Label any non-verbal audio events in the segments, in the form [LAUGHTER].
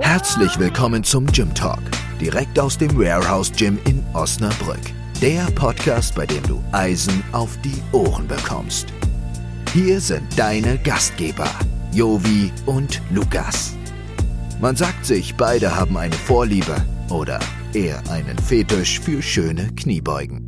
Herzlich willkommen zum Gym Talk, direkt aus dem Warehouse Gym in Osnabrück. Der Podcast, bei dem du Eisen auf die Ohren bekommst. Hier sind deine Gastgeber, Jovi und Lukas. Man sagt sich, beide haben eine Vorliebe oder eher einen Fetisch für schöne Kniebeugen.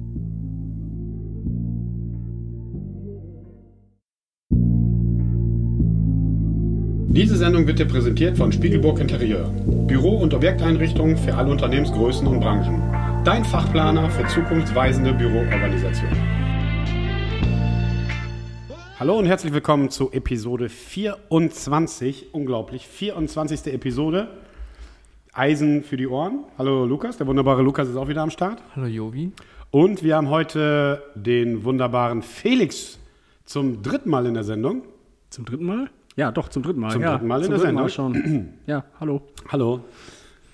Diese Sendung wird dir präsentiert von Spiegelburg Interieur. Büro- und Objekteinrichtungen für alle Unternehmensgrößen und Branchen. Dein Fachplaner für zukunftsweisende Büroorganisation. Hallo und herzlich willkommen zu Episode 24. Unglaublich, 24. Episode. Eisen für die Ohren. Hallo Lukas, der wunderbare Lukas ist auch wieder am Start. Hallo Jovi. Und wir haben heute den wunderbaren Felix zum dritten Mal in der Sendung. Zum dritten Mal? Ja, doch, zum dritten Mal. Zum ja, dritten Mal in der Sendung. schon. ja, hallo. Hallo.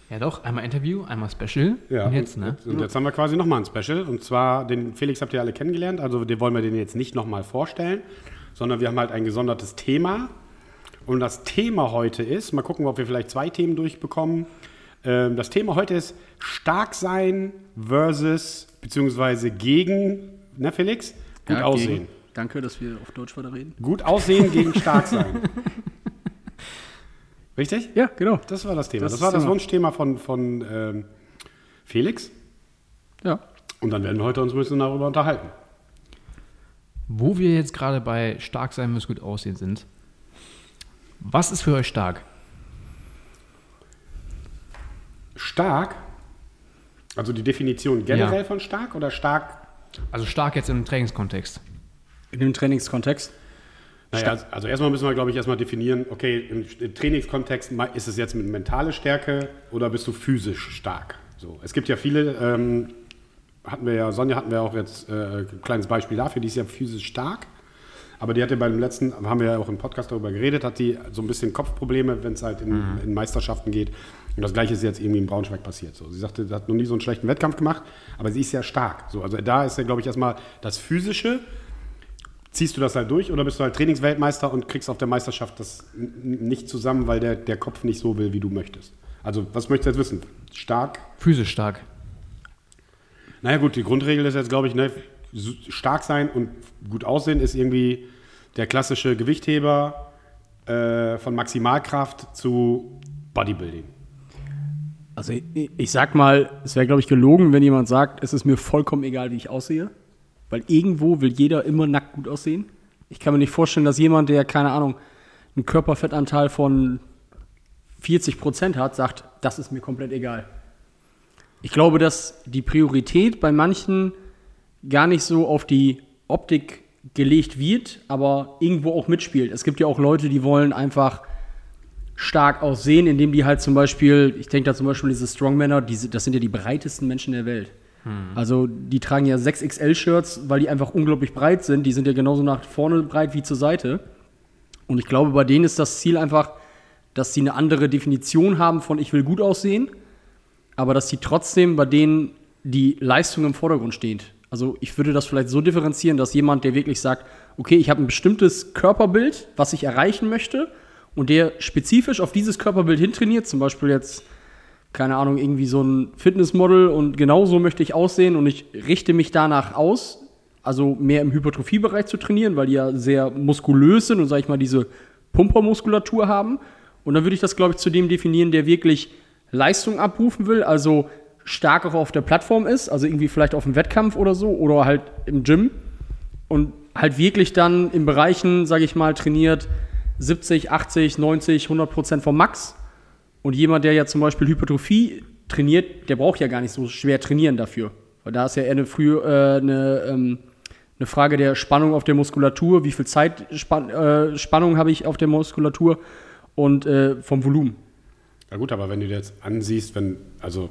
Ja doch, einmal Interview, einmal Special. Ja, und jetzt, ne? Und jetzt haben wir quasi nochmal ein Special. Und zwar, den Felix habt ihr alle kennengelernt. Also, den wollen wir den jetzt nicht nochmal vorstellen, sondern wir haben halt ein gesondertes Thema. Und das Thema heute ist, mal gucken, ob wir vielleicht zwei Themen durchbekommen. Ähm, das Thema heute ist stark sein versus, beziehungsweise gegen, ne Felix? Gut Ja, aussehen. gegen- Danke, dass wir auf Deutsch weiter reden. Gut aussehen gegen stark sein. [LAUGHS] Richtig? Ja, genau. Das war das Thema. Das Das, war das Thema. Wunschthema von, von ähm, Felix. Ja. Und dann werden wir heute uns ein bisschen darüber unterhalten. Wo wir jetzt gerade bei stark sein muss, gut aussehen sind. Was ist für euch stark? Stark, also die Definition generell Ja. von stark oder stark? Also stark jetzt im Trainingskontext. In dem Trainingskontext. Naja, also erstmal müssen wir, glaube ich, erstmal definieren, okay, im, Trainingskontext ist es jetzt mit mentale Stärke oder bist du physisch stark? So, es gibt ja viele, ähm, hatten wir ja, Sonja hatten wir auch jetzt äh, ein kleines Beispiel dafür, die ist ja physisch stark. Aber die hatte beim letzten, haben wir ja auch im Podcast darüber geredet, hat die so ein bisschen Kopfprobleme, wenn es halt in, in Meisterschaften geht. Und das gleiche ist jetzt irgendwie in Braunschweig passiert. So, sie sagte, sie hat noch nie so einen schlechten Wettkampf gemacht, aber sie ist ja stark. So, also da ist ja, glaube ich, erstmal das Physische. Ziehst du das halt durch oder bist du halt Trainingsweltmeister und kriegst auf der Meisterschaft das nicht zusammen, weil der, der Kopf nicht so will, wie du möchtest? Also, was möchtest du jetzt wissen? Stark? Physisch stark. Naja, gut, die Grundregel ist jetzt, glaube ich, ne, stark sein und gut aussehen ist irgendwie der klassische Gewichtheber äh, von Maximalkraft zu Bodybuilding. Also ich, ich sag mal, es wäre, glaube ich, gelogen, wenn jemand sagt, es ist mir vollkommen egal, wie ich aussehe. Weil irgendwo will jeder immer nackt gut aussehen. Ich kann mir nicht vorstellen, dass jemand, der, keine Ahnung, einen Körperfettanteil von 40 Prozent hat, sagt, das ist mir komplett egal. Ich glaube, dass die Priorität bei manchen gar nicht so auf die Optik gelegt wird, aber irgendwo auch mitspielt. Es gibt ja auch Leute, die wollen einfach stark aussehen, indem die halt zum Beispiel, ich denke da zum Beispiel diese Strongmänner, diese, das sind ja die breitesten Menschen der Welt. Also die tragen ja 6XL-Shirts, weil die einfach unglaublich breit sind. Die sind ja genauso nach vorne breit wie zur Seite. Und ich glaube, bei denen ist das Ziel einfach, dass sie eine andere Definition haben von ich will gut aussehen, aber dass sie trotzdem bei denen die Leistung im Vordergrund steht. Also ich würde das vielleicht so differenzieren, dass jemand, der wirklich sagt, okay, ich habe ein bestimmtes Körperbild, was ich erreichen möchte, und der spezifisch auf dieses Körperbild hintrainiert, zum Beispiel jetzt, keine Ahnung, irgendwie so ein Fitnessmodel und genauso möchte ich aussehen und ich richte mich danach aus, also mehr im Hypertrophiebereich zu trainieren, weil die ja sehr muskulös sind und, sag ich mal, diese Pumpermuskulatur haben. Und dann würde ich das, glaube ich, zu dem definieren, der wirklich Leistung abrufen will, also stark auch auf der Plattform ist, also irgendwie vielleicht auf dem Wettkampf oder so oder halt im Gym und halt wirklich dann in Bereichen, sage ich mal, trainiert 70, 80, 90, 100 Prozent vom Max. Und jemand, der ja zum Beispiel Hypertrophie trainiert, der braucht ja gar nicht so schwer trainieren dafür. Weil da ist ja eher eine, früh, äh, eine, ähm, eine Frage der Spannung auf der Muskulatur, wie viel Zeitspannung äh, Spannung habe ich auf der Muskulatur und äh, vom Volumen. Ja gut, aber wenn du dir jetzt ansiehst, wenn, also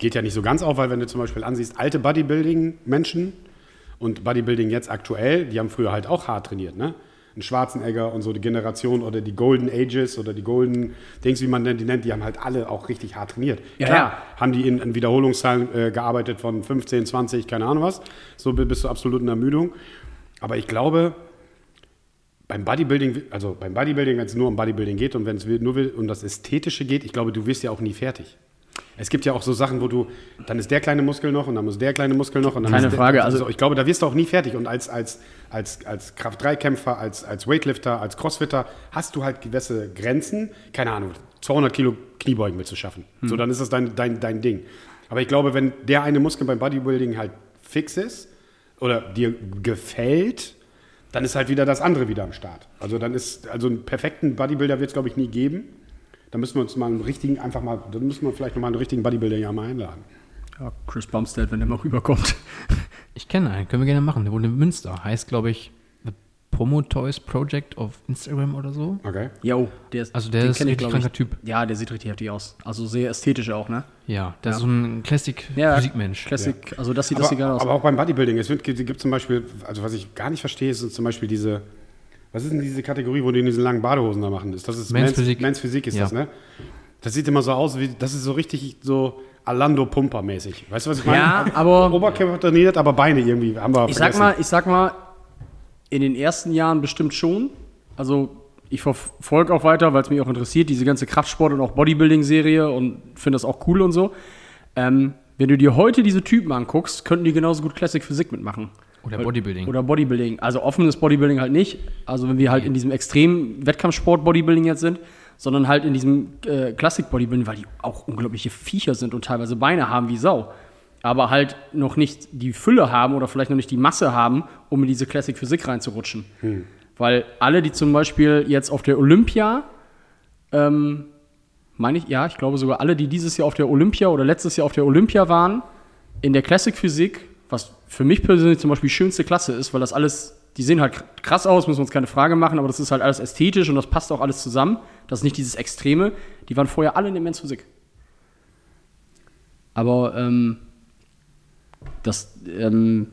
geht ja nicht so ganz auf, weil wenn du zum Beispiel ansiehst, alte Bodybuilding-Menschen und Bodybuilding jetzt aktuell, die haben früher halt auch hart trainiert, ne? Ein Schwarzenegger und so die Generation oder die Golden Ages oder die Golden Dings, wie man die nennt, die haben halt alle auch richtig hart trainiert. Ja, Klar, ja. haben die in, in Wiederholungszahlen äh, gearbeitet von 15, 20, keine Ahnung was, so bi- bis zur absoluten Ermüdung. Aber ich glaube, beim Bodybuilding, also beim Bodybuilding, wenn es nur um Bodybuilding geht und wenn es nur will- um das Ästhetische geht, ich glaube, du wirst ja auch nie fertig. Es gibt ja auch so Sachen, wo du, dann ist der kleine Muskel noch und dann muss der kleine Muskel noch und dann Keine ist der, Frage, also- ich glaube, da wirst du auch nie fertig. Und als, als, als, als Kraft-3-Kämpfer, als, als Weightlifter, als Crossfitter hast du halt gewisse Grenzen. Keine Ahnung, 200 Kilo Kniebeugen willst du schaffen. So, dann ist das dein, dein, dein Ding. Aber ich glaube, wenn der eine Muskel beim Bodybuilding halt fix ist oder dir gefällt, dann ist halt wieder das andere wieder am Start. Also dann ist, also einen perfekten Bodybuilder wird es, glaube ich, nie geben. Da müssen wir uns mal einen richtigen, einfach mal, dann müssen wir vielleicht noch mal einen richtigen Bodybuilder ja mal einladen. Ja, Chris Bumstead, wenn der mal [LAUGHS] rüberkommt. Ich kenne einen, können wir gerne machen. Der wohnt in Münster. Heißt, glaube ich, The Promotoys Project auf Instagram oder so. Okay. Jo, der ist, Also der ist kenn richtig ich. kranker Typ. Ja, der sieht richtig heftig aus. Also sehr ästhetisch auch, ne? Ja, der Ja. ist so ein Ja, Classic-Musikmensch. Classic, also das sieht Aber, das egal aus. aber auch beim Bodybuilding. Es wird, gibt zum Beispiel, also was ich gar nicht verstehe, ist zum Beispiel diese, was ist denn diese Kategorie, wo die in diesen langen Badehosen da machen? Ist das ist Men's Physik. Men's Physik ist Ja. das, ne? Das sieht immer so aus, wie, das ist so richtig so Alando Pumper mäßig. Weißt du, was ich meine? Ja, aber- Oberkörper trainiert, aber Beine irgendwie haben wir Ich sag vergessen. mal, ich sag mal, in den ersten Jahren bestimmt schon. Also ich verfolge auch weiter, weil es mich auch interessiert, diese ganze Kraftsport- und auch Bodybuilding-Serie und finde das auch cool und so. Ähm, wenn du dir heute diese Typen anguckst, könnten die genauso gut Classic Physik mitmachen. Oder Bodybuilding. Oder Bodybuilding. Also offenes Bodybuilding halt nicht. Also wenn wir halt in diesem extremen Wettkampfsport-Bodybuilding jetzt sind, sondern halt in diesem äh, Klassik-Bodybuilding, weil die auch unglaubliche Viecher sind und teilweise Beine haben wie Sau. Aber halt noch nicht die Fülle haben oder vielleicht noch nicht die Masse haben, um in diese Classic Physik reinzurutschen. Weil alle, die zum Beispiel jetzt auf der Olympia, ähm, meine ich, ja, ich glaube sogar alle, die dieses Jahr auf der Olympia oder letztes Jahr auf der Olympia waren, in der Classic Physik, was für mich persönlich zum Beispiel die schönste Klasse ist, weil das alles, die sehen halt krass aus, müssen wir uns keine Frage machen, aber das ist halt alles ästhetisch und das passt auch alles zusammen. Das ist nicht dieses Extreme. Die waren vorher alle in der Men's Physik. Aber ähm, das, ähm,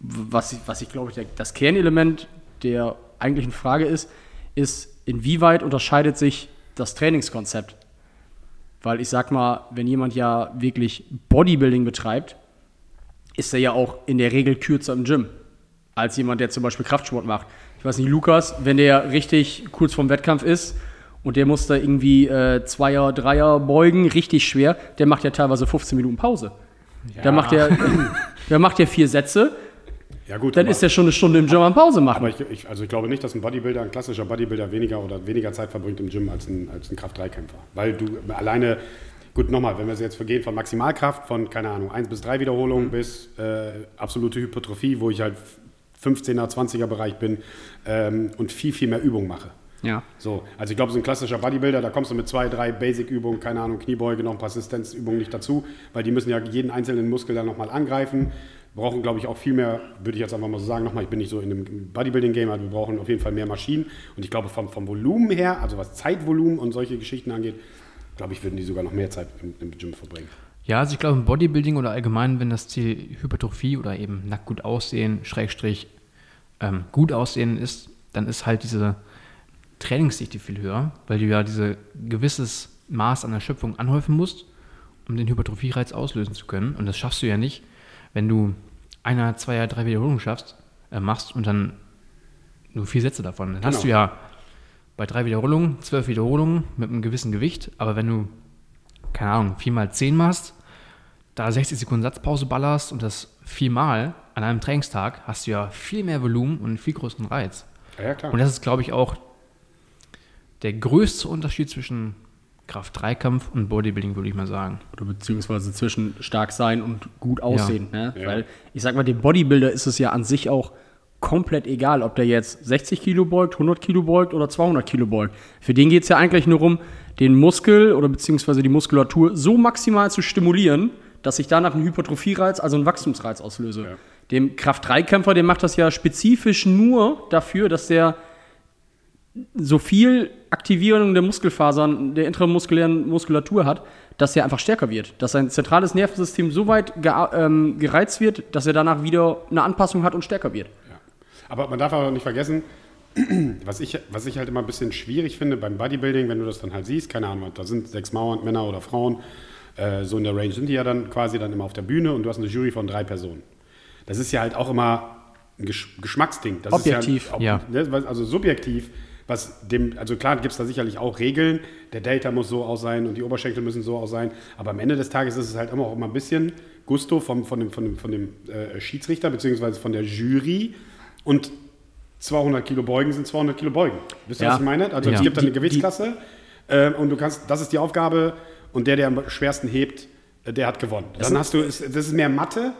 was, ich, was ich glaube, ich, das Kernelement der eigentlichen Frage ist, ist, inwieweit unterscheidet sich das Trainingskonzept? Weil ich sag mal, wenn jemand ja wirklich Bodybuilding betreibt, ist er ja auch in der Regel kürzer im Gym als jemand, der zum Beispiel Kraftsport macht. Ich weiß nicht, Lukas, wenn der richtig kurz vorm Wettkampf ist und der muss da irgendwie äh, Zweier, Dreier beugen, richtig schwer, der macht ja teilweise 15 Minuten Pause. Da macht der, [LAUGHS] der macht ja vier Sätze, Ja gut, dann ist er schon eine Stunde im Gym am Pause machen. aber ich, ich, also ich glaube nicht, dass ein Bodybuilder, ein klassischer Bodybuilder weniger oder weniger Zeit verbringt im Gym als ein, als ein Kraft-3-Kämpfer. Weil du alleine, gut nochmal, wenn wir jetzt vergehen von Maximalkraft, von, keine Ahnung, 1 bis 3 Wiederholungen Mhm. bis äh, absolute Hypertrophie, wo ich halt 15er, 20er Bereich bin ähm, und viel, viel mehr Übung mache. ja. So, also ich glaube, so ein klassischer Bodybuilder, da kommst du mit zwei, drei Basic-Übungen, keine Ahnung, Kniebeuge, noch ein paar Assistenzübungen nicht dazu, weil die müssen ja jeden einzelnen Muskel dann nochmal angreifen. Brauchen, glaube ich, auch viel mehr, würde ich jetzt einfach mal so sagen, nochmal, ich bin nicht so in dem Bodybuilding-Game, aber wir brauchen auf jeden Fall mehr Maschinen. Und ich glaube, vom, vom Volumen her, also was Zeitvolumen und solche Geschichten angeht, glaube ich, würden die sogar noch mehr Zeit im, im Gym verbringen. Ja, also ich glaube im Bodybuilding oder allgemein, wenn das Ziel Hypertrophie oder eben nackt gut aussehen, Schrägstrich ähm, gut aussehen ist, dann ist halt diese Trainingsdichte viel höher, weil du ja diese gewisses Maß an Erschöpfung anhäufen musst, um den Hypertrophie-Reiz auslösen zu können. Und das schaffst du ja nicht, wenn du einer, zweier, drei Wiederholungen schaffst, äh, machst und dann nur vier Sätze davon. Dann hast Genau. du ja bei drei Wiederholungen, zwölf Wiederholungen mit einem gewissen Gewicht, aber wenn du, keine Ahnung, viermal zehn machst, da 60 Sekunden Satzpause ballerst und das viermal an einem Trainingstag, hast du ja viel mehr Volumen und einen viel größeren Reiz. Ja, ja klar. Und das ist, glaube ich, auch der größte Unterschied zwischen Kraft-3-Kampf und Bodybuilding, würde ich mal sagen. Oder beziehungsweise zwischen stark sein und gut aussehen. Ne? Ja. Weil ich sag mal, dem Bodybuilder ist es ja an sich auch komplett egal, ob der jetzt 60 Kilo beugt, 100 Kilo beugt oder 200 Kilo beugt. Für den geht es ja eigentlich nur um, den Muskel oder beziehungsweise die Muskulatur so maximal zu stimulieren, dass ich danach einen Hypertrophiereiz, also einen Wachstumsreiz auslöse. Ja. Dem Kraft-3-Kämpfer, der macht das ja spezifisch nur dafür, dass der so viel Aktivierung der Muskelfasern, der intramuskulären Muskulatur hat, dass er einfach stärker wird. Dass sein zentrales Nervensystem so weit gea- ähm, gereizt wird, dass er danach wieder eine Anpassung hat und stärker wird. Aber man darf auch nicht vergessen, [CLEARS THROAT] was ich, was ich halt immer ein bisschen schwierig finde beim Bodybuilding, wenn du das dann halt siehst, keine Ahnung, da sind sechs Mauern, Männer oder Frauen, äh, so in der Range sind die ja dann quasi dann immer auf der Bühne und du hast eine Jury von drei Personen. Das ist ja halt auch immer ein Gesch Geschmacksding. Das Objektiv. Ist ja, ob, Ja. Ne, also subjektiv, was dem, also klar gibt es da sicherlich auch Regeln, der Delta muss so aus sein und die Oberschenkel müssen so aus sein, aber am Ende des Tages ist es halt immer auch immer ein bisschen Gusto vom, von dem, von dem, von dem äh, Schiedsrichter beziehungsweise von der Jury und 200 Kilo Beugen sind 200 Kilo Beugen. Wisst ihr, Ja. was ich meine? Also Ja. es gibt dann eine Die- die- Gewichtsklasse äh, und du kannst, das ist die Aufgabe und der, der am schwersten hebt, äh, der hat gewonnen. Dann hast du, ist, das ist mehr Mathe.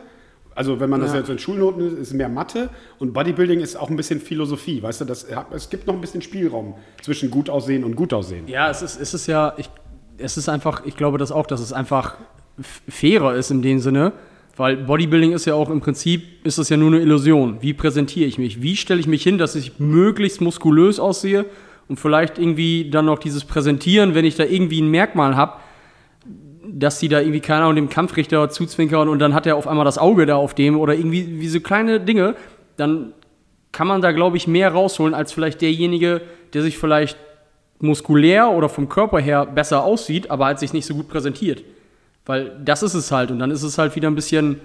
Also wenn man das Ja. jetzt in Schulnoten ist, ist es mehr Mathe und Bodybuilding ist auch ein bisschen Philosophie, weißt du, das, es gibt noch ein bisschen Spielraum zwischen gut aussehen und gut aussehen. Ja, es ist, es ist ja, ich, es ist einfach, ich glaube das auch, dass es einfach fairer ist in dem Sinne, weil Bodybuilding ist ja auch im Prinzip, ist das ja nur eine Illusion. Wie präsentiere ich mich? Wie stelle ich mich hin, dass ich möglichst muskulös aussehe und vielleicht irgendwie dann noch dieses Präsentieren, wenn ich da irgendwie ein Merkmal habe, dass die da irgendwie, keine Ahnung, dem Kampfrichter zuzwinkern und dann hat er auf einmal das Auge da auf dem oder irgendwie wie so kleine Dinge, dann kann man da, glaube ich, mehr rausholen als vielleicht derjenige, der sich vielleicht muskulär oder vom Körper her besser aussieht, aber halt sich nicht so gut präsentiert. Weil das ist es halt. Und dann ist es halt wieder ein bisschen,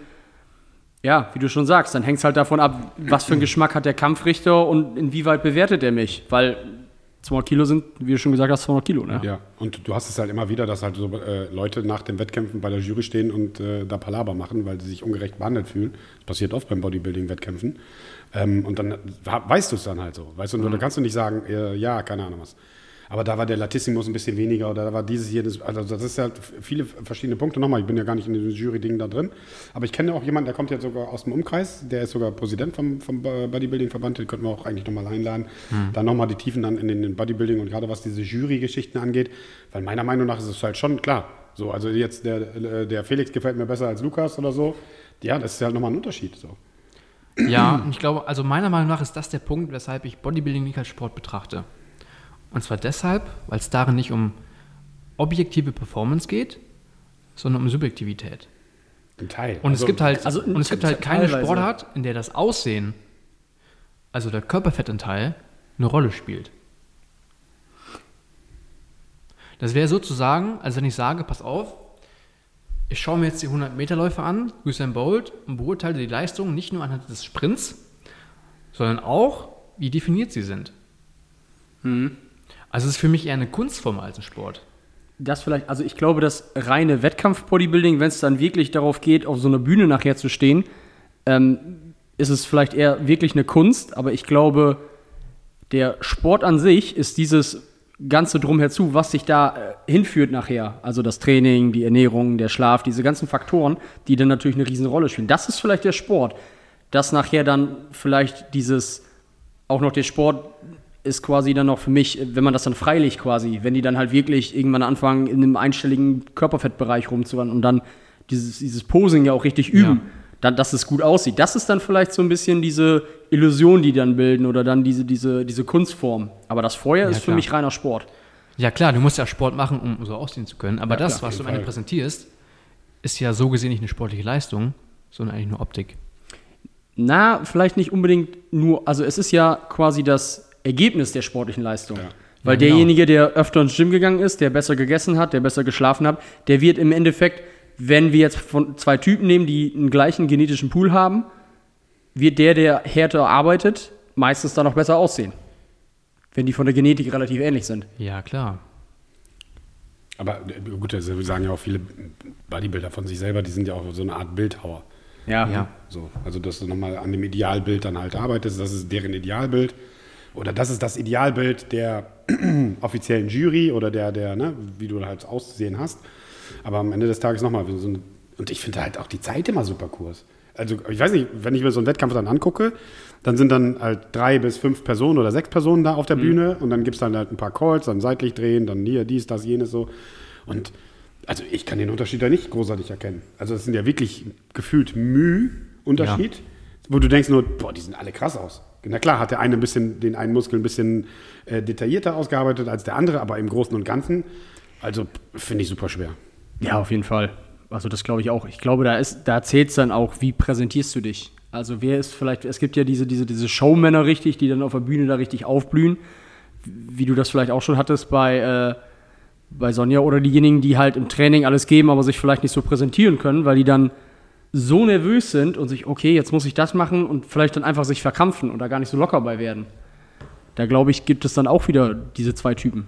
ja, wie du schon sagst, dann hängt es halt davon ab, was für einen Geschmack hat der Kampfrichter und inwieweit bewertet er mich. Weil 200 Kilo sind, wie du schon gesagt hast, 200 Kilo, ne? Ja, und du hast es halt immer wieder, dass halt so äh, Leute nach den Wettkämpfen bei der Jury stehen und äh, da Palaber machen, weil sie sich ungerecht behandelt fühlen. Das passiert oft beim Bodybuilding-Wettkämpfen. Ähm, und dann weißt du es dann halt so. Weißt du, und dann kannst du nicht sagen, äh, ja, keine Ahnung was. Aber da war der Latissimus ein bisschen weniger oder da war dieses hier, das, also das ist ja viele verschiedene Punkte. Nochmal, ich bin ja gar nicht in diesem Jury-Ding da drin. Aber ich kenne auch jemanden, der kommt jetzt sogar aus dem Umkreis, der ist sogar Präsident vom, vom Bodybuilding-Verband, den könnten wir auch eigentlich nochmal einladen. Da nochmal die Tiefen dann in den Bodybuilding und gerade was diese Jury-Geschichten angeht. Weil meiner Meinung nach ist es halt schon klar. So, also jetzt der, äh, der Felix gefällt mir besser als Lukas oder so. Ja, das ist halt nochmal ein Unterschied. So. Ja, und ich glaube, also meiner Meinung nach ist das der Punkt, weshalb ich Bodybuilding nicht als Sport betrachte. Und zwar deshalb, weil es darin nicht um objektive Performance geht, sondern um Subjektivität. Ein Teil. Und es Also, gibt halt, also und es gibt halt keine teilweise. Sportart, in der das Aussehen, also der Körperfettanteil, eine Rolle spielt. Das wäre sozusagen, als wenn ich sage, pass auf, ich schaue mir jetzt die 100-Meter-Läufe an, Usain Bolt, und beurteile die Leistung nicht nur anhand des Sprints, sondern auch, wie definiert sie sind. Also es ist für mich eher eine Kunstform als ein Sport. Das vielleicht, also ich glaube, das reine Wettkampf-Bodybuilding, wenn es dann wirklich darauf geht, auf so einer Bühne nachher zu stehen, ähm, ist es vielleicht eher wirklich eine Kunst, aber ich glaube, der Sport an sich ist dieses Ganze drumherzu, was sich da äh, hinführt nachher. Also das Training, die Ernährung, der Schlaf, diese ganzen Faktoren, die dann natürlich eine Riesenrolle spielen. Das ist vielleicht der Sport. Dass nachher dann vielleicht dieses, auch noch der Sport ist quasi dann noch für mich, wenn man das dann freilich quasi, wenn die dann halt wirklich irgendwann anfangen, in einem einstelligen Körperfettbereich rumzurennen und dann dieses, dieses Posing ja auch richtig üben, dann, dass es gut aussieht. Das ist dann vielleicht so ein bisschen diese Illusion, die dann bilden oder dann diese, diese, diese Kunstform. Aber das vorher Ja, ist für klar. mich reiner Sport. Ja klar, du musst ja Sport machen, um so aussehen zu können. Aber das, klar, was du am Ende präsentierst, ist ja so gesehen nicht eine sportliche Leistung, sondern eigentlich nur Optik. Na, vielleicht nicht unbedingt nur, also es ist ja quasi das Ergebnis der sportlichen Leistung. Weil Ja, genau. derjenige, der öfter ins Gym gegangen ist, der besser gegessen hat, der besser geschlafen hat, der wird im Endeffekt, wenn wir jetzt von zwei Typen nehmen, die einen gleichen genetischen Pool haben, wird der, der härter arbeitet, meistens dann auch besser aussehen. Wenn die von der Genetik relativ ähnlich sind. Ja, klar. Aber äh, gut, also wir sagen ja auch viele Bodybuilder von sich selber, die sind ja auch so eine Art Bildhauer. Ja. So, also dass du nochmal an dem Idealbild dann halt arbeitest, das ist deren Idealbild. Oder das ist das Idealbild der [CLEARS THROAT] offiziellen Jury oder der, der, ne, wie du halt auszusehen hast. Aber am Ende des Tages nochmal, so eine, und ich finde halt auch die Zeit immer super kurz. Also ich weiß nicht, wenn ich mir so einen Wettkampf dann angucke, dann sind dann halt drei bis fünf Personen oder sechs Personen da auf der Bühne und dann gibt es dann halt ein paar Calls, dann seitlich drehen, dann hier, dies, das, jenes so. Und also ich kann den Unterschied da nicht großartig erkennen. Also das sind ja wirklich gefühlt Müh-Unterschied, wo du denkst nur, boah, die sehen alle krass aus. Na klar, hat der eine ein bisschen, den einen Muskel ein bisschen äh, detaillierter ausgearbeitet als der andere, aber im Großen und Ganzen, also finde ich super schwer. Ja, auf jeden Fall. Also das glaube ich auch. Ich glaube, da da zählt es dann auch, wie präsentierst du dich. Also wer ist vielleicht, es gibt ja diese, diese, diese Showmänner richtig, die dann auf der Bühne da richtig aufblühen, wie du das vielleicht auch schon hattest bei, äh, bei Sonja oder diejenigen, die halt im Training alles geben, aber sich vielleicht nicht so präsentieren können, weil die dann so nervös sind und sich, okay, jetzt muss ich das machen und vielleicht dann einfach sich verkrampfen da gar nicht so locker bei werden. Da glaube ich, gibt es dann auch wieder diese zwei Typen.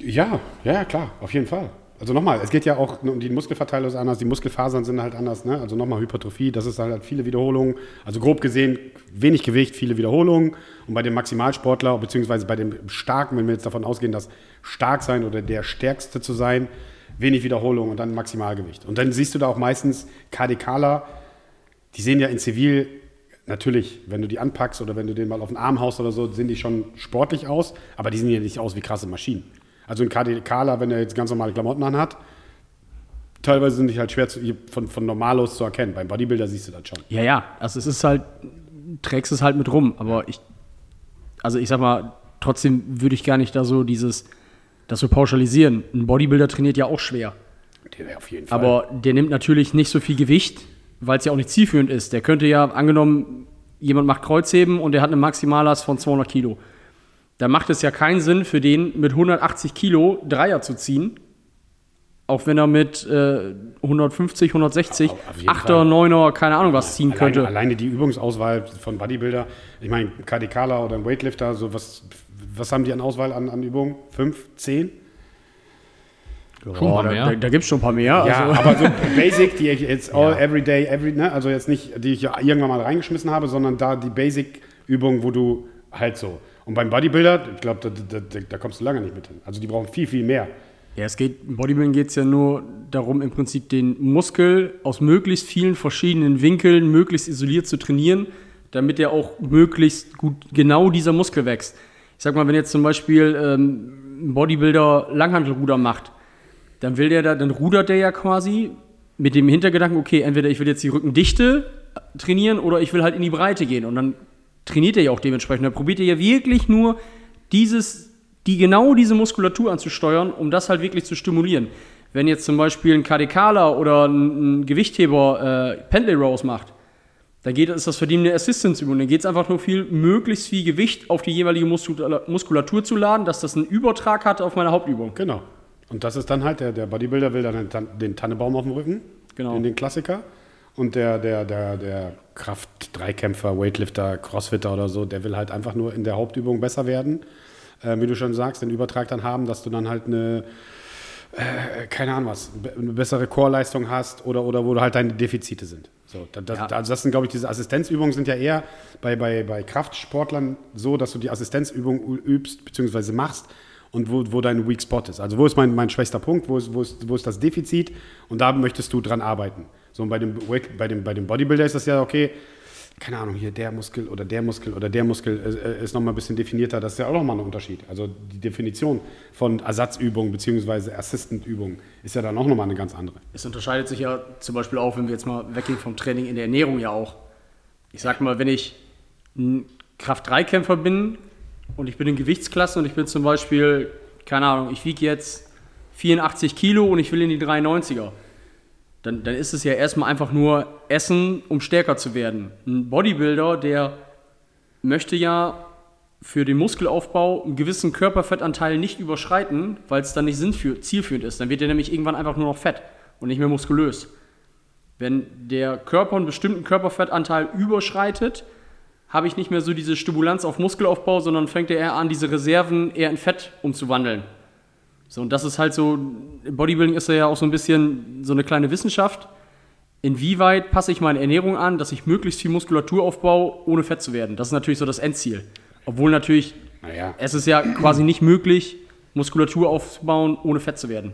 Ja, ja, ja, klar, auf jeden Fall. Also nochmal, es geht ja auch um die Muskelverteilung ist anders, die Muskelfasern sind halt anders, ne? Also nochmal Hypertrophie, das ist halt viele Wiederholungen. Also grob gesehen, wenig Gewicht, viele Wiederholungen. Und bei dem Maximalsportler, beziehungsweise bei dem Starken, wenn wir jetzt davon ausgehen, dass stark sein oder der Stärkste zu sein, wenig Wiederholungen und dann Maximalgewicht. Und dann siehst du da auch meistens KDKler, die sehen ja in Zivil natürlich, wenn du die anpackst oder wenn du den mal auf den Arm haust oder so, sehen die schon sportlich aus, aber die sehen ja nicht aus wie krasse Maschinen. Also ein KDKler, wenn er jetzt ganz normale Klamotten anhat, teilweise sind die halt schwer zu, von, von normalos zu erkennen. Beim Bodybuilder siehst du das schon. Ja, ja, also es ist halt, trägst es halt mit rum, aber ich, also ich sag mal, trotzdem würde ich gar nicht da so dieses, das so pauschalisieren. Ein Bodybuilder trainiert ja auch schwer. Der auf jeden Fall. Aber der nimmt natürlich nicht so viel Gewicht, weil es ja auch nicht zielführend ist. Der könnte ja, angenommen, jemand macht Kreuzheben und der hat eine Maximallast von 200 Kilo. Da macht es ja keinen Sinn für den, mit 180 Kilo Dreier zu ziehen. Auch wenn er mit äh, 150, 160, Auf- auf jeden 8er, Fall. 9er, keine Ahnung was ziehen alleine, könnte. Alleine die Übungsauswahl von Bodybuilder, ich meine, KDKler oder ein Weightlifter, so was, was haben die an Auswahl an, an Übungen? Fünf, zehn? Schon Oh, mal da mehr. da, da gibt es schon ein paar mehr. Ja, also, aber so [LAUGHS] Basic, die ich jetzt all, every day, every, ne? also jetzt nicht, die ich ja irgendwann mal reingeschmissen habe, sondern da die Basic-Übung, wo du halt so. Und beim Bodybuilder, ich glaube, da, da, da, da kommst du lange nicht mit hin. Also die brauchen viel, viel mehr. Ja, es geht, im Bodybuilding geht es ja nur darum, im Prinzip den Muskel aus möglichst vielen verschiedenen Winkeln möglichst isoliert zu trainieren, damit er auch möglichst gut genau dieser Muskel wächst. Ich sag mal, wenn jetzt zum Beispiel ähm, ein Bodybuilder Langhantelruder macht, dann will der da, dann rudert der ja quasi mit dem Hintergedanken, okay, entweder ich will jetzt die Rückendichte trainieren oder ich will halt in die Breite gehen. Und dann trainiert er ja auch dementsprechend. Dann probiert er ja wirklich nur dieses, die genau diese Muskulatur anzusteuern, um das halt wirklich zu stimulieren. Wenn jetzt zum Beispiel ein KDKler oder ein, ein Gewichtheber äh, Pendlay Rows macht, dann geht, ist das für die eine Assistance-Übung. Dann geht es einfach nur viel, möglichst viel Gewicht auf die jeweilige Muskula- Muskulatur zu laden, dass das einen Übertrag hat auf meine Hauptübung. Genau. Und das ist dann halt, der, der Bodybuilder will dann den, Tan- den Tannebaum auf dem Rücken, Genau. den, den Klassiker. Und der, der, der, der Kraft-Dreikämpfer, Weightlifter, Crossfitter oder so, der will halt einfach nur in der Hauptübung besser werden. Äh, wie du schon sagst, den Übertrag dann haben, dass du dann halt eine, äh, keine Ahnung was, eine bessere Chorleistung hast oder, oder wo halt deine Defizite sind. So, da- das, Ja. Also das sind, glaube ich, diese Assistenzübungen sind ja eher bei, bei, bei Kraftsportlern so, dass du die Assistenzübung übst bzw. machst und wo, wo dein Weak Spot ist. Also wo ist mein, mein schwächster Punkt, wo ist, wo, ist, wo ist das Defizit und da möchtest du dran arbeiten. So und bei dem, bei dem, bei dem Bodybuilder ist das ja okay, keine Ahnung, hier der Muskel oder der Muskel oder der Muskel äh, ist nochmal ein bisschen definierter. Das ist ja auch nochmal ein Unterschied. Also die Definition von Ersatzübungen bzw. Assistantübungen ist ja dann auch nochmal eine ganz andere. Es unterscheidet sich ja zum Beispiel auch, wenn wir jetzt mal weggehen vom Training in der Ernährung ja auch. Ich sag mal, wenn ich ein Kraft-3-Kämpfer bin und ich bin in Gewichtsklasse und ich bin zum Beispiel, keine Ahnung, ich wiege jetzt 84 Kilo und ich will in die 93er, dann, dann ist es ja erstmal einfach nur Essen, um stärker zu werden. Ein Bodybuilder, der möchte ja für den Muskelaufbau einen gewissen Körperfettanteil nicht überschreiten, weil es dann nicht zielführend ist. Dann wird er nämlich irgendwann einfach nur noch fett und nicht mehr muskulös. Wenn der Körper einen bestimmten Körperfettanteil überschreitet, habe ich nicht mehr so diese Stimulanz auf Muskelaufbau, sondern fängt er eher an, diese Reserven eher in Fett umzuwandeln. So, und das ist halt so, Bodybuilding ist ja auch so ein bisschen so eine kleine Wissenschaft. Inwieweit passe ich meine Ernährung an, dass ich möglichst viel Muskulatur aufbaue, ohne fett zu werden? Das ist natürlich so das Endziel. Obwohl natürlich, Naja. es ist ja quasi nicht möglich, Muskulatur aufzubauen, ohne fett zu werden.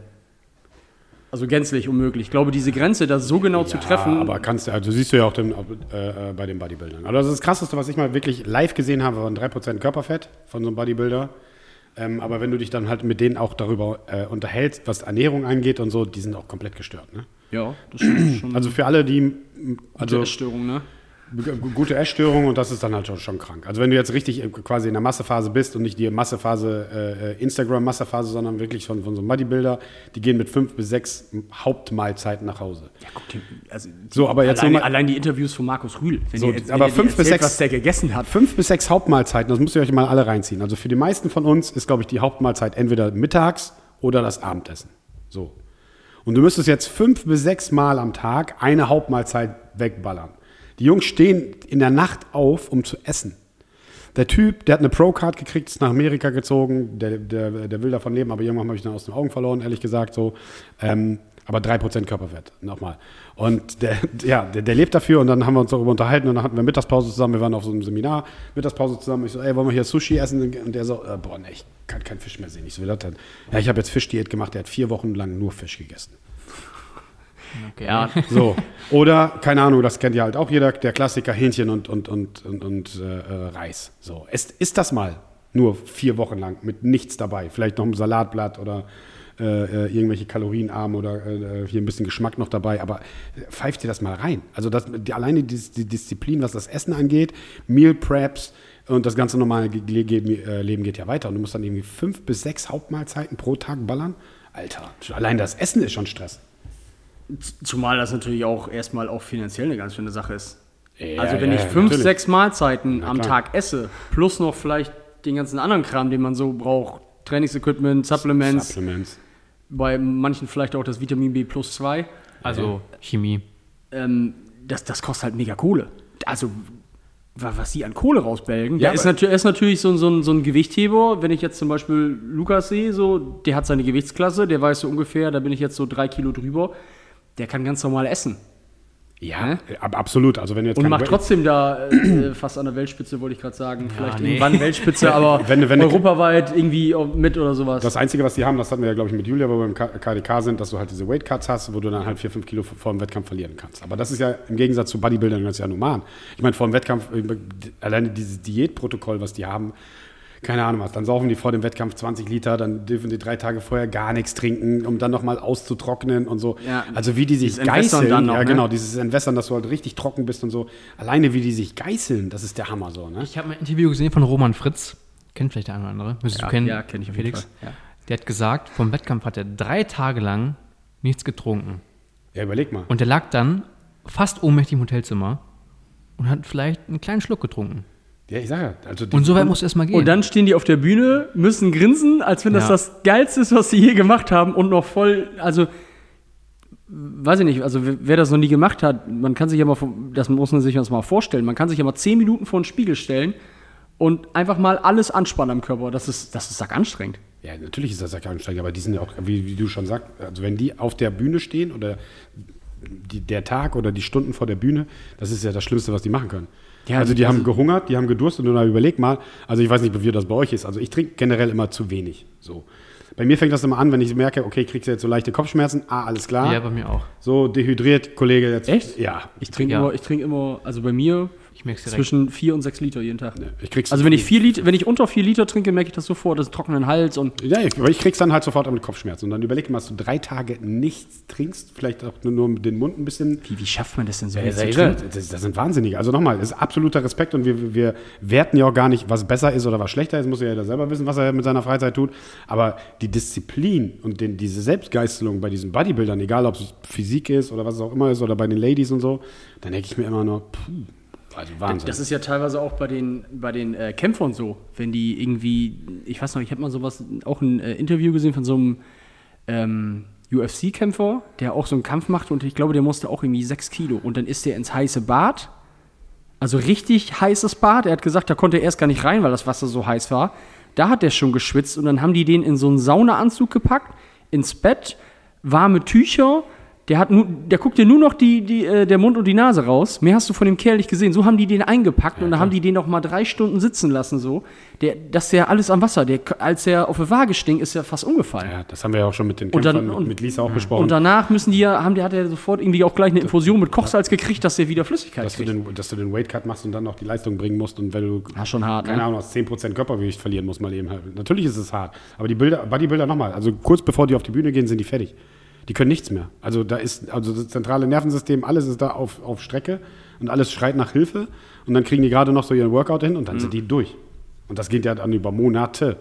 Also gänzlich unmöglich. Ich glaube, diese Grenze, das so genau zu treffen, aber kannst du, also siehst du ja auch den, äh, äh, bei den Bodybuildern. Also das ist das Krasseste, was ich mal wirklich live gesehen habe, waren 3% Körperfett von so einem Bodybuilder. Ähm, aber wenn du dich dann halt mit denen auch darüber äh, unterhältst, was Ernährung angeht und so, die sind auch komplett gestört. Ne? ja, das stimmt schon. Also für alle, die also also Essstörung, ne? Gute Essstörung und das ist dann halt schon, schon krank. Also wenn du jetzt richtig quasi in der Massephase bist und nicht die Massephase, äh, äh, Instagram-Massephase, sondern wirklich von, von so einem Bodybuilder, die gehen mit fünf bis sechs Hauptmahlzeiten nach Hause. Ja, guck dir, also So, aber jetzt allein, nochmal- allein die Interviews von Markus Rühl. Wenn So, ihr- aber fünf bis erzählt, sechs- was der gegessen hat. Fünf bis sechs Hauptmahlzeiten, das müsst ihr euch mal alle reinziehen. Also für die meisten von uns ist, glaube ich, die Hauptmahlzeit entweder mittags oder das Abendessen. So. Und du müsstest jetzt fünf bis sechs Mal am Tag eine Hauptmahlzeit wegballern. Die Jungs stehen in der Nacht auf, um zu essen. Der Typ, der hat eine Pro-Card gekriegt, ist nach Amerika gezogen, der, der, der will davon leben, aber irgendwann habe ich ihn aus den Augen verloren, ehrlich gesagt so. Ähm, aber 3% Körperfett, nochmal. Und der, ja, der, der, lebt dafür und dann haben wir uns darüber unterhalten und dann hatten wir Mittagspause zusammen, wir waren auf so einem Seminar, Mittagspause zusammen. Ich so, ey, wollen wir hier Sushi essen? Und der so, äh, boah, ne, ich kann keinen Fisch mehr sehen. Ich so, wie das denn? Ja, ich habe jetzt Fischdiät gemacht, der hat vier Wochen lang nur Fisch gegessen. Okay. Ja. [LAUGHS] So. Oder, keine Ahnung, das kennt ja halt auch jeder, der Klassiker Hähnchen und, und, und, und, und äh, Reis. So. Ist, ist das mal nur vier Wochen lang mit nichts dabei? Vielleicht noch ein Salatblatt oder äh, äh, irgendwelche kalorienarm oder äh, hier ein bisschen Geschmack noch dabei, aber pfeift dir das mal rein. Also das, die, alleine die, die, Disziplin, was das Essen angeht, Meal Preps und das ganze normale äh, Leben geht ja weiter. Und du musst dann irgendwie fünf bis sechs Hauptmahlzeiten pro Tag ballern. Alter, allein das Essen ist schon Stress. Zumal das natürlich auch erstmal auch finanziell eine ganz schöne Sache ist. Ja, also wenn ja, ich fünf, natürlich. sechs Mahlzeiten am. Tag esse, plus noch vielleicht den ganzen anderen Kram, den man so braucht, Trainingsequipment, Supplements, Supplements. bei manchen vielleicht auch das Vitamin B plus 2, Also Chemie. ähm, das, das kostet halt mega Kohle. Also wa- was sie an Kohle rausbelgen, Ja, ist, aber- natür ist natürlich so, ein- so, ein- so ein Gewichtheber. Wenn ich jetzt zum Beispiel Lukas sehe, so, der hat seine Gewichtsklasse, der weiß so ungefähr, da bin ich jetzt so drei Kilo drüber, der kann ganz normal essen. Ja, Ne? ab- absolut. Also wenn jetzt Und macht trotzdem da äh, fast an der Weltspitze, wollte ich gerade sagen. Vielleicht nee. irgendwann Weltspitze, [LAUGHS] aber Wenn wenn europaweit irgendwie mit oder sowas. Das Einzige, was die haben, das hatten wir ja, glaube ich, mit Julia, wo wir im KDK sind, dass du halt diese Weight Cuts hast, wo du dann halt 4, 5 Kilo vor dem Wettkampf verlieren kannst. Aber das ist ja im Gegensatz zu Bodybuildern ganz ja normal. Ich meine, vor dem Wettkampf, äh, alleine dieses Diätprotokoll, was die haben, keine Ahnung was, dann saufen die vor dem Wettkampf 20 Liter, dann dürfen die drei Tage vorher gar nichts trinken, um dann nochmal auszutrocknen und so. Ja. Also wie die sich geißeln, dann noch, ja ne? genau, dieses Entwässern, dass du halt richtig trocken bist und so. Alleine wie die sich geißeln, das ist der Hammer so, ne? Ich habe ein Interview gesehen von Roman Fritz. Kennt vielleicht der eine oder andere. Müsstest Ja, du kennen. ja, kenn ich auf jeden Felix. Fall, ja. Der hat gesagt, vom Wettkampf hat er drei Tage lang nichts getrunken. Ja, überleg mal. Und der lag dann fast ohnmächtig im Hotelzimmer und hat vielleicht einen kleinen Schluck getrunken. Ja, ich sage ja. Also Und so weit muss es erstmal gehen. Und dann stehen die auf der Bühne, müssen grinsen, als wenn das Ja. das Geilste ist, was sie je gemacht haben und noch voll, also weiß ich nicht, also wer das noch nie gemacht hat, man kann sich ja mal, das muss man sich das mal vorstellen, man kann sich ja mal zehn Minuten vor den Spiegel stellen und einfach mal alles anspannen am Körper. Das ist, das ist sack anstrengend. Ja, natürlich ist das Ansteiger, aber die sind ja auch, wie, wie du schon sagst, also wenn die auf der Bühne stehen oder die, der Tag oder die Stunden vor der Bühne, das ist ja das Schlimmste, was die machen können. Ja, also die also- haben gehungert, die haben gedurstet und dann überleg mal, also ich weiß nicht, wie das bei euch ist, also ich trinke generell immer zu wenig. So. Bei mir fängt das immer an, wenn ich merke, okay, kriegst du jetzt so leichte Kopfschmerzen, ah, alles klar. ja, bei mir auch. So dehydriert, Kollege, jetzt. Echt? Ja. Ich trinke Ja. immer, ich trinke immer, also bei mir Ich merke direkt. zwischen vier und sechs Liter jeden Tag. Ich krieg's Also wenn ich vier Liter, wenn ich unter vier Liter trinke, merke ich das sofort, das ist trockenen Hals und Ja, ich, aber ich krieg's dann halt sofort mit Kopfschmerzen. Und dann überleg mal, dass du drei Tage nichts trinkst, vielleicht auch nur, nur den Mund ein bisschen wie, wie schafft man das denn so? Ja, das, das sind Wahnsinnige. Also nochmal, das ist absoluter Respekt und wir, wir werten ja auch gar nicht, was besser ist oder was schlechter ist. Muss ja jeder selber wissen, was er mit seiner Freizeit tut. Aber die Disziplin und den, diese Selbstgeißelung bei diesen Bodybuildern, egal ob es Physik ist oder was es auch immer ist oder bei den Ladies und so, dann denke ich mir immer nur, puh, also Wahnsinn. Das ist ja teilweise auch bei den, bei den äh, Kämpfern so, wenn die irgendwie, ich weiß noch, ich habe mal sowas, auch ein äh, Interview gesehen von so einem ähm, UFC-Kämpfer, der auch so einen Kampf macht und ich glaube, der musste auch irgendwie sechs Kilo und dann ist der ins heiße Bad, also richtig heißes Bad. Er hat gesagt, da konnte er erst gar nicht rein, weil das Wasser so heiß war. Da hat er schon geschwitzt und dann haben die den in so einen Saunaanzug gepackt, ins Bett, warme Tücher. Der, hat nur, der guckt dir nur noch die, die, äh, der Mund und die Nase raus. Mehr hast du von dem Kerl nicht gesehen. So haben die den eingepackt und dann haben die den noch mal drei Stunden sitzen lassen. So. Der, das ist ja alles am Wasser. Der, als er auf der Waage stinkt, ist er fast umgefallen. ja, das haben wir ja auch schon mit den Und dann- Kämpfern, und- mit Lisa auch besprochen. Und danach müssen die ja, haben, der hat er sofort irgendwie auch gleich eine Infusion mit Kochsalz gekriegt, dass der wieder Flüssigkeit dass du, kriegt. den, dass du den Weightcut machst und dann noch die Leistung bringen musst und wenn du Ja, schon hart, keine ne? Ahnung, aus 10% Körpergewicht verlieren musst mal eben halt. Natürlich ist es hart, aber die Bilder, Bodybuilder nochmal, also kurz bevor die auf die Bühne gehen, sind die fertig. Die können nichts mehr. Also da ist, also das zentrale Nervensystem, alles ist da auf, auf Strecke und alles schreit nach Hilfe und dann kriegen die gerade noch so ihren Workout hin und dann sind die durch. Und das geht ja dann über Monate,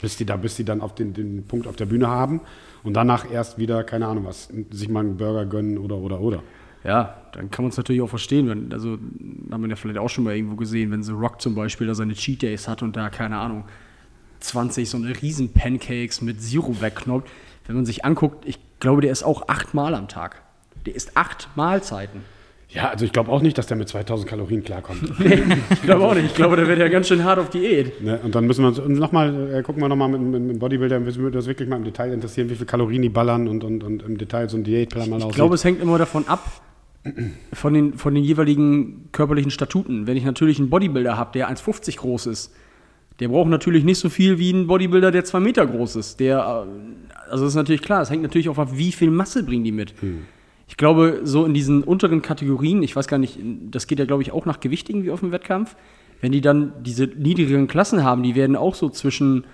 bis die da, bis die dann auf den, den Punkt auf der Bühne haben und danach erst wieder, keine Ahnung was, sich mal einen Burger gönnen oder oder oder. Ja, dann kann man es natürlich auch verstehen. Wenn, also, haben wir ja vielleicht auch schon mal irgendwo gesehen, wenn The Rock zum Beispiel da seine Cheat Days hat und da, keine Ahnung, 20 so eine riesen Pancakes mit Sirup wegknoppt. Wenn man sich anguckt, ich glaube, der ist auch achtmal am Tag. Der isst acht Mahlzeiten. Ja, also ich glaube auch nicht, dass der mit 2000 Kalorien klarkommt. [LAUGHS] Nee, ich glaube auch nicht. Ich glaube, der wird ja ganz schön hart auf Diät. ne? Und dann müssen wir uns nochmal, äh, gucken wir nochmal mit, mit, mit Bodybuilder, müssen wir das wirklich mal im Detail interessieren, wie viel Kalorien die ballern und, und, und im Detail so ein Diätplan mal Ich aussieht. glaube, es hängt immer davon ab, von den, von den jeweiligen körperlichen Statuten. Wenn ich natürlich einen Bodybuilder habe, der 1,50 groß ist, der braucht natürlich nicht so viel wie ein Bodybuilder, der 2 Meter groß ist. Der, äh, also das ist natürlich klar, es hängt natürlich auch ab, wie viel Masse bringen die mit. Ich glaube, so in diesen unteren Kategorien, ich weiß gar nicht, das geht ja, glaube ich, auch nach Gewicht irgendwie auf dem Wettkampf. Wenn die dann diese niedrigeren Klassen haben, die werden auch so zwischen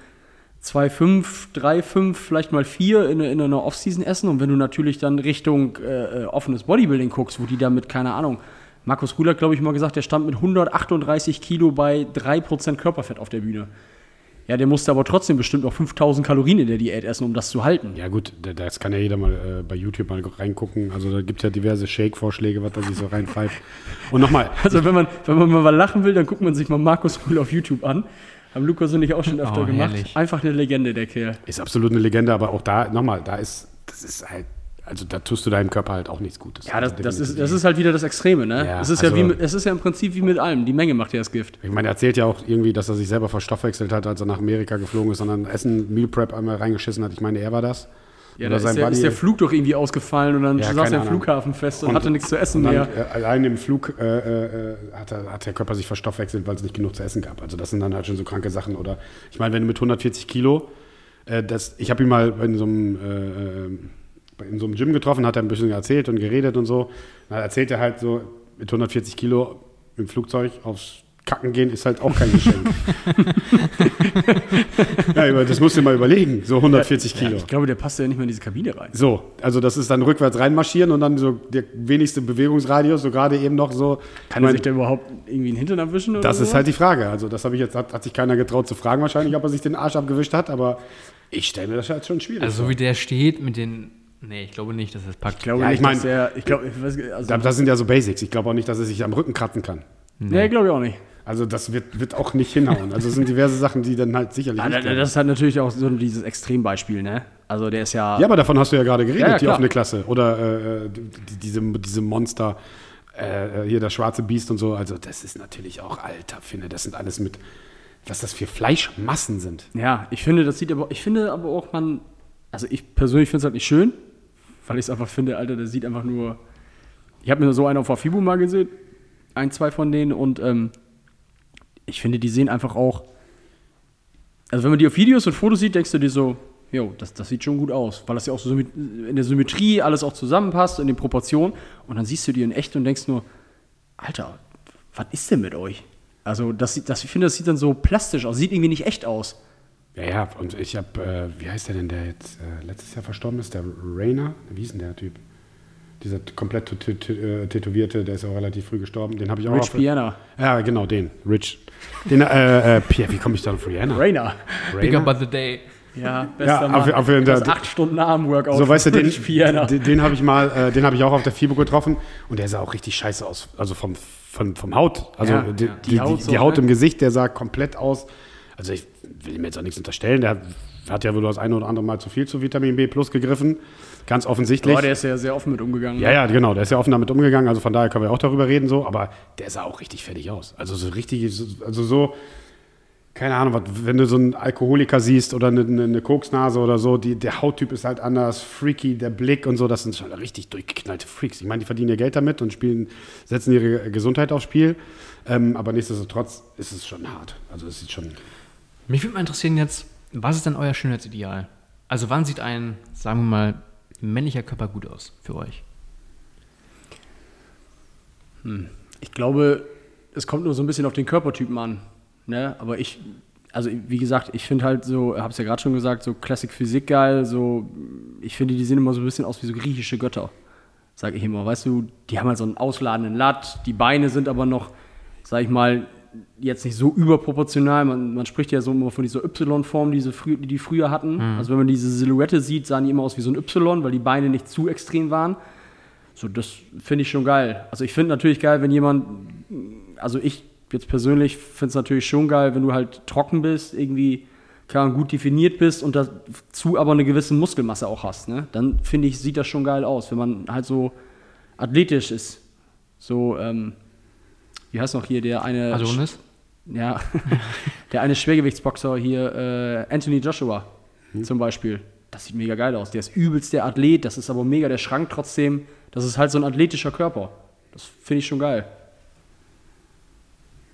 2,5, 3,5, vielleicht mal 4 in, in einer Offseason essen. Und wenn du natürlich dann Richtung äh, äh, offenes Bodybuilding guckst, wo die da mit, keine Ahnung, Markus hat, glaube ich, mal gesagt, der stand mit 138 Kilo bei 3% Körperfett auf der Bühne. Ja, der musste aber trotzdem bestimmt noch 5000 Kalorien in der Diät essen, um das zu halten. Ja gut, da- das kann ja jeder mal äh, bei YouTube mal reingucken. Also da gibt es ja diverse Shake-Vorschläge, was da sich so reinpfeift. Und nochmal, [LAUGHS] Also wenn man, wenn man mal lachen will, dann guckt man sich mal Markus Rühl auf YouTube an. Haben Lukas und ich auch schon öfter Oh, gemacht. herrlich. Einfach eine Legende, der Kerl. ist absolut eine Legende, aber auch da, nochmal, da ist, das ist halt, also da tust du deinem Körper halt auch nichts Gutes. Ja, das, Also das, ist, das ist halt wieder das Extreme, ne? Ja, es, ist ja also- wie mit, es ist ja im Prinzip wie mit allem. Die Menge macht ja das Gift. Ich meine, er erzählt ja auch irgendwie, dass er sich selber verstoffwechselt hat, als er nach Amerika geflogen ist und dann Essen, Meal Prep einmal reingeschissen hat. Ich meine, er war das. Ja, da ist ist der Flug doch irgendwie ausgefallen und dann Ja, saß er im. Flughafen fest und, Und- hatte nichts zu essen mehr. äh, allein im Flug äh, äh, hat, er, hat der Körper sich verstoffwechselt, weil es nicht genug zu essen gab. Also das sind dann halt schon so kranke Sachen. Oder ich meine, wenn du mit 140 Kilo, äh, das, ich habe ihn mal in so einem äh, äh, in so einem Gym getroffen, hat er ein bisschen erzählt und geredet und so. Dann erzählt er halt so, mit 140 Kilo im Flugzeug aufs Kacken gehen ist halt auch kein Geschenk. [LAUGHS] ja, aber das musst du dir mal überlegen, so 140 Kilo. Ich glaube, der passt ja nicht mehr in diese Kabine rein. So, also das ist dann rückwärts reinmarschieren und dann so der wenigste Bewegungsradius, so gerade eben noch so. Kann mein, sich da überhaupt irgendwie einen Hintern erwischen? Oder das so? ist halt die Frage. Also das habe ich jetzt, hat, hat sich keiner getraut zu fragen wahrscheinlich, ob er sich den Arsch abgewischt hat, aber ich stelle mir das halt schon schwierig Also so wie der steht mit den. Nee, ich glaube nicht, dass das packt. Ich glaube Ja, ich nicht, mein- dass er. Ich glaube, ich weiß, also, Da- Das sind ja so Basics. Ich glaube auch nicht, dass er sich am Rücken kratzen kann. nee, glaube ich auch nicht. Also das wird, wird auch nicht hinhauen. Also es sind diverse Sachen, die dann halt sicherlich Ah, nicht da- klappen. das ist halt natürlich auch so dieses Extrembeispiel, ne? Also der ist ja. Ja, aber davon hast du ja gerade geredet, Ja, ja, die offene Klasse. Oder äh, die, diese, diese Monster, äh, hier das schwarze Biest und so. Also das ist natürlich auch, alter, finde, das sind alles mit, was das für Fleischmassen sind. Ja, ich finde, das sieht aber, ich finde aber auch, man, also ich persönlich finde es halt nicht schön, weil ich es einfach finde, Alter, der sieht einfach nur, ich habe mir so einen auf der Fibu mal gesehen, ein, zwei von denen und ähm, ich finde, die sehen einfach auch, also wenn man die auf Videos und Fotos sieht, denkst du dir so, jo, das, das sieht schon gut aus, weil das ja auch so in der Symmetrie alles auch zusammenpasst, in den Proportionen und dann siehst du die in echt und denkst nur, Alter, was ist denn mit euch? Also das, das, ich finde, das sieht dann so plastisch aus, sieht irgendwie nicht echt aus. Ja, ja, und ich habe, äh, wie heißt der denn, der jetzt äh, letztes Jahr verstorben ist? Der Rainer? Wie hieß denn der Typ? Dieser komplett äh, tätowierte, der ist auch relativ früh gestorben. Den habe ich auch Rich Piana. Ja, genau, den. Rich. Den, äh, äh, Pierre, wie komme ich da auf Rihanna? Rainer. Bigger Rainer? by the day. Ja, bester Ja, Mann. auf- auf jeden das Fall. acht Stunden Arm-Workout. So, weißt du, den, den, den habe ich mal, äh, den habe ich auch auf der FIBO getroffen und der sah auch richtig scheiße aus. Also vom, vom, vom Haut. Also Ja, die, ja. die, Die die, Haut die so, Haut ne? im Gesicht, der sah komplett aus. Also ich will ihm jetzt auch nichts unterstellen. Der hat ja wohl das eine oder andere Mal zu viel zu Vitamin B plus gegriffen. Ganz offensichtlich. Boah, der ist ja sehr offen mit umgegangen. ja, ja, genau. Der ist ja offen damit umgegangen. Also von daher können wir auch darüber reden so. Aber der sah auch richtig fertig aus. Also so richtig, so- also so keine Ahnung, wenn du so einen Alkoholiker siehst oder eine, eine, eine Koksnase oder so, die, der Hauttyp ist halt anders, freaky, der Blick und so, das sind schon richtig durchgeknallte Freaks. Ich meine, die verdienen ihr Geld damit und spielen, setzen ihre Gesundheit aufs Spiel. Ähm, aber nichtsdestotrotz ist es schon hart. Also es sieht schon. Mich würde mal interessieren jetzt, was ist denn euer Schönheitsideal? Also wann sieht ein, sagen wir mal, männlicher Körper gut aus für euch? Ich glaube, es kommt nur so ein bisschen auf den Körpertypen an. Ne? Aber ich, also wie gesagt, ich finde halt so, hab's ja gerade schon gesagt, so Classic Physik geil, so, ich finde, die sehen immer so ein bisschen aus wie so griechische Götter. Sag ich immer. Weißt du, die haben halt so einen ausladenden Latt, die Beine sind aber noch, sag ich mal, jetzt nicht so überproportional. Man, man spricht ja so immer von dieser Y-Form, die, frü die die früher hatten. Also wenn man diese Silhouette sieht, sahen die immer aus wie so ein Y, weil die Beine nicht zu extrem waren. So, das finde ich schon geil. Also ich finde natürlich geil, wenn jemand, also ich jetzt persönlich finde es natürlich schon geil, wenn du halt trocken bist, irgendwie kann, gut definiert bist und dazu aber eine gewisse Muskelmasse auch hast, ne? dann finde ich, sieht das schon geil aus, wenn man halt so athletisch ist. So, ähm, wie heißt noch hier der eine. Adonis? Ja, [LAUGHS] der eine Schwergewichtsboxer hier, äh, Anthony Joshua zum Beispiel. Das sieht mega geil aus. Der ist übelst der Athlet, das ist aber mega der Schrank trotzdem. Das ist halt so ein athletischer Körper. Das finde ich schon geil.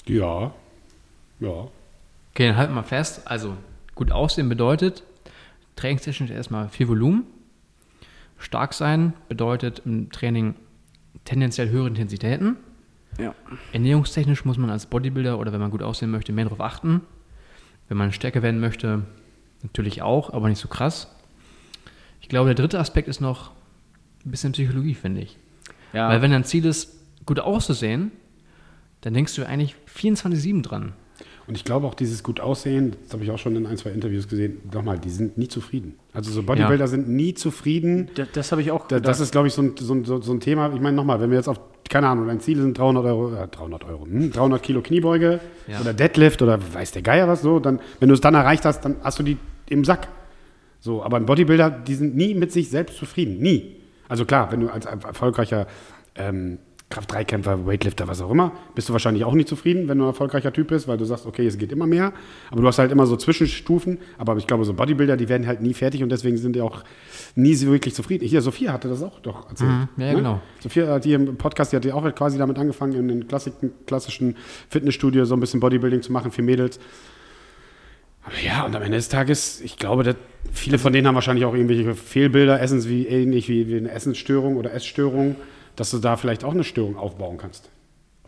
Ja. Ja. Okay, dann halten wir mal fest. Also, gut aussehen bedeutet, trainingstechnisch erstmal viel Volumen. Stark sein bedeutet im Training tendenziell höhere Intensitäten. Ja. Ernährungstechnisch muss man als Bodybuilder oder wenn man gut aussehen möchte, mehr darauf achten. Wenn man stärker werden möchte, natürlich auch, aber nicht so krass. Ich glaube, der dritte Aspekt ist noch ein bisschen Psychologie, finde ich. Ja. Weil wenn dein Ziel ist, gut auszusehen, dann denkst du eigentlich 24-7 dran. Und ich glaube auch dieses gut aussehen, das habe ich auch schon in ein, zwei Interviews gesehen, nochmal, die sind nie zufrieden. Also so Bodybuilder Ja. sind nie zufrieden. das, das habe ich auch Da, das ist, glaube ich, so ein, so, ein, so ein Thema. Ich meine, nochmal, wenn wir jetzt auf, keine Ahnung, dein Ziel sind 300 Euro, äh, 300 Euro, hm, 300 Kilo Kniebeuge Ja. oder Deadlift oder weiß der Geier was so, dann, wenn du es dann erreicht hast, dann hast du die im Sack. So, aber ein Bodybuilder, die sind nie mit sich selbst zufrieden. Nie. Also klar, wenn du als erfolgreicher ähm, Kraft-3-Kämpfer, Weightlifter, was auch immer, bist du wahrscheinlich auch nicht zufrieden, wenn du ein erfolgreicher Typ bist, weil du sagst, okay, es geht immer mehr. Aber du hast halt immer so Zwischenstufen. Aber ich glaube, so Bodybuilder, die werden halt nie fertig und deswegen sind die auch nie so wirklich zufrieden. Hier, Sophia hatte das auch doch erzählt. Mhm, ja, genau. Sophia hat hier im Podcast, die hat ja auch quasi damit angefangen, in den klassischen, Fitnessstudio so ein bisschen Bodybuilding zu machen für Mädels. Aber ja, und am Ende des Tages, ich glaube, viele von denen haben wahrscheinlich auch irgendwelche Fehlbilder, Essens wie ähnlich wie, wie eine Essensstörung oder Essstörung, dass du da vielleicht auch eine Störung aufbauen kannst.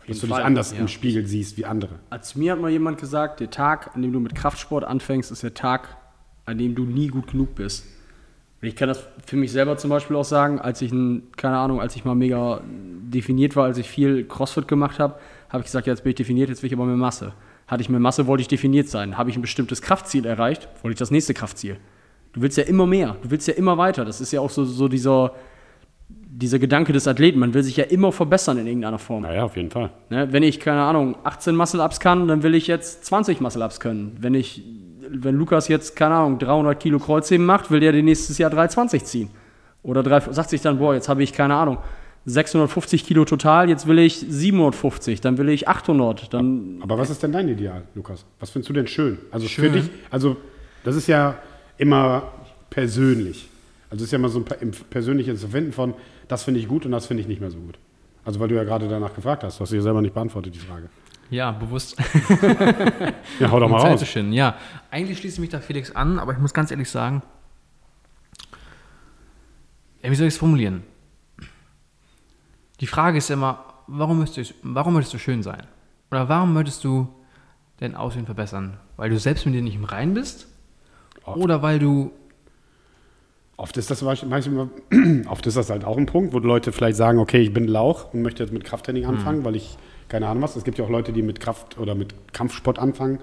Dass du dich Fall, anders ja. im Spiegel siehst wie andere. Als mir hat mal jemand gesagt, der Tag, an dem du mit Kraftsport anfängst, ist der Tag, an dem du nie gut genug bist. Und ich kann das für mich selber zum Beispiel auch sagen, als ich, ein, keine Ahnung, als ich mal mega definiert war, als ich viel Crossfit gemacht habe, habe ich gesagt, ja, jetzt bin ich definiert, jetzt will ich aber mehr Masse. Hatte ich mehr Masse, wollte ich definiert sein. Habe ich ein bestimmtes Kraftziel erreicht, wollte ich das nächste Kraftziel. Du willst ja immer mehr, du willst ja immer weiter. Das ist ja auch so, so dieser, dieser Gedanke des Athleten. Man will sich ja immer verbessern in irgendeiner Form. Naja, auf jeden Fall. Ne, wenn ich, keine Ahnung, 18 Muscle-Ups kann, dann will ich jetzt 20 Muscle-Ups können. Wenn ich, wenn Lukas jetzt, keine Ahnung, 300 Kilo Kreuzheben macht, will der den nächstes Jahr 320 ziehen. Oder drei, sagt sich dann, boah, jetzt habe ich, keine Ahnung, 650 Kilo total, jetzt will ich 750, dann will ich 800, dann, Aber was ist denn dein Ideal, Lukas? Was findest du denn schön? Also für Schön? dich, also das ist ja immer persönlich. Also es ist ja immer so ein persönliches Finden von, das finde ich gut und das finde ich nicht mehr so gut. Also weil du ja gerade danach gefragt hast, du hast dir selber nicht beantwortet, die Frage. Ja, bewusst. Ja, hau doch mal raus. Ja, eigentlich schließe ich mich da Felix an, aber ich muss ganz ehrlich sagen, ja, wie soll ich es formulieren? Die Frage ist ja immer, warum möchtest, du, warum möchtest du schön sein? Oder warum möchtest du dein Aussehen verbessern? Weil du selbst mit dir nicht im Rein bist? Oft. Oder weil du, Oft ist das manchmal, [CLEARS THROAT] oft ist das halt auch ein Punkt, wo Leute vielleicht sagen, okay, ich bin Lauch und möchte jetzt mit Krafttraining anfangen, weil ich keine Ahnung was. Es gibt ja auch Leute, die mit Kraft oder mit Kampfsport anfangen,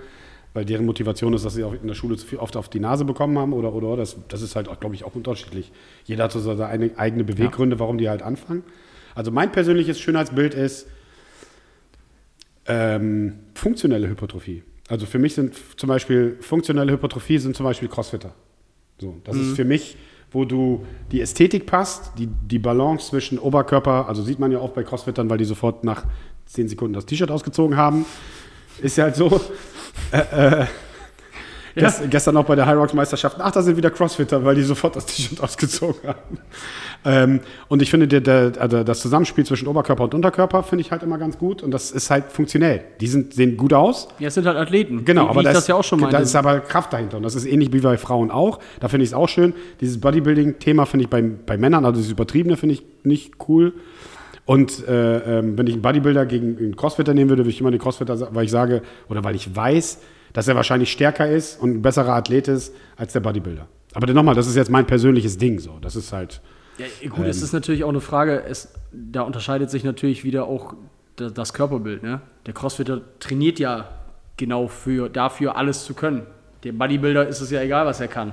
weil deren Motivation ist, dass sie auch in der Schule zu viel oft auf die Nase bekommen haben oder oder. Das, das ist halt, glaube ich, auch unterschiedlich. Jeder hat so seine eine- eigene Beweggründe, warum die halt anfangen. Also mein persönliches Schönheitsbild ist ähm, funktionelle Hypertrophie. Also für mich sind zum Beispiel funktionelle Hypertrophie sind zum Beispiel Crossfitter. So, das ist für mich, wo du die Ästhetik passt, die, die Balance zwischen Oberkörper, also sieht man ja auch bei Crossfittern, weil die sofort nach 10 Sekunden das T-Shirt ausgezogen haben. Ist ja halt so. [LAUGHS] Äh, äh, gest, Gestern auch bei der High Rocks Meisterschaft. Ach, da sind wieder Crossfitter, weil die sofort das T-Shirt ausgezogen haben. Ähm, und ich finde, der, der, also das Zusammenspiel zwischen Oberkörper und Unterkörper finde ich halt immer ganz gut. Und das ist halt funktionell. Die sind, sehen gut aus. ja, es sind halt Athleten. Genau, wie, aber wie da ist, das ja auch schon da meinte. ist aber Kraft dahinter. Und das ist ähnlich wie bei Frauen auch. Da finde ich es auch schön. Dieses Bodybuilding-Thema finde ich bei, bei Männern, also dieses Übertriebene, finde ich nicht cool. Und äh, ähm, wenn ich einen Bodybuilder gegen einen Crossfitter nehmen würde, würde ich immer den Crossfitter, weil ich sage, oder weil ich weiß, dass er wahrscheinlich stärker ist und ein besserer Athlet ist als der Bodybuilder. Aber nochmal, das ist jetzt mein persönliches Ding so. Das ist halt. Ja, gut, es ist natürlich auch eine Frage, es, da unterscheidet sich natürlich wieder auch da- das Körperbild. Ne? Der Crossfitter trainiert ja genau für, dafür, alles zu können. Der Bodybuilder ist es ja egal, was er kann.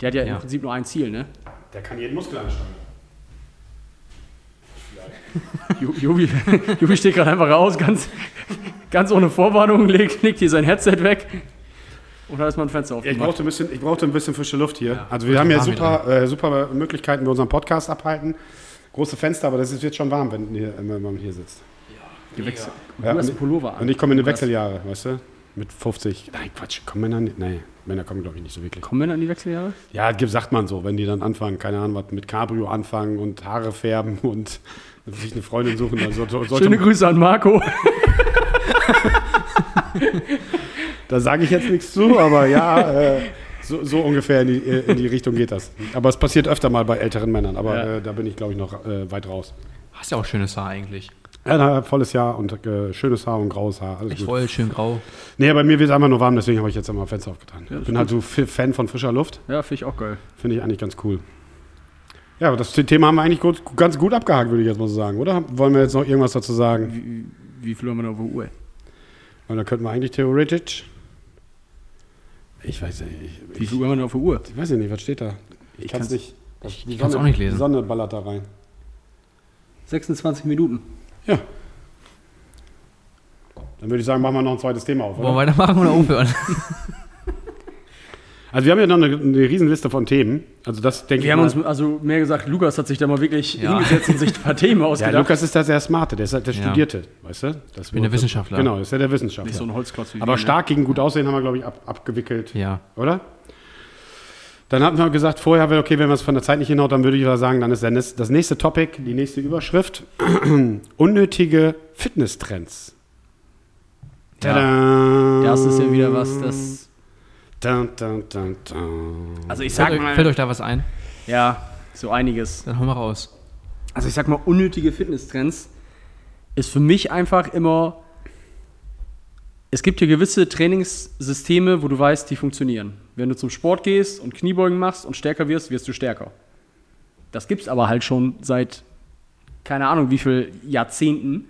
Der hat ja, Ja. im Prinzip nur ein Ziel. Ne? Der kann jeden Muskel. Ju- Jubi, Jubi steht gerade einfach raus, ganz, ganz ohne Vorwarnung, legt, legt hier sein Headset weg. Oder ist mal ein Fenster Ja, ich, brauchte ein bisschen, ich brauchte ein bisschen frische Luft hier. Ja, also wir haben ja super, äh, super Möglichkeiten, wir unseren Podcast abhalten. Große Fenster, aber das ist, wird schon warm, wenn, hier, wenn man hier sitzt. Gewechselt. Und Ja, du hast und- einen Pullover an. Und ich komme in die Wechseljahre, weißt du? Mit 50. Nein, Quatsch, kommen Männer nicht? Nein, Männer kommen, glaube ich, nicht so wirklich. Kommen wir in die Wechseljahre? Ja, gibt- sagt man so, wenn die dann anfangen, keine Ahnung, was mit Cabrio anfangen und Haare färben und [LAUGHS] sich eine Freundin suchen. Also, Schöne Grüße an Marco. [LAUGHS] Da sage ich jetzt nichts zu, aber ja, äh, so, so ungefähr in die, in die Richtung geht das. Aber es passiert öfter mal bei älteren Männern, aber Ja. äh, da bin ich, glaube ich, noch äh, weit raus. Hast ja auch schönes Haar eigentlich. Ja, na, volles Jahr und äh, schönes Haar und graues Haar, alles gut. Voll schön grau. Nee, bei mir wird es einfach nur warm, deswegen habe ich jetzt einmal Fenster aufgetan. Ja, bin halt so Fan von frischer Luft, Ja, finde ich auch geil. finde ich eigentlich ganz cool. Ja, aber das Thema haben wir eigentlich gut, ganz gut abgehakt, würde ich jetzt mal so sagen, oder? Wollen wir jetzt noch irgendwas dazu sagen? Wie, wie viel haben wir noch auf der Uhr? Weil da könnten wir eigentlich theoretisch. Ich weiß nicht. Ich, Wie ich, viel Uhr haben wir noch auf der Uhr? ich weiß nicht, was steht da? Ich kann es nicht. ich Die kann's Sonne- auch nicht lesen. Die Sonne ballert da rein. 26 Minuten. Ja. Dann würde ich sagen, machen wir noch ein zweites Thema auf. Wollen wir Oder? weitermachen oder aufhören? [LAUGHS] Also wir haben ja noch eine, eine Riesenliste von Themen. Also das denke ich Wir haben mal. uns, also mehr gesagt, Lukas hat sich da mal wirklich Ja. hingesetzt und sich ein paar Themen [LAUGHS] ja, ausgedacht. Lukas ist da sehr smarte, der ist halt der Ja. Studierte, weißt du? Das bin der Wissenschaftler. Genau, das ist ja der Wissenschaftler. Nicht so ein Holzklotz wie Aber wir, ne? stark gegen gut aussehen haben wir, glaube ich, ab, abgewickelt, ja. oder? Dann hatten wir gesagt, vorher, okay, wenn wir es von der Zeit nicht hinhaut, dann würde ich aber sagen, dann ist das nächste Topic, die nächste Überschrift, [CLEARS THROAT] unnötige Fitnesstrends. Tada! Das ist ja wieder was, das. Dun, dun, dun, dun. Also ich Fällt, sag euch, mal. fällt euch da was ein? Ja, so einiges. Dann hauen wir raus. Also ich sag mal, unnötige Fitnesstrends ist für mich einfach immer. Es gibt hier gewisse Trainingssysteme, wo du weißt, die funktionieren. Wenn du zum Sport gehst und Kniebeugen machst und stärker wirst, wirst du stärker. Das gibt's aber halt schon seit keine Ahnung wie viel Jahrzehnten.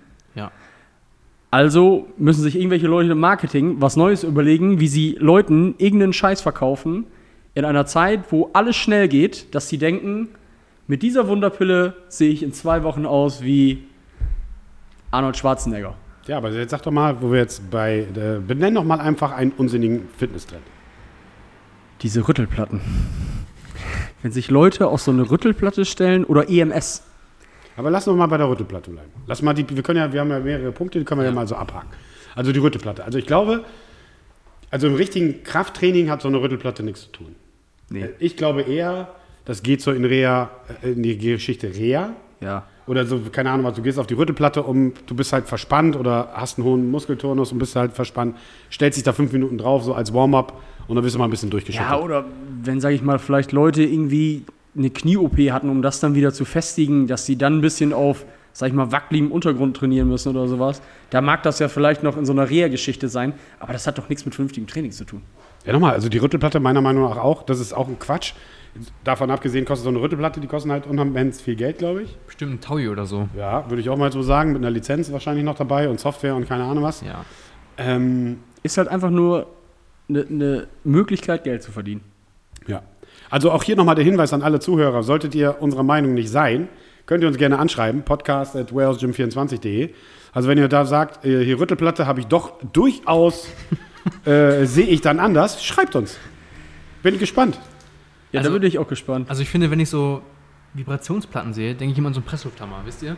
Also müssen sich irgendwelche Leute im Marketing was Neues überlegen, wie sie Leuten irgendeinen Scheiß verkaufen in einer Zeit, wo alles schnell geht, dass sie denken, mit dieser Wunderpille sehe ich in zwei Wochen aus wie Arnold Schwarzenegger. Ja, aber jetzt sag doch mal, wo wir jetzt bei, äh, benenn doch mal einfach einen unsinnigen Fitnesstrend. Diese Rüttelplatten. Wenn sich Leute auf so eine Rüttelplatte stellen oder EMS. Aber lass noch mal bei der Rüttelplatte bleiben. Lass mal die, wir können ja, wir haben ja mehrere Punkte, die können wir ja, mal so abhaken. Also die Rüttelplatte. Also ich glaube, also im richtigen Krafttraining hat so eine Rüttelplatte nichts zu tun. Nee. Ich glaube eher, das geht so in Reha, äh, in die Geschichte Reha. Ja. Oder so, keine Ahnung was, du gehst auf die Rüttelplatte um, du bist halt verspannt oder hast einen hohen Muskelturnus und bist halt verspannt, stellst dich da fünf Minuten drauf, so als Warm-up und dann bist du mal ein bisschen durchgeschüttelt. Ja, oder wenn, sage ich mal, vielleicht Leute irgendwie eine Knie-OP hatten, um das dann wieder zu festigen, dass sie dann ein bisschen auf, sag ich mal, wackeligem Untergrund trainieren müssen oder sowas. Da mag das ja vielleicht noch in so einer Reha-Geschichte sein, aber das hat doch nichts mit vernünftigem Training zu tun. Ja, nochmal, also die Rüttelplatte meiner Meinung nach auch, das ist auch ein Quatsch. Davon abgesehen kostet so eine Rüttelplatte, die kosten halt unheimlich viel Geld, glaube ich. Bestimmt ein Taui oder so. Ja, würde ich auch mal so sagen, mit einer Lizenz wahrscheinlich noch dabei und Software und keine Ahnung was. Ja. Ähm, Ist halt einfach nur eine ne Möglichkeit, Geld zu verdienen. ja. Also auch hier nochmal der Hinweis an alle Zuhörer, solltet ihr unserer Meinung nicht sein, könnt ihr uns gerne anschreiben, podcast at warehousegym24.de. Also wenn ihr da sagt, äh, hier Rüttelplatte habe ich doch durchaus, [LAUGHS] äh, sehe ich dann anders, schreibt uns. Bin gespannt. Ja, Also- da bin ich auch gespannt. Also ich finde, wenn ich so Vibrationsplatten sehe, denke ich immer an so einen Presslufthammer, wisst ihr?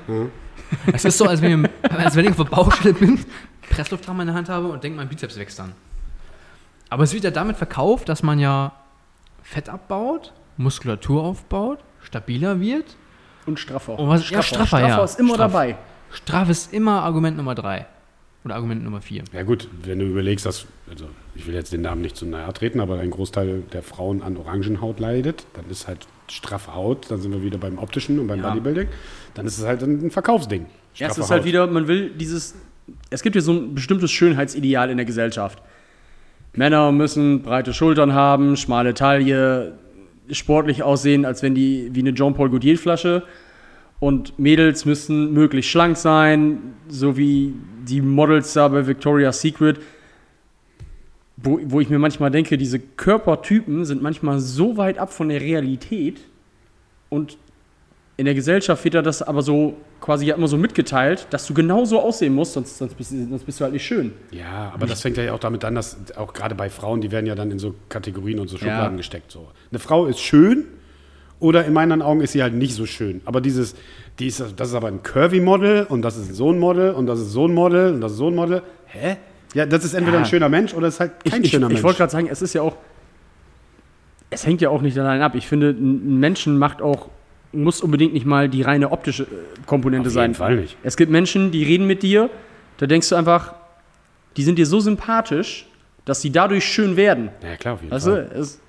Es ist so, als wenn, ich, als wenn ich auf der Baustelle bin, Presslufthammer in der Hand habe und denke, mein Bizeps wächst dann. Aber es wird ja damit verkauft, dass man ja Fett abbaut, Muskulatur aufbaut, stabiler wird. Und straffer. Und was- ja, straffer, ja. ist immer Straff. dabei. Straff ist immer Argument Nummer drei. Oder Argument Nummer vier. Ja gut, wenn du überlegst, dass, also ich will jetzt den Namen nicht zu nahe treten, aber ein Großteil der Frauen an Orangenhaut leidet, dann ist halt straffe Haut, dann sind wir wieder beim optischen und beim Ja. Bodybuilding, dann ist es halt ein Verkaufsding. Ja, es ist halt Haut. wieder, man will dieses, es gibt hier so ein bestimmtes Schönheitsideal in der Gesellschaft. Männer müssen breite Schultern haben, schmale Taille, sportlich aussehen, als wenn die wie eine Jean-Paul Gaultier-Flasche. Und Mädels müssen möglichst schlank sein, so wie die Models da bei Victoria's Secret. Wo, wo ich mir manchmal denke, diese Körpertypen sind manchmal so weit ab von der Realität und in der Gesellschaft wird ja das aber so quasi ja immer so mitgeteilt, dass du genauso aussehen musst, sonst, sonst, bist, du- sonst bist du halt nicht schön. Ja, aber das fängt ja auch damit an, dass auch gerade bei Frauen, die werden ja dann in so Kategorien und so Schubladen Ja. gesteckt. So. Eine Frau ist schön oder in meinen Augen ist sie halt nicht so schön. Aber dieses, die ist, das ist aber ein Curvy-Model und das ist so ein Model und das ist so ein Model und das ist so ein Model. Hä? Ja, das ist entweder Ja. ein schöner Mensch oder ist halt Ich, kein ich, schöner ich Mensch. wollte gerade sagen, es ist ja auch, es hängt ja auch nicht allein ab. Ich finde, ein Menschen macht auch, muss unbedingt nicht mal die reine optische äh, Komponente Auf sein. jeden Fall nicht. Es gibt Menschen, die reden mit dir, da denkst du einfach, die sind dir so sympathisch, dass sie dadurch schön werden. ja, klar, auf jeden Weißt du, Fall. es,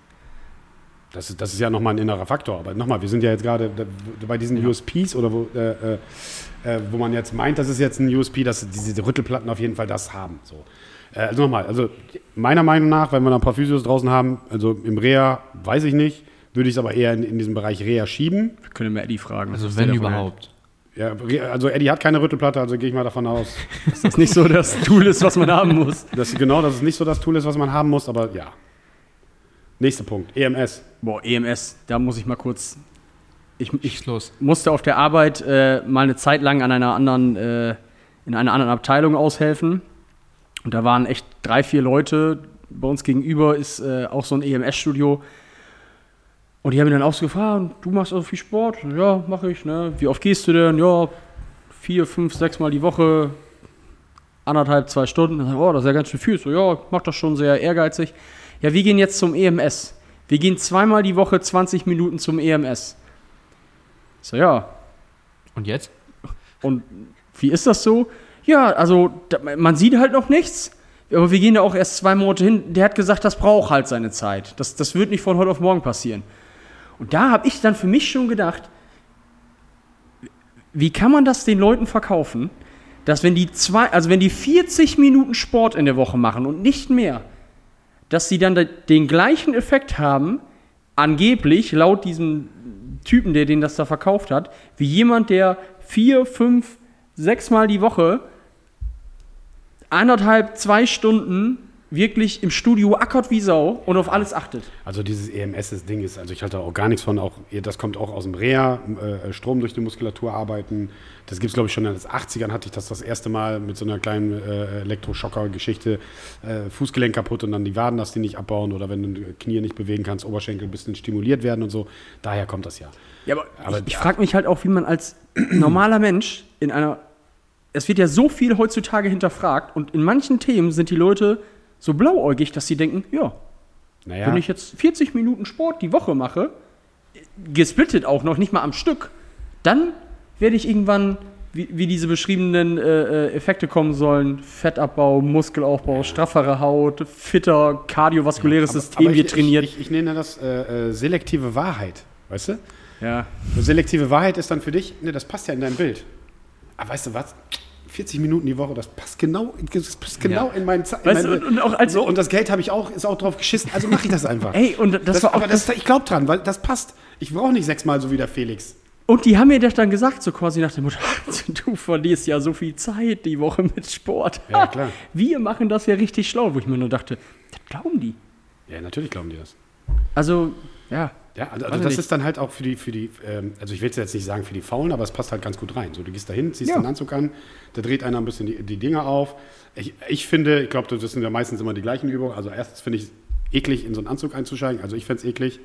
Das, ist- das ist ja nochmal ein innerer Faktor. Aber nochmal, wir sind ja jetzt gerade bei diesen USPs oder wo, äh, äh, äh, wo man jetzt meint, das ist jetzt ein USP, dass diese Rüttelplatten auf jeden Fall das haben. So. Äh, also nochmal, also meiner Meinung nach, wenn wir da ein paar Physios draußen haben, also im Reha weiß ich nicht, würde ich es aber eher in, in diesem Bereich Reha schieben. wir können wir Eddie fragen. Also wenn überhaupt. Ja, Re- also Eddie hat keine Rüttelplatte, also gehe ich mal davon aus, hält. [LAUGHS] Dass das nicht so das Tool ist, was man haben muss. dass genau, dass es nicht so das Tool ist, was man haben muss, aber ja. Nächster Punkt, EMS. Boah, EMS, da muss ich mal kurz. Ich, ich los. musste auf der Arbeit äh, mal eine Zeit lang an einer anderen, äh, in einer anderen Abteilung aushelfen. Und da waren echt drei, vier Leute. Bei uns gegenüber ist äh, auch so ein EMS-Studio. Und die haben mich dann auch so gefragt, du machst also viel Sport? Ja, mache ich. Ne? Wie oft gehst du denn? Ja, vier, fünf, sechs Mal die Woche, anderthalb, zwei Stunden. Dann oh, das ist ja ganz schön viel. So, ja, mach das schon sehr ehrgeizig. Ja, wir gehen jetzt zum EMS. Wir gehen zweimal die Woche 20 Minuten zum EMS. So, ja, Und jetzt? und wie ist das so? Ja, also man sieht halt noch nichts. Aber wir gehen da auch erst zwei Monate hin. Der hat gesagt, das braucht halt seine Zeit. Das, das wird nicht von heute auf morgen passieren. Und da habe ich dann für mich schon gedacht, wie kann man das den Leuten verkaufen, dass wenn die zwei, also wenn die 40 Minuten Sport in der Woche machen und nicht mehr, dass sie dann de- den gleichen Effekt haben, angeblich laut diesem Typen, der den das da verkauft hat, wie jemand, der vier, fünf, sechs Mal die Woche eineinhalb, zwei Stunden wirklich im Studio ackert wie Sau und auf alles achtet. Also dieses EMS, das Ding ist, also ich halte auch gar nichts von, auch, das kommt auch aus dem Reha, äh, Strom durch die Muskulatur arbeiten. Das gibt es, glaube ich, schon in den 80ern hatte ich das das erste Mal mit so einer kleinen äh, Elektroschocker-Geschichte. Äh, Fußgelenk kaputt und dann die Waden, dass die nicht abbauen oder wenn du Knie nicht bewegen kannst, Oberschenkel ein bisschen stimuliert werden und so. Daher kommt das ja. Ja, aber, Aber- ich, ich frage mich halt auch, wie man als [CLEARS THROAT] normaler Mensch in einer. Es wird ja so viel heutzutage hinterfragt und in manchen Themen sind die Leute so blauäugig, dass sie denken, ja, Naja, wenn ich jetzt 40 Minuten Sport die Woche mache, gesplittet auch noch, nicht mal am Stück, dann werde ich irgendwann, wie, wie diese beschriebenen äh, äh, Effekte kommen sollen, Fettabbau, Muskelaufbau, straffere Haut, fitter, kardiovaskuläres System ich, wird trainiert. Ich, ich, ich nenne das äh, äh, selektive Wahrheit, weißt du? ja. Selektive Wahrheit ist dann für dich, ne, das passt ja in dein Bild. Aber weißt du was? 40 Minuten die Woche, das passt genau, das passt genau Ja. in meinen Zeit. Weißt du, und- und auch als- so, und das Geld habe ich auch, ist auch drauf geschissen, also mache ich das einfach. [LAUGHS] Ey, und das, das, war auch aber das, ich glaube dran, weil das passt. Ich brauche nicht sechsmal so wie der Felix. Und die haben mir das dann gesagt, so quasi nach dem Motto, [LAUGHS] du verlierst ja so viel Zeit die Woche mit Sport. Ja, [LAUGHS] klar. Wir machen das ja richtig schlau, wo ich mir nur dachte, das glauben die. Ja, natürlich glauben die das. Also, ja. Ja, also, also das nicht. ist dann halt auch für die, für die ähm, also ich will es jetzt nicht sagen für die Faulen, aber es passt halt ganz gut rein. So, du gehst da hin, ziehst Ja. den Anzug an, da dreht einer ein bisschen die, die Dinger auf. Ich, ich finde, ich glaube, das sind ja meistens immer die gleichen Übungen. Also erstens finde ich es eklig, in so einen Anzug einzusteigen. Also ich fände es eklig.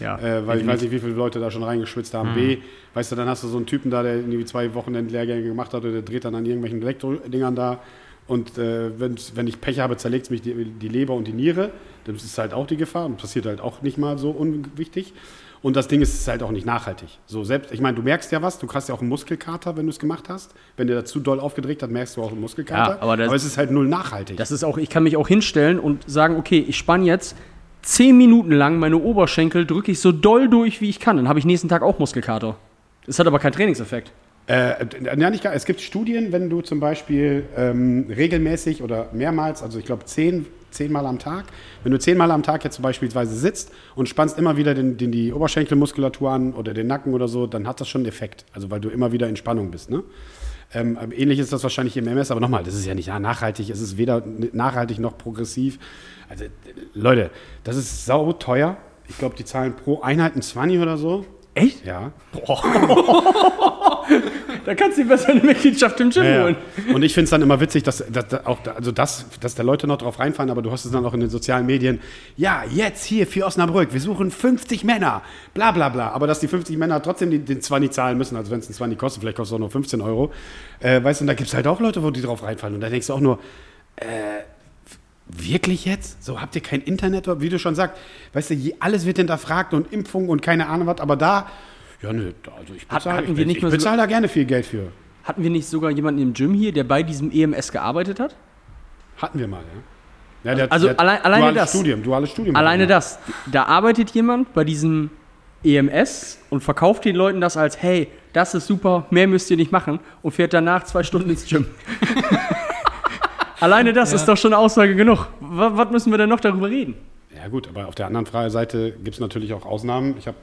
ja Äh, weil ich weiß nicht, wie viele Leute da schon reingeschwitzt haben. B, weißt du, dann hast du so einen Typen da, der irgendwie zwei Wochenendlehrgänge gemacht hat, oder der dreht dann an irgendwelchen Elektrodingern da. Und äh, wenn ich Pech habe, zerlegt es mich die, die Leber und die Niere. Das ist halt auch die Gefahr und passiert halt auch nicht mal so unwichtig. Und das Ding ist, es ist halt auch nicht nachhaltig. So selbst, ich meine, du merkst ja was, du hast ja auch einen Muskelkater, wenn du es gemacht hast. Wenn der da zu doll aufgedreht hat, merkst du auch einen Muskelkater. Ja, aber das- es ist halt null nachhaltig. Das ist auch, ich kann mich auch hinstellen und sagen, okay, ich spanne jetzt zehn Minuten lang meine Oberschenkel, drücke ich so doll durch, wie ich kann. Dann habe ich nächsten Tag auch Muskelkater. Das hat aber keinen Trainingseffekt. Äh, ja, nicht gar. Es gibt Studien, wenn du zum Beispiel ähm, regelmäßig oder mehrmals, also ich glaube zehn, zehnmal am Tag, wenn du zehnmal am Tag jetzt beispielsweise sitzt und spannst immer wieder den, den, die Oberschenkelmuskulatur an oder den Nacken oder so, dann hat das schon einen Effekt. Also weil du immer wieder in Spannung bist. Ne? Ähm, ähnlich ist das wahrscheinlich im MS, aber nochmal, das ist ja nicht nachhaltig, es ist weder nachhaltig noch progressiv. Also Leute, das ist sau teuer. Ich glaube, die zahlen pro Einheit ein 20 oder so. Echt? Ja. [LAUGHS] Da kannst du dir besser eine Mitgliedschaft im Gym Ja, ja. holen. Und ich finde es dann immer witzig, dass, dass, auch da- also das, dass da Leute noch drauf reinfallen, aber du hast es dann auch in den sozialen Medien. Ja, jetzt hier für Osnabrück, wir suchen 50 Männer, bla bla bla. Aber dass die 50 Männer trotzdem den zwar nicht zahlen müssen, also wenn es den zwar nicht kostet, vielleicht kostet es auch nur 15 Euro. Äh, weißt du, und da gibt es halt auch Leute, wo die drauf reinfallen. Und da denkst du auch nur, äh, Wirklich jetzt? So habt ihr kein Internet, wie du schon sagst. Weißt du, alles wird hinterfragt und Impfung und keine Ahnung was, aber da, ja, nö, also ich bezahle ich, wir nicht ich so- bezahl da gerne viel Geld für. Hatten wir nicht sogar jemanden im Gym hier, der bei diesem EMS gearbeitet hat? Hatten wir mal, ja. ja der, Also der, allein- alleine duales das. Studium, duales Studium. Alleine das. Da arbeitet jemand bei diesem EMS und verkauft den Leuten das als, hey, das ist super, mehr müsst ihr nicht machen und fährt danach zwei Stunden ins Gym. [LAUGHS] Alleine das ist doch schon Aussage genug. Was, was müssen wir denn noch darüber reden? Ja gut, aber auf der anderen Seite gibt es natürlich auch Ausnahmen. Ich habe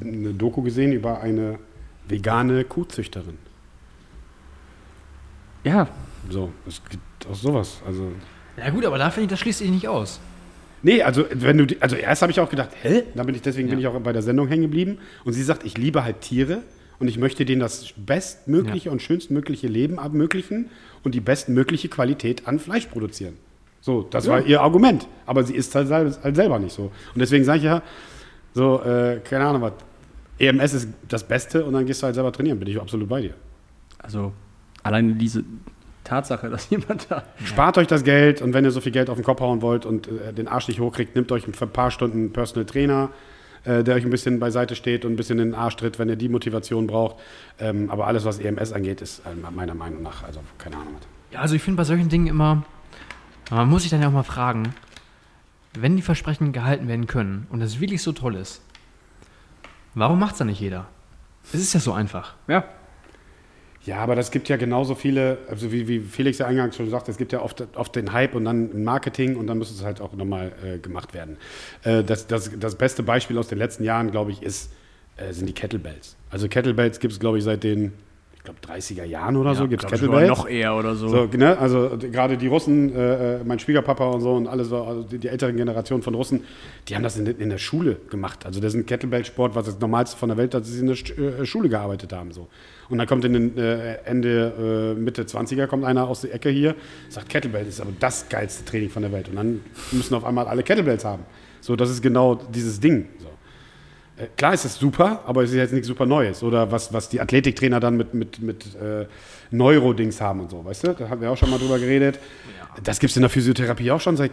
eine Doku gesehen über eine vegane Kuhzüchterin. Ja, So, es gibt auch sowas. Also Ja gut, aber da finde ich, das schließt sich nicht aus. Nee, also wenn du, die- also erst habe ich auch gedacht, hä? Dann bin ich, deswegen bin ich Ja. auch bei der Sendung hängen geblieben. Und sie sagt, ich liebe halt Tiere und ich möchte denen das bestmögliche und schönstmögliche Leben ermöglichen und die bestmögliche Qualität an Fleisch produzieren. So, das war ihr Argument. Aber sie ist halt, halt selber nicht so. Und deswegen sage ich ja, so, äh, keine Ahnung was. EMS ist das Beste und dann gehst du halt selber trainieren, bin ich absolut bei dir. also alleine diese Tatsache, dass [LAUGHS] jemand da. Spart euch das Geld und wenn ihr so viel Geld auf den Kopf hauen wollt und äh, den Arsch nicht hochkriegt, nehmt euch für ein paar Stunden Personal Trainer, äh, der euch ein bisschen beiseite steht und ein bisschen in den Arsch tritt, wenn ihr die Motivation braucht. Ähm, aber alles, was EMS angeht, ist äh, meiner Meinung nach, also keine Ahnung. was. Ja, also ich finde bei solchen Dingen immer, man muss sich dann ja auch mal fragen, wenn die Versprechen gehalten werden können und es wirklich so toll ist, warum macht es dann nicht jeder? Es ist ja so einfach. Ja. Ja, aber das gibt ja genauso viele, also wie, wie Felix ja eingangs schon sagte, es gibt ja oft, oft den Hype und dann ein Marketing und dann muss es halt auch nochmal äh, gemacht werden. Äh, das, das, das beste Beispiel aus den letzten Jahren, glaube ich, ist, äh, sind die Kettlebells. Also Kettlebells gibt es, glaube ich, seit den, glaube, 30er Jahren oder so gibt es Kettlebells. noch eher oder so. So, ne? Also d- gerade die Russen, äh, äh, mein Schwiegerpapa und so und alles, so, also die, die älteren Generationen von Russen, die haben das in, in der Schule gemacht. Also das ist ein Kettlebell-Sport, was das Normalste von der Welt, dass sie in der Sch äh, Schule gearbeitet haben. So. Und dann kommt in den äh, Ende, äh, Mitte 20er, kommt einer aus der Ecke hier, sagt, Kettlebell ist aber das geilste Training von der Welt. Und dann müssen auf einmal alle Kettlebells haben. So, das ist genau dieses Ding. Äh, Klar ist es super, aber es ist jetzt nichts super Neues. Oder was, was die Athletiktrainer dann mit, mit, mit äh, Neurodings haben und so, weißt du? Da haben wir auch schon mal drüber geredet. Das gibt es in der Physiotherapie auch schon seit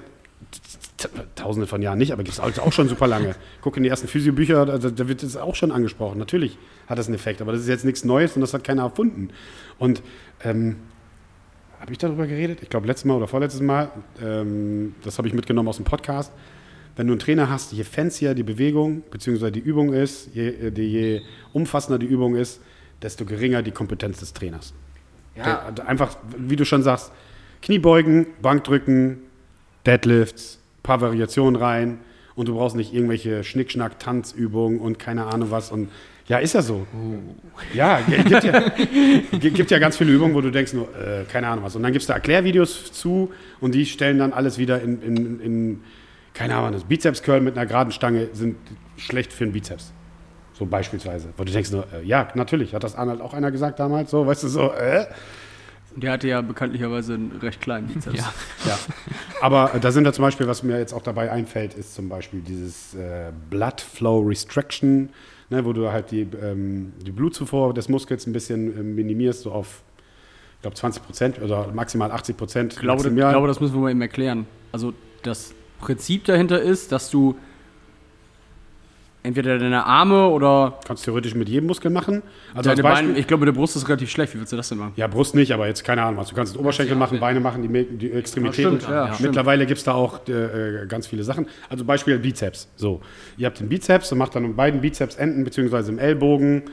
tausende von Jahren nicht, aber gibt es auch schon super lange. Guck in die ersten Physiobücher, da, da wird es auch schon angesprochen. Natürlich hat das einen Effekt, aber das ist jetzt nichts Neues und das hat keiner erfunden. Und ähm, habe ich darüber geredet? Ich glaube, letztes Mal oder vorletztes Mal. Ähm, das habe ich mitgenommen aus dem Podcast. Wenn du einen Trainer hast, je fancier die Bewegung bzw. die Übung ist, je, äh, je umfassender die Übung ist, desto geringer die Kompetenz des Trainers. Der, der einfach, wie du schon sagst, Kniebeugen, Bankdrücken, Deadlifts, paar Variationen rein und du brauchst nicht irgendwelche Schnickschnack, Tanzübungen und keine Ahnung was. Und ja, ist ja so. Ja, g- gibt ja, [LAUGHS] gibt ja ganz viele Übungen, wo du denkst nur, äh, keine Ahnung was. Und dann gibst du Erklärvideos zu und die stellen dann alles wieder in, in, in keine Ahnung, das Bizeps-Curl mit einer geraden Stange sind schlecht für den Bizeps. So beispielsweise. Wo du denkst nur, äh, ja, natürlich, hat das Arnold auch einer gesagt damals, so, weißt du, so, äh? Der hatte ja bekanntlicherweise einen recht kleinen Bizeps. Ja. [LAUGHS] Ja, aber äh, da sind wir zum Beispiel, was mir jetzt auch dabei einfällt, ist zum Beispiel dieses äh, Blood Flow Restriction, ne, wo du halt die, ähm, die Blutzufuhr des Muskels ein bisschen äh, minimierst, so auf, ich glaube, 20 Prozent oder maximal 80 Prozent. Ich glaube, ich glaube, das müssen wir mal eben erklären. Also das Prinzip dahinter ist, dass du entweder deine Arme oder kannst du theoretisch mit jedem Muskel machen. Also als Beispiel, Beine, ich glaube, mit der Brust ist relativ schlecht. Wie willst du das denn machen? ja, Brust nicht, aber jetzt keine Ahnung was. Du kannst Oberschenkel machen, Beine machen, die, die Extremitäten. stimmt, ja, stimmt. Mittlerweile gibt es da auch äh, ganz viele Sachen. Also Beispiel Bizeps. So, ihr habt den Bizeps und macht dann um beiden Bizepsenden beziehungsweise im Ellbogen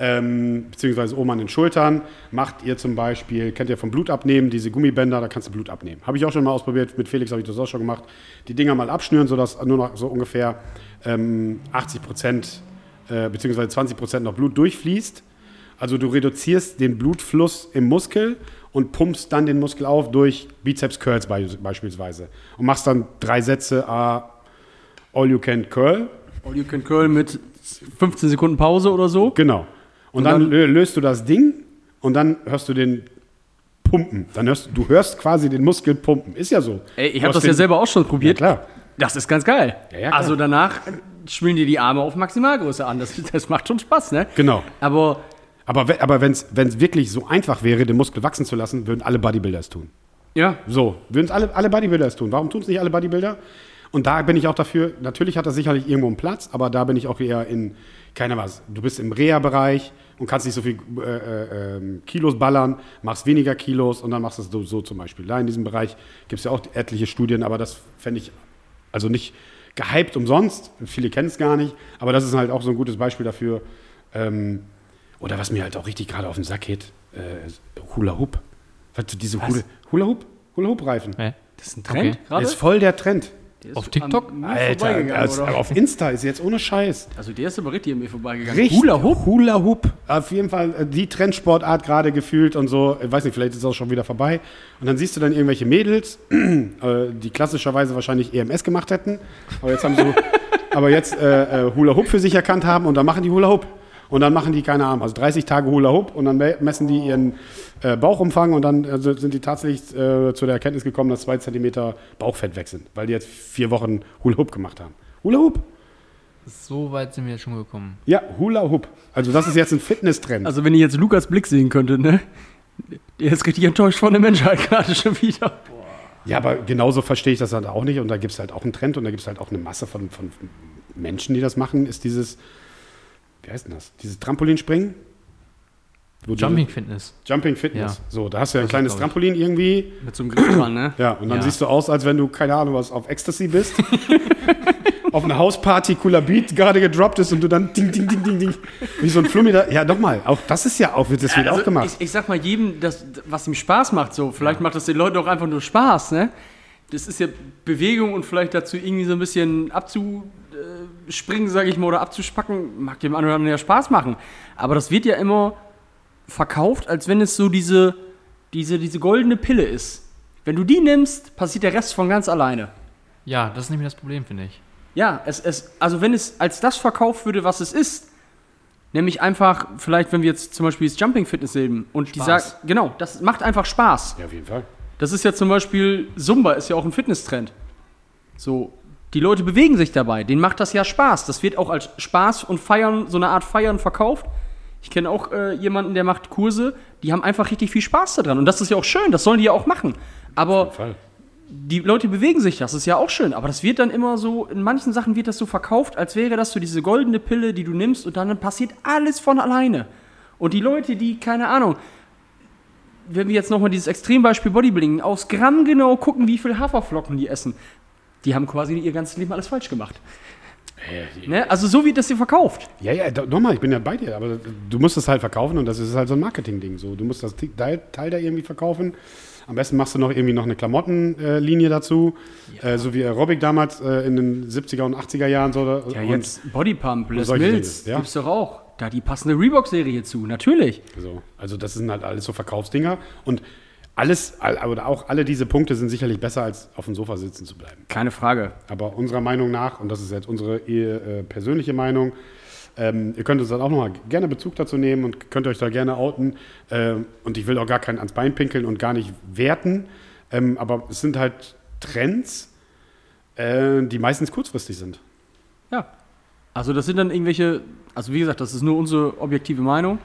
ähm, beziehungsweise oben an den Schultern macht ihr zum Beispiel, kennt ihr vom Blut abnehmen, diese Gummibänder, da kannst du Blut abnehmen. Habe ich auch schon mal ausprobiert, mit Felix habe ich das auch schon gemacht. Die Dinger mal abschnüren, sodass nur noch so ungefähr ähm, 80 Prozent äh, beziehungsweise 20 Prozent noch Blut durchfließt. Also du reduzierst den Blutfluss im Muskel und pumpst dann den Muskel auf durch Bizeps Curls be beispielsweise. Und machst dann drei Sätze, ah, All You Can Curl. All you can curl mit 15 Sekunden Pause oder so. Genau. Und, dann, lö- löst du das Ding und dann hörst du den pumpen. Dann hörst du, du hörst quasi den Muskel pumpen. Ist ja so. Ey, ich habe das ja selber auch schon probiert. Ja, klar. Das ist ganz geil. Ja, ja, also danach schwillen dir die Arme auf Maximalgröße an. Das, das macht schon Spaß, ne? Genau. Aber Aber, aber wenn es wirklich so einfach wäre, den Muskel wachsen zu lassen, würden alle Bodybuilder es tun. ja, So, würden es alle, alle Bodybuilder es tun. Warum tun es nicht alle Bodybuilder? Und da bin ich auch dafür, natürlich hat das sicherlich irgendwo einen Platz, aber da bin ich auch eher in, keiner was, du bist im Reha-Bereich und kannst nicht so viel äh, äh, ähm, Kilos ballern, machst weniger Kilos und dann machst du es so, so zum Beispiel. Da in diesem Bereich gibt es ja auch etliche Studien, aber das fände ich also nicht gehypt umsonst, viele kennen es gar nicht, aber das ist halt auch so ein gutes Beispiel dafür. Ähm, oder was mir halt auch richtig gerade auf den Sack geht, äh, Hula Hoop. Weißt du, diese Hula, Hula Hoop, Hula Hoop Reifen. Hä? das ist ein Trend Okay. gerade. Ist voll der Trend. Der ist Auf TikTok? an mir Alter, vorbeigegangen, als, oder? auf Insta ist jetzt ohne Scheiß. Also der ist aber richtig an mir vorbeigegangen. Richtig. Hula Hoop? Hula Hoop. Auf jeden Fall äh, die Trendsportart gerade gefühlt und so. Ich weiß nicht, vielleicht ist es auch schon wieder vorbei. Und dann siehst du dann irgendwelche Mädels, [CLEARS THROAT] äh, die klassischerweise wahrscheinlich EMS gemacht hätten. Aber jetzt haben sie, [LAUGHS] aber jetzt äh, äh, Hula Hoop für sich erkannt haben und dann machen die Hula Hoop. Und dann machen die, keine Ahnung, also 30 Tage Hula Hoop und dann me- messen die ihren äh, Bauchumfang und dann äh, sind die tatsächlich äh, zu der Erkenntnis gekommen, dass zwei Zentimeter Bauchfett weg sind, weil die jetzt vier Wochen Hula Hoop gemacht haben. Hula Hoop? So weit sind wir jetzt schon gekommen. Ja, Hula Hoop. Also das ist jetzt ein Fitnesstrend. Also wenn ihr jetzt Lukas Blick sehen könntet, ne? Der ist richtig enttäuscht von der Menschheit gerade schon wieder. Ja, aber genauso verstehe ich das halt auch nicht. Und da gibt es halt auch einen Trend und da gibt es halt auch eine Masse von, von Menschen, die das machen, ist dieses, wie heißt denn das? Dieses Trampolinspringen? Wo du- Jumping Fitness. Jumping Fitness. Ja. So, da hast du ja ein Das kleines. Trampolin irgendwie. Mit so einem Griff dran, ne? Ja, und dann Ja. siehst du aus, als wenn du, keine Ahnung, was auf Ecstasy bist. [LAUGHS] auf einer Hausparty cooler Beat gerade gedroppt ist und du dann ding, ding, ding, ding, ding. Wie so ein Flummi da. Ja, nochmal, auch das ist ja auch, das wird auch gemacht. Also Ich, ich sag mal jedem, das, was ihm Spaß macht, so. Vielleicht macht das den Leuten auch einfach nur Spaß, ne? Das ist ja Bewegung und vielleicht dazu irgendwie so ein bisschen abzuspringen, sage ich mal, oder abzuspacken, mag dem anderen ja Spaß machen. Aber das wird ja immer verkauft, als wenn es so diese, diese, diese goldene Pille ist. Wenn du die nimmst, passiert der Rest von ganz alleine. Ja, das ist nämlich das Problem, finde ich. Ja, es, es, also wenn es als das verkauft würde, was es ist, nämlich einfach, vielleicht, wenn wir jetzt zum Beispiel das Jumping Fitness sehen und die Spaß. sagt, genau, das macht einfach Spaß. ja, auf jeden Fall. Das ist ja zum Beispiel, Zumba ist ja auch ein Fitnesstrend. So, die Leute bewegen sich dabei, denen macht das ja Spaß. Das wird auch als Spaß und Feiern, so eine Art Feiern verkauft. Ich kenne auch äh, jemanden, der macht Kurse, die haben einfach richtig viel Spaß daran. Und das ist ja auch schön, das sollen die ja auch machen. Aber die Leute bewegen sich, das ist ja auch schön, aber das wird dann immer so, in manchen Sachen wird das so verkauft, als wäre das so diese goldene Pille, die du nimmst und dann passiert alles von alleine. Und die Leute, die, keine Ahnung, wenn wir jetzt nochmal dieses Extrembeispiel Bodybuilding, aus Gramm genau gucken, wie viel Haferflocken die essen, die haben quasi ihr ganzes Leben alles falsch gemacht. Ne? Also so wird das hier verkauft. Ja, ja, nochmal, ich bin ja bei dir, aber du musst es halt verkaufen und das ist halt so ein Marketing-Ding. So. Du musst das Teil, Teil da irgendwie verkaufen. Am besten machst du noch irgendwie noch eine Klamottenlinie dazu, äh, so wie Aerobic damals äh, in den 70er und 80er Jahren. So, Ja, und jetzt Bodypump, Les Mills, ja. gibt's doch auch. Da die passende Reebok-Serie zu, natürlich. So. Also das sind halt alles so Verkaufsdinger und alles, all- oder auch alle diese Punkte sind sicherlich besser, als auf dem Sofa sitzen zu bleiben. Keine Frage. Aber unserer Meinung nach, und das ist jetzt unsere äh, persönliche Meinung, ähm, ihr könnt uns dann auch nochmal gerne Bezug dazu nehmen und könnt euch da gerne outen. Ähm, und ich will auch gar keinen ans Bein pinkeln und gar nicht werten. Ähm, aber es sind halt Trends, äh, die meistens kurzfristig sind. Ja. Also das sind dann irgendwelche, also wie gesagt, das ist nur unsere objektive Meinung.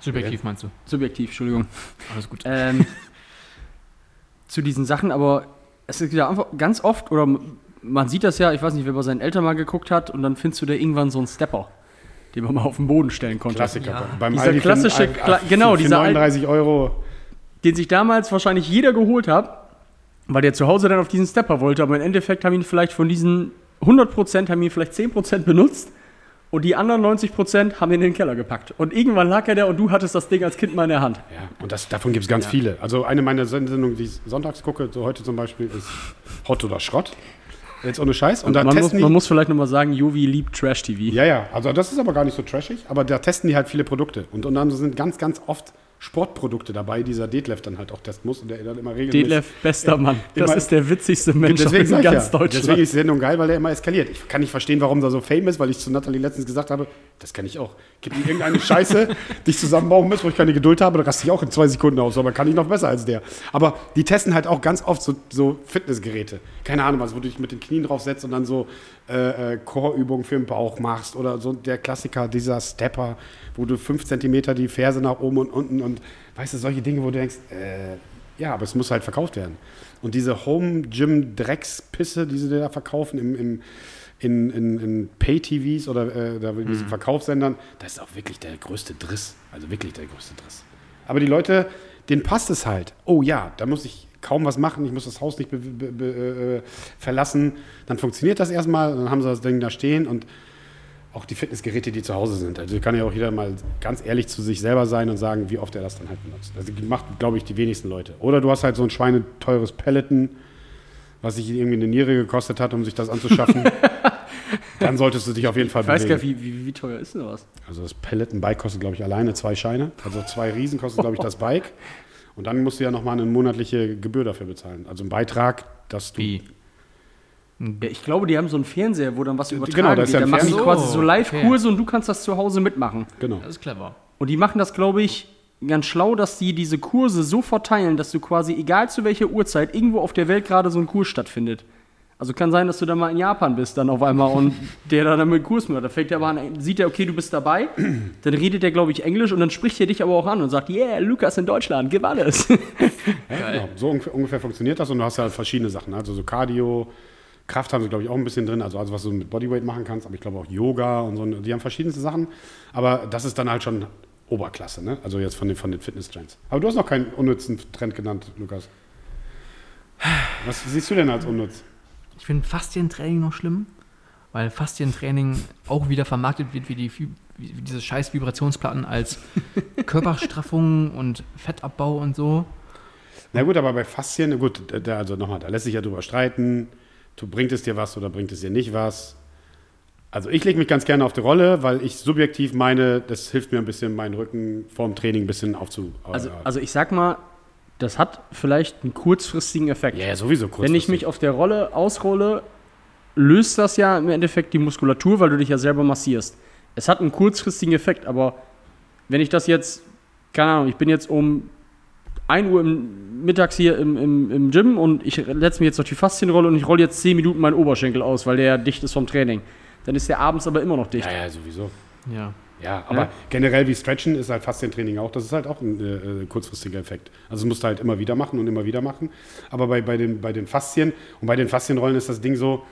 Subjektiv meinst du? Subjektiv, Entschuldigung. Alles gut. Ähm, zu diesen Sachen, aber es ist ja einfach ganz oft, oder man sieht das ja, ich weiß nicht, wer bei seinen Eltern mal geguckt hat, und dann findest du da irgendwann so einen Stepper, den man mal auf den Boden stellen konnte. Klassiker. Ja. Beim Dieser Aldi für- klassische äh, Kla- für- genau, für dieser Aldi- 39 Euro. Den sich damals wahrscheinlich jeder geholt hat, weil der zu Hause dann auf diesen Stepper wollte, aber im Endeffekt haben ihn vielleicht von diesen 100% haben ihn vielleicht 10% benutzt und die anderen 90% haben ihn in den Keller gepackt. Und irgendwann lag er da und du hattest das Ding als Kind mal in der Hand. Ja, und das, davon gibt es ganz viele. Also eine meiner Sendungen, die ich sonntags gucke, so heute zum Beispiel, ist Hot oder Schrott. Jetzt ohne Scheiß. Und da man, muss, man muss vielleicht nochmal sagen, Jovi liebt Trash-TV. Ja, ja, also das ist aber gar nicht so trashig, aber da testen die halt viele Produkte. Und unter anderem sind ganz, ganz oft Sportprodukte dabei, die dieser Detlef dann halt auch testen muss und der dann immer regelmäßig. Detlef, bester Mann. Das ist der witzigste Mensch Deswegen, in ganz ja, Deutschland. deswegen ist die Sendung geil, weil er immer eskaliert. Ich kann nicht verstehen, warum er so fame ist, weil ich zu Nathalie letztens gesagt habe, das kann ich auch. Gib mir irgendeine Scheiße, [LAUGHS] die ich zusammenbauen muss, wo ich keine Geduld habe, dann raste ich auch in zwei Sekunden aus, aber kann ich noch besser als der. Aber die testen halt auch ganz oft so, so Fitnessgeräte. Keine Ahnung was, wo du dich mit den Knien drauf setzt und dann so äh, äh, Core-Übungen für den Bauch machst oder so der Klassiker, dieser Stepper, wo du fünf Zentimeter die Ferse nach oben und unten und weißt du, solche Dinge, wo du denkst, äh, ja, aber es muss halt verkauft werden. Und diese Home-Gym-Dreckspisse, die sie da verkaufen im, im, in, in, in Pay-TVs oder äh, da in diesen Verkaufssendern, das ist auch wirklich der größte Driss. Also wirklich der größte Driss. Aber die Leute, denen passt es halt. Oh ja, da muss ich kaum was machen, ich muss das Haus nicht äh, verlassen. Dann funktioniert das erstmal, dann haben sie das Ding da stehen und auch die Fitnessgeräte, die zu Hause sind. Also kann ja auch jeder mal ganz ehrlich zu sich selber sein und sagen, wie oft er das dann halt benutzt. Also macht, glaube ich, die wenigsten Leute. Oder du hast halt so ein schweineteures Peloton, was sich irgendwie eine Niere gekostet hat, um sich das anzuschaffen. [LAUGHS] dann solltest du dich auf jeden Fall ich weiß gar bewegen. nicht, wie, wie, wie teuer ist denn was? Also das Peloton-Bike kostet, glaube ich, alleine zwei Scheine. Also zwei Riesen kostet, glaube ich, das Bike. [LAUGHS] Und dann musst du ja nochmal eine monatliche Gebühr dafür bezahlen. Also einen Beitrag, dass du... Wie? Ja, ich glaube, die haben so einen Fernseher, wo dann was übertragen genau, da ist wird. ja Da ein machen die quasi so Live-Kurse und du kannst das zu Hause mitmachen. Genau. Das ist clever. Und die machen das, glaube ich, ganz schlau, dass die diese Kurse so verteilen, dass du quasi, egal zu welcher Uhrzeit, irgendwo auf der Welt gerade so ein Kurs stattfindet. Also kann sein, dass du dann mal in Japan bist dann auf einmal und [LAUGHS] der dann damit einen Kurs macht. Da fängt er aber an, sieht er, okay, du bist dabei, dann redet er, glaube ich, Englisch und dann spricht er dich aber auch an und sagt, yeah, Lukas in Deutschland, gib alles. [LAUGHS] Ja, [LAUGHS] genau. So ungefähr, funktioniert das und du hast ja verschiedene Sachen. Also so Cardio, Kraft haben sie, glaube ich, auch ein bisschen drin, also, also was du mit Bodyweight machen kannst, aber ich glaube auch Yoga und so. Die haben verschiedenste Sachen, aber das ist dann halt schon Oberklasse, ne? Also jetzt von den, von den Fitness-Trends. Aber du hast noch keinen unnützen Trend genannt, Lukas. Was siehst du denn als unnütz? Ich finde Faszientraining noch schlimm, weil Faszientraining auch wieder vermarktet wird wie, die, wie wie diese scheiß Vibrationsplatten als [LAUGHS] Körperstraffung und Fettabbau und so. Na gut, aber bei Faszien, gut, da, also nochmal, da lässt sich ja drüber streiten. Du, bringt es dir was oder bringt es dir nicht was? Also ich lege mich ganz gerne auf die Rolle, weil ich subjektiv meine, das hilft mir ein bisschen, meinen Rücken vorm Training ein bisschen aufzu... Also, äh, also ich sag mal, das hat vielleicht einen kurzfristigen Effekt. ja, ja, sowieso kurz. Wenn ich mich auf der Rolle ausrolle, löst das ja im Endeffekt die Muskulatur, weil du dich ja selber massierst. Es hat einen kurzfristigen Effekt, aber wenn ich das jetzt, keine Ahnung, ich bin jetzt um 1 Uhr im, mittags hier im, im, im Gym und ich setze mich jetzt auf die Faszienrolle und ich rolle jetzt 10 Minuten meinen Oberschenkel aus, weil der ja dicht ist vom Training. Dann ist der abends aber immer noch dicht. Ja, ja, sowieso. Ja. Ja, aber Ja. generell wie Stretchen ist halt Faszientraining auch. Das ist halt auch ein äh, äh, kurzfristiger Effekt. Also das musst du halt immer wieder machen und immer wieder machen. Aber bei, bei, den, bei den Faszien und bei den Faszienrollen ist das Ding so,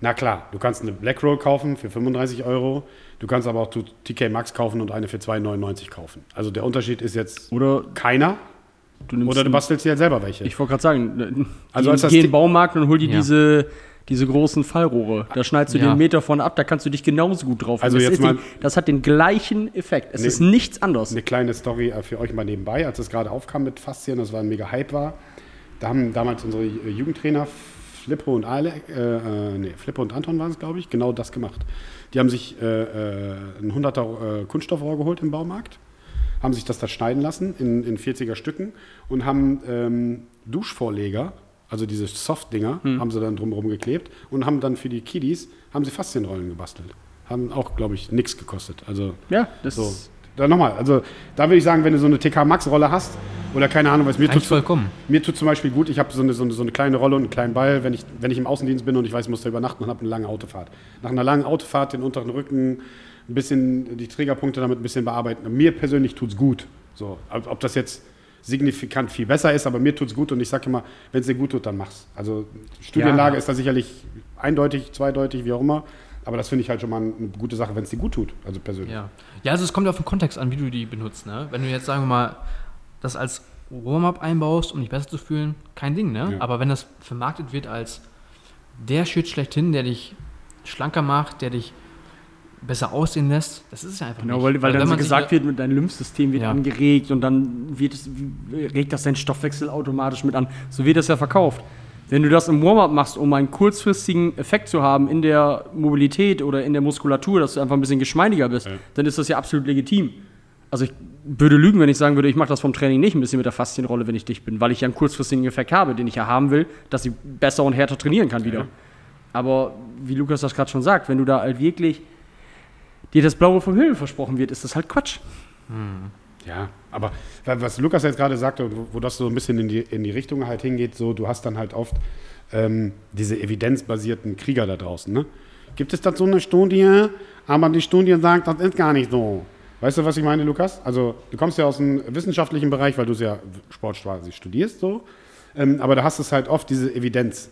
na klar, du kannst eine Black Roll kaufen für 35 Euro. Du kannst aber auch TK Max kaufen und eine für 2,99 kaufen. Also der Unterschied ist jetzt Oder keiner. du Oder du bastelst dir halt selber welche. Ich wollte gerade sagen, Also geh in den Baumarkt und hol dir Ja. diese, diese großen Fallrohre. Da schneidest du Ja. den Meter von ab, da kannst du dich genauso gut drauf. Also das, jetzt mal- die, das hat den gleichen Effekt. Es Nee. ist nichts anderes. Eine kleine Story äh, für euch mal nebenbei, als es gerade aufkam mit Faszien, das war ein mega Hype war. Da haben damals unsere äh, Jugendtrainer Flippo und Ale, äh, äh, nee, Flippo und Anton waren es, glaube ich, genau das gemacht. Die haben sich äh, äh, ein 100er äh, Kunststoffrohr geholt im Baumarkt, haben sich das da schneiden lassen in, in 40er Stücken und haben ähm, Duschvorleger, also diese Soft-Dinger, haben sie dann drumherum geklebt und haben dann für die Kiddies, haben sie Faszienrollen gebastelt. Haben auch, glaube ich, nichts gekostet. Also Ja, das so. ist. Dann nochmal, also da würde ich sagen, wenn du so eine TK Max-Rolle hast oder keine Ahnung, was mir Reicht tut, vollkommen. mir tut zum Beispiel gut, ich habe so eine, so, eine, so eine kleine Rolle und einen kleinen Ball, wenn ich, wenn ich im Außendienst bin und ich weiß, ich muss da übernachten und habe eine lange Autofahrt. Nach einer langen Autofahrt den unteren Rücken, ein bisschen die Trägerpunkte damit ein bisschen bearbeiten. Mir persönlich tut es gut. So, ob das jetzt signifikant viel besser ist, aber mir tut es gut und ich sage immer, wenn es dir gut tut, dann mach's. Also Studienlage Ja. ist da sicherlich eindeutig, zweideutig, wie auch immer. Aber das finde ich halt schon mal eine gute Sache, wenn es dir gut tut, also persönlich. Ja. ja, also es kommt auf den Kontext an, wie du die benutzt. Ne? Wenn du jetzt, sagen wir mal, das als Warm-up einbaust, um dich besser zu fühlen, kein Ding. Ne? Ja. Aber wenn das vermarktet wird als der Shit schlechthin, der dich schlanker macht, der dich besser aussehen lässt, das ist es ja einfach Genau, nicht. weil, weil wenn dann so gesagt ja- wird, dein Lymphsystem wird Ja. angeregt und dann wird es, regt das deinen Stoffwechsel automatisch mit an. So wird das ja verkauft. Wenn du das im Warm-up machst, um einen kurzfristigen Effekt zu haben in der Mobilität oder in der Muskulatur, dass du einfach ein bisschen geschmeidiger bist, Ja. dann ist das ja absolut legitim. Also ich würde lügen, wenn ich sagen würde, ich mache das vom Training nicht ein bisschen mit der Faszienrolle, wenn ich dicht bin, weil ich ja einen kurzfristigen Effekt habe, den ich ja haben will, dass ich besser und härter trainieren kann wieder. Aber wie Lukas das gerade schon sagt, wenn du da halt wirklich dir das Blaue vom Himmel versprochen wird, ist das halt Quatsch. Ja, aber wa- was Lukas jetzt gerade sagte, wo, das so ein bisschen in die, in die Richtung halt hingeht, so du hast dann halt oft ähm, diese evidenzbasierten Krieger da draußen. Ne? Gibt es dazu eine Studie? Aber die Studie sagt, das ist gar nicht so. Weißt du, was ich meine, Lukas? Also du kommst ja aus dem wissenschaftlichen Bereich, weil du es ja Sport quasi studierst, so. Ähm, aber da hast es halt oft diese Evidenz.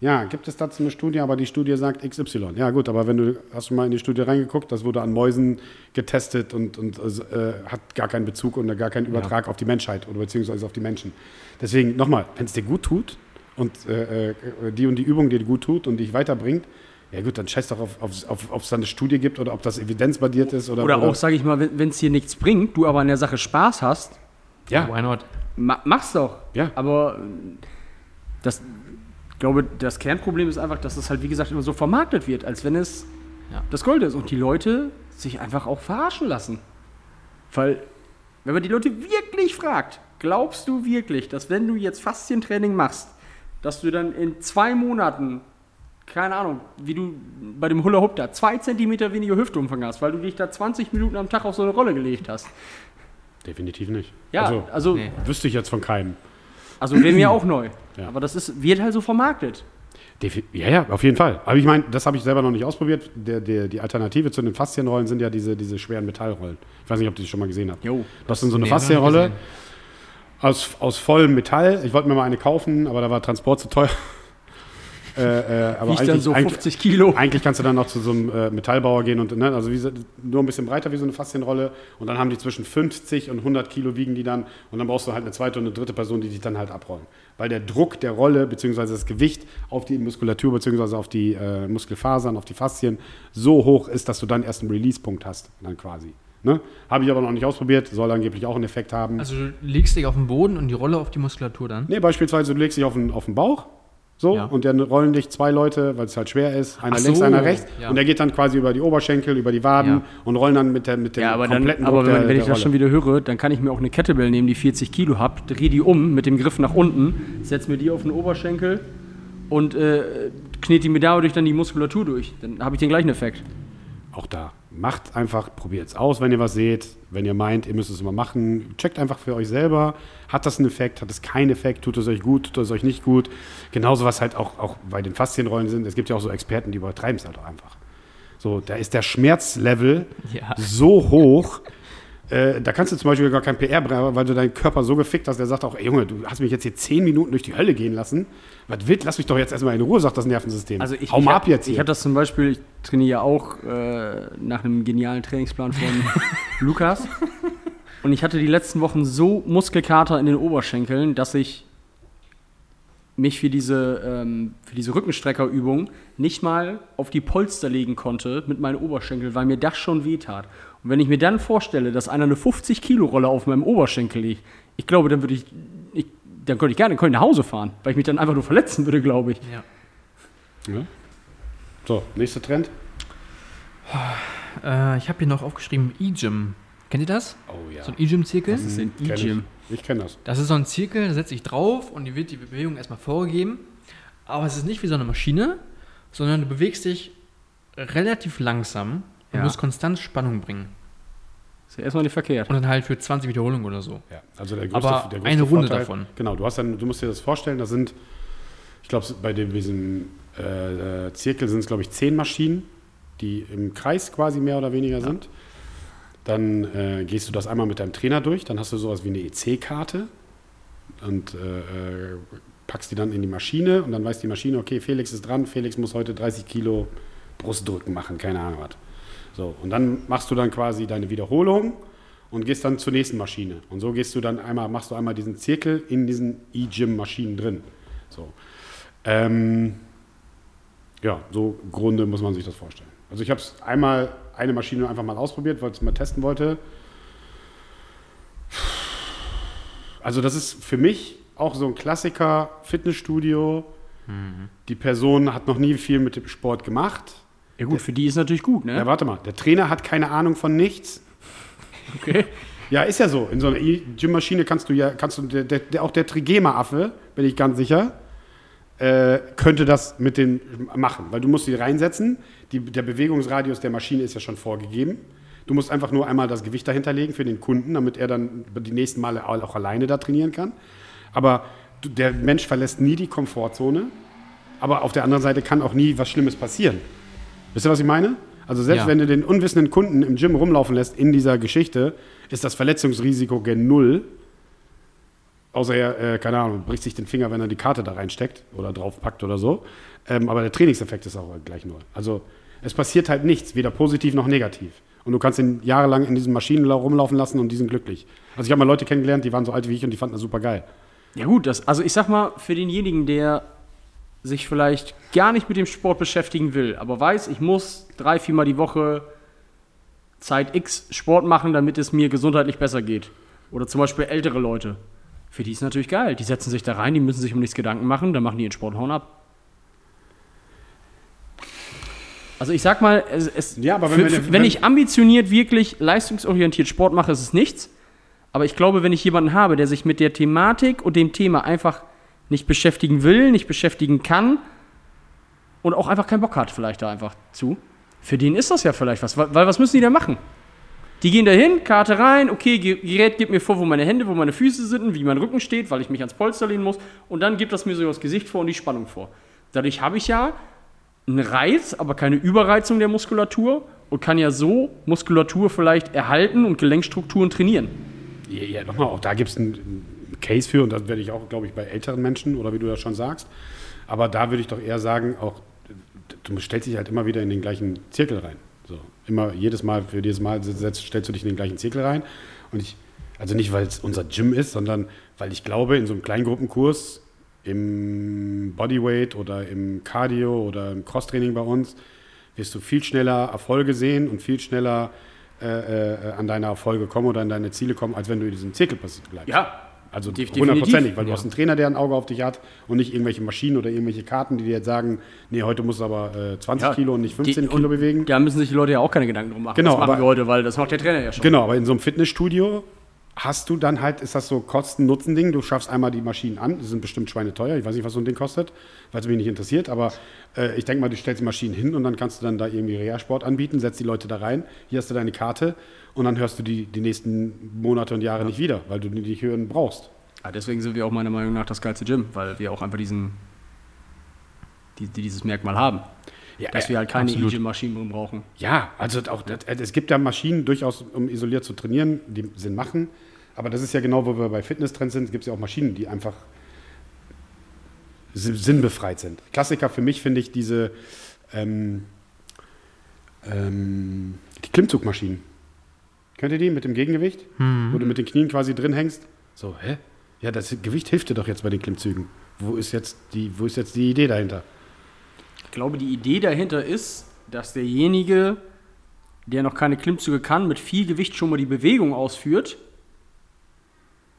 Ja, gibt es dazu eine Studie, aber die Studie sagt XY. Ja, gut, aber wenn du, hast du mal in die Studie reingeguckt, das wurde an Mäusen getestet und, und äh, hat gar keinen Bezug und gar keinen Übertrag auf die Menschheit oder beziehungsweise auf die Menschen. Deswegen nochmal, wenn es dir gut tut und äh, äh, die und die Übung dir gut tut und dich weiterbringt, ja gut, dann scheiß doch auf, auf, auf, ob es da eine Studie gibt oder ob das evidenzbasiert ist oder, Oder auch, sage ich mal, wenn es dir nichts bringt, du aber an der Sache Spaß hast, ja, Why not? ma mach's doch. Ja. Aber äh, das, ich glaube, das Kernproblem ist einfach, dass es halt, wie gesagt, immer so vermarktet wird, als wenn es Ja. das Gold ist. Und die Leute sich einfach auch verarschen lassen. Weil, wenn man die Leute wirklich fragt, glaubst du wirklich, dass wenn du jetzt Faszientraining machst, dass du dann in zwei Monaten, keine Ahnung, wie du bei dem Hula Hoop da, zwei Zentimeter weniger Hüftumfang hast, weil du dich da 20 Minuten am Tag auf so eine Rolle gelegt hast? definitiv nicht. Ja, also, also Nee. wüsste ich jetzt von keinem. Also wäre mir auch neu. [CLEARS THROAT] Ja. Aber das ist, wird halt so vermarktet. Defi- Ja, ja, auf jeden Fall. Aber ich meine, das habe ich selber noch nicht ausprobiert. Der, der, die Alternative zu den Faszienrollen sind ja diese, diese schweren Metallrollen. Ich weiß nicht, ob ihr die schon mal gesehen habt. Jo. Das sind so eine Faszienrolle aus, aus vollem Metall. Ich wollte mir mal eine kaufen, aber da war Transport zu teuer. Äh, äh, aber Wiegt dann so eigentlich, 50 Kilo. eigentlich kannst du dann noch zu so einem äh, Metallbauer gehen und ne, also wie, nur ein bisschen breiter wie so eine Faszienrolle und dann haben die zwischen 50 und 100 Kilo wiegen die dann und dann brauchst du halt eine zweite und eine dritte Person, die dich dann halt abrollen. Weil der Druck der Rolle beziehungsweise das Gewicht auf die Muskulatur beziehungsweise auf die äh, Muskelfasern, auf die Faszien so hoch ist, dass du dann erst einen Release-Punkt hast, dann quasi. Ne? Habe ich aber noch nicht ausprobiert, soll angeblich auch einen Effekt haben. Also du legst dich auf den Boden und die Rolle auf die Muskulatur dann. Nee, beispielsweise, du legst dich auf den, auf den Bauch. So, Ja. und dann rollen dich zwei Leute, weil es halt schwer ist, einer Ach links, so, einer rechts. ja. Und der geht dann quasi über die Oberschenkel, über die Waden Ja. und rollen dann mit, der, mit dem Ja, aber, dann, kompletten aber Druck wenn, der, wenn ich das schon wieder höre, dann kann ich mir auch eine Kettlebell nehmen, die 40 Kilo hat, dreh die um mit dem Griff nach unten, setz mir die auf den Oberschenkel und äh, knete die mir dadurch dann die Muskulatur durch. Dann habe ich den gleichen Effekt. Auch da, macht einfach, probiert es aus, wenn ihr was seht. Wenn ihr meint, ihr müsst es mal machen, checkt einfach für euch selber. Hat das einen Effekt, hat es keinen Effekt, tut es euch gut, tut es euch nicht gut. Genauso was halt auch, auch bei den Faszienrollen sind. Es gibt ja auch so Experten, die übertreiben es halt auch einfach. So, da ist der Schmerzlevel Ja. so hoch. [LAUGHS] Äh, da kannst du zum Beispiel gar kein PR bringen, weil du deinen Körper so gefickt hast, der sagt auch, ey Junge, du hast mich jetzt hier zehn Minuten durch die Hölle gehen lassen. Was wild, lass mich doch jetzt erstmal in Ruhe, sagt das Nervensystem. Also ich, Hau ich mal hab- ab jetzt Ich hier. habe das zum Beispiel, ich trainiere ja auch äh, nach einem genialen Trainingsplan von [LAUGHS] Lukas. Und ich hatte die letzten Wochen so Muskelkater in den Oberschenkeln, dass ich mich für diese, ähm, für diese Rückenstreckerübung nicht mal auf die Polster legen konnte mit meinen Oberschenkeln, weil mir das schon wehtat. Und wenn ich mir dann vorstelle, dass einer eine 50-Kilo-Rolle auf meinem Oberschenkel legt, ich glaube, dann würde ich, ich dann könnte ich gerne könnte ich nach Hause fahren, weil ich mich dann einfach nur verletzen würde, glaube ich. Ja. Ja. So, nächster Trend. Äh, ich habe hier noch aufgeschrieben E-Gym. Kennt ihr das? Oh ja. So ein E-Gym-Zirkel? Das ist ein Kenn E-Gym. Ich, ich kenne das. Das ist so ein Zirkel, da setze ich drauf und die wird die Bewegung erstmal vorgegeben. Aber es ist nicht wie so eine Maschine, sondern du bewegst dich relativ langsam und Ja. musst konstant Spannung bringen. Ist ja erstmal nicht verkehrt. Und dann halt für 20 Wiederholungen oder so. Ja, also der Aber der eine Runde Vorteil- davon. Genau, du hast dann, du musst dir das vorstellen, da sind, ich glaube, bei dem, diesem äh, äh, Zirkel sind es, glaube ich, zehn Maschinen, die im Kreis quasi mehr oder weniger sind. Dann äh, gehst du das einmal mit deinem Trainer durch, dann hast du sowas wie eine EC-Karte und äh, äh, packst die dann in die Maschine und dann weiß die Maschine, okay, Felix ist dran, Felix muss heute 30 Kilo Brustdrücken machen, keine Ahnung was. So, und dann machst du dann quasi deine Wiederholung und gehst dann zur nächsten Maschine. Und so gehst du dann einmal, machst du einmal diesen Zirkel in diesen E-Gym-Maschinen drin. So. Ähm, ja, so im Grunde muss man sich das vorstellen. Also ich habe es einmal eine Maschine einfach mal ausprobiert, weil ich es mal testen wollte. Also das ist für mich auch so ein Klassiker Fitnessstudio. Die Person hat noch nie viel mit dem Sport gemacht. Ja gut, für die ist natürlich gut, ne? Ja, warte mal, der Trainer hat keine Ahnung von nichts. Okay. [LAUGHS] Ja, ist ja so. In so einer E-Gym-Maschine kannst du ja, kannst du, der, der, der, auch der Trigema-Affe, bin ich ganz sicher, äh, könnte das mit den machen. Weil du musst die reinsetzen. Die, der Bewegungsradius der Maschine ist ja schon vorgegeben. Du musst einfach nur einmal das Gewicht dahinter legen für den Kunden, damit er dann die nächsten Male auch alleine da trainieren kann. Aber der Mensch verlässt nie die Komfortzone. Aber auf der anderen Seite kann auch nie was Schlimmes passieren. Wisst ihr, was ich meine? Also selbst Ja. wenn du den unwissenden Kunden im Gym rumlaufen lässt in dieser Geschichte, ist das Verletzungsrisiko gen Null. Außer er, äh, keine Ahnung, bricht sich den Finger, wenn er die Karte da reinsteckt oder draufpackt oder so. Ähm, aber der Trainingseffekt ist auch gleich null. Also es passiert halt nichts, weder positiv noch negativ. Und du kannst ihn jahrelang in diesen Maschinen rumlaufen lassen und die sind glücklich. Also ich habe mal Leute kennengelernt, die waren so alt wie ich und die fanden das super geil. Ja gut, das, also ich sag mal, für denjenigen, der sich vielleicht gar nicht mit dem Sport beschäftigen will, aber weiß, ich muss drei, viermal die Woche Zeit X Sport machen, damit es mir gesundheitlich besser geht. Oder zum Beispiel ältere Leute. Für die ist natürlich geil. Die setzen sich da rein, die müssen sich um nichts Gedanken machen, dann machen die ihren Sport hauen ab. Also ich sag mal, es, es, Ja, aber wenn für, wenn- wenn ich ambitioniert, wirklich leistungsorientiert Sport mache, ist es nichts. Aber ich glaube, wenn ich jemanden habe, der sich mit der Thematik und dem Thema einfach nicht beschäftigen will, nicht beschäftigen kann und auch einfach keinen Bock hat, vielleicht da einfach zu, für den ist das ja vielleicht was. Weil, was müssen die da machen? Die gehen da hin, Karte rein, okay, Ge- Gerät gibt mir vor, wo meine Hände, wo meine Füße sind, wie mein Rücken steht, weil ich mich ans Polster lehnen muss. Und dann gibt das mir so das Gesicht vor und die Spannung vor. Dadurch habe ich ja einen Reiz, aber keine Überreizung der Muskulatur und kann ja so Muskulatur vielleicht erhalten und Gelenkstrukturen trainieren. Ja, ja nochmal, auch da gibt es einen Case für und das werde ich auch, glaube ich, bei älteren Menschen oder wie du das schon sagst. Aber da würde ich doch eher sagen, auch du stellst dich halt immer wieder in den gleichen Zirkel rein. So, immer jedes Mal, für jedes Mal stellst du dich in den gleichen Zirkel rein. Und ich, also nicht, weil es unser Gym ist, sondern weil ich glaube, in so einem Kleingruppenkurs im Bodyweight oder im Cardio oder im Crosstraining bei uns wirst du viel schneller Erfolge sehen und viel schneller äh, äh, an deine Erfolge kommen oder an deine Ziele kommen, als wenn du in diesem Zirkel bleibst. Ja, Also hundertprozentig, weil du Ja. hast einen Trainer, der ein Auge auf dich hat und nicht irgendwelche Maschinen oder irgendwelche Karten, die dir jetzt sagen, nee, heute musst du aber äh, 20 Ja, Kilo und nicht 15 die- Kilo bewegen. Da müssen sich die Leute ja auch keine Gedanken drum machen. Genau, das machen aber- wir heute, weil das macht der Trainer ja schon. Genau, aber in so einem Fitnessstudio hast du dann halt, ist das so Kosten-Nutzen-Ding, du schaffst einmal die Maschinen an, die sind bestimmt schweineteuer, ich weiß nicht, was so ein Ding kostet, weil es mich nicht interessiert, aber äh, ich denke mal, du stellst die Maschinen hin und dann kannst du dann da irgendwie Reha-Sport anbieten, setzt die Leute da rein, hier hast du deine Karte und dann hörst du die die nächsten Monate und Jahre nicht wieder, weil du die nicht hören brauchst. Ja, deswegen sind wir auch meiner Meinung nach das geilste Gym, weil wir auch einfach diesen, die, die dieses Merkmal haben. Ja, dass äh, wir halt keine absolut. E-Gym-Maschinen brauchen. Ja, also auch das, es gibt ja Maschinen durchaus, um isoliert zu trainieren, die Sinn machen. Aber das ist ja genau, wo wir bei Fitnesstrends sind. Es gibt ja auch Maschinen, die einfach si- sinnbefreit sind. Klassiker für mich finde ich diese ähm, ähm, die Klimmzugmaschinen. Kennt ihr die mit dem Gegengewicht? Wo du mit den Knien quasi drin hängst? So, hä? Ja, das Gewicht hilft dir doch jetzt bei den Klimmzügen. Wo ist jetzt die, wo ist jetzt die Idee dahinter? Ich glaube, die Idee dahinter ist, dass derjenige, der noch keine Klimmzüge kann, mit viel Gewicht schon mal die Bewegung ausführt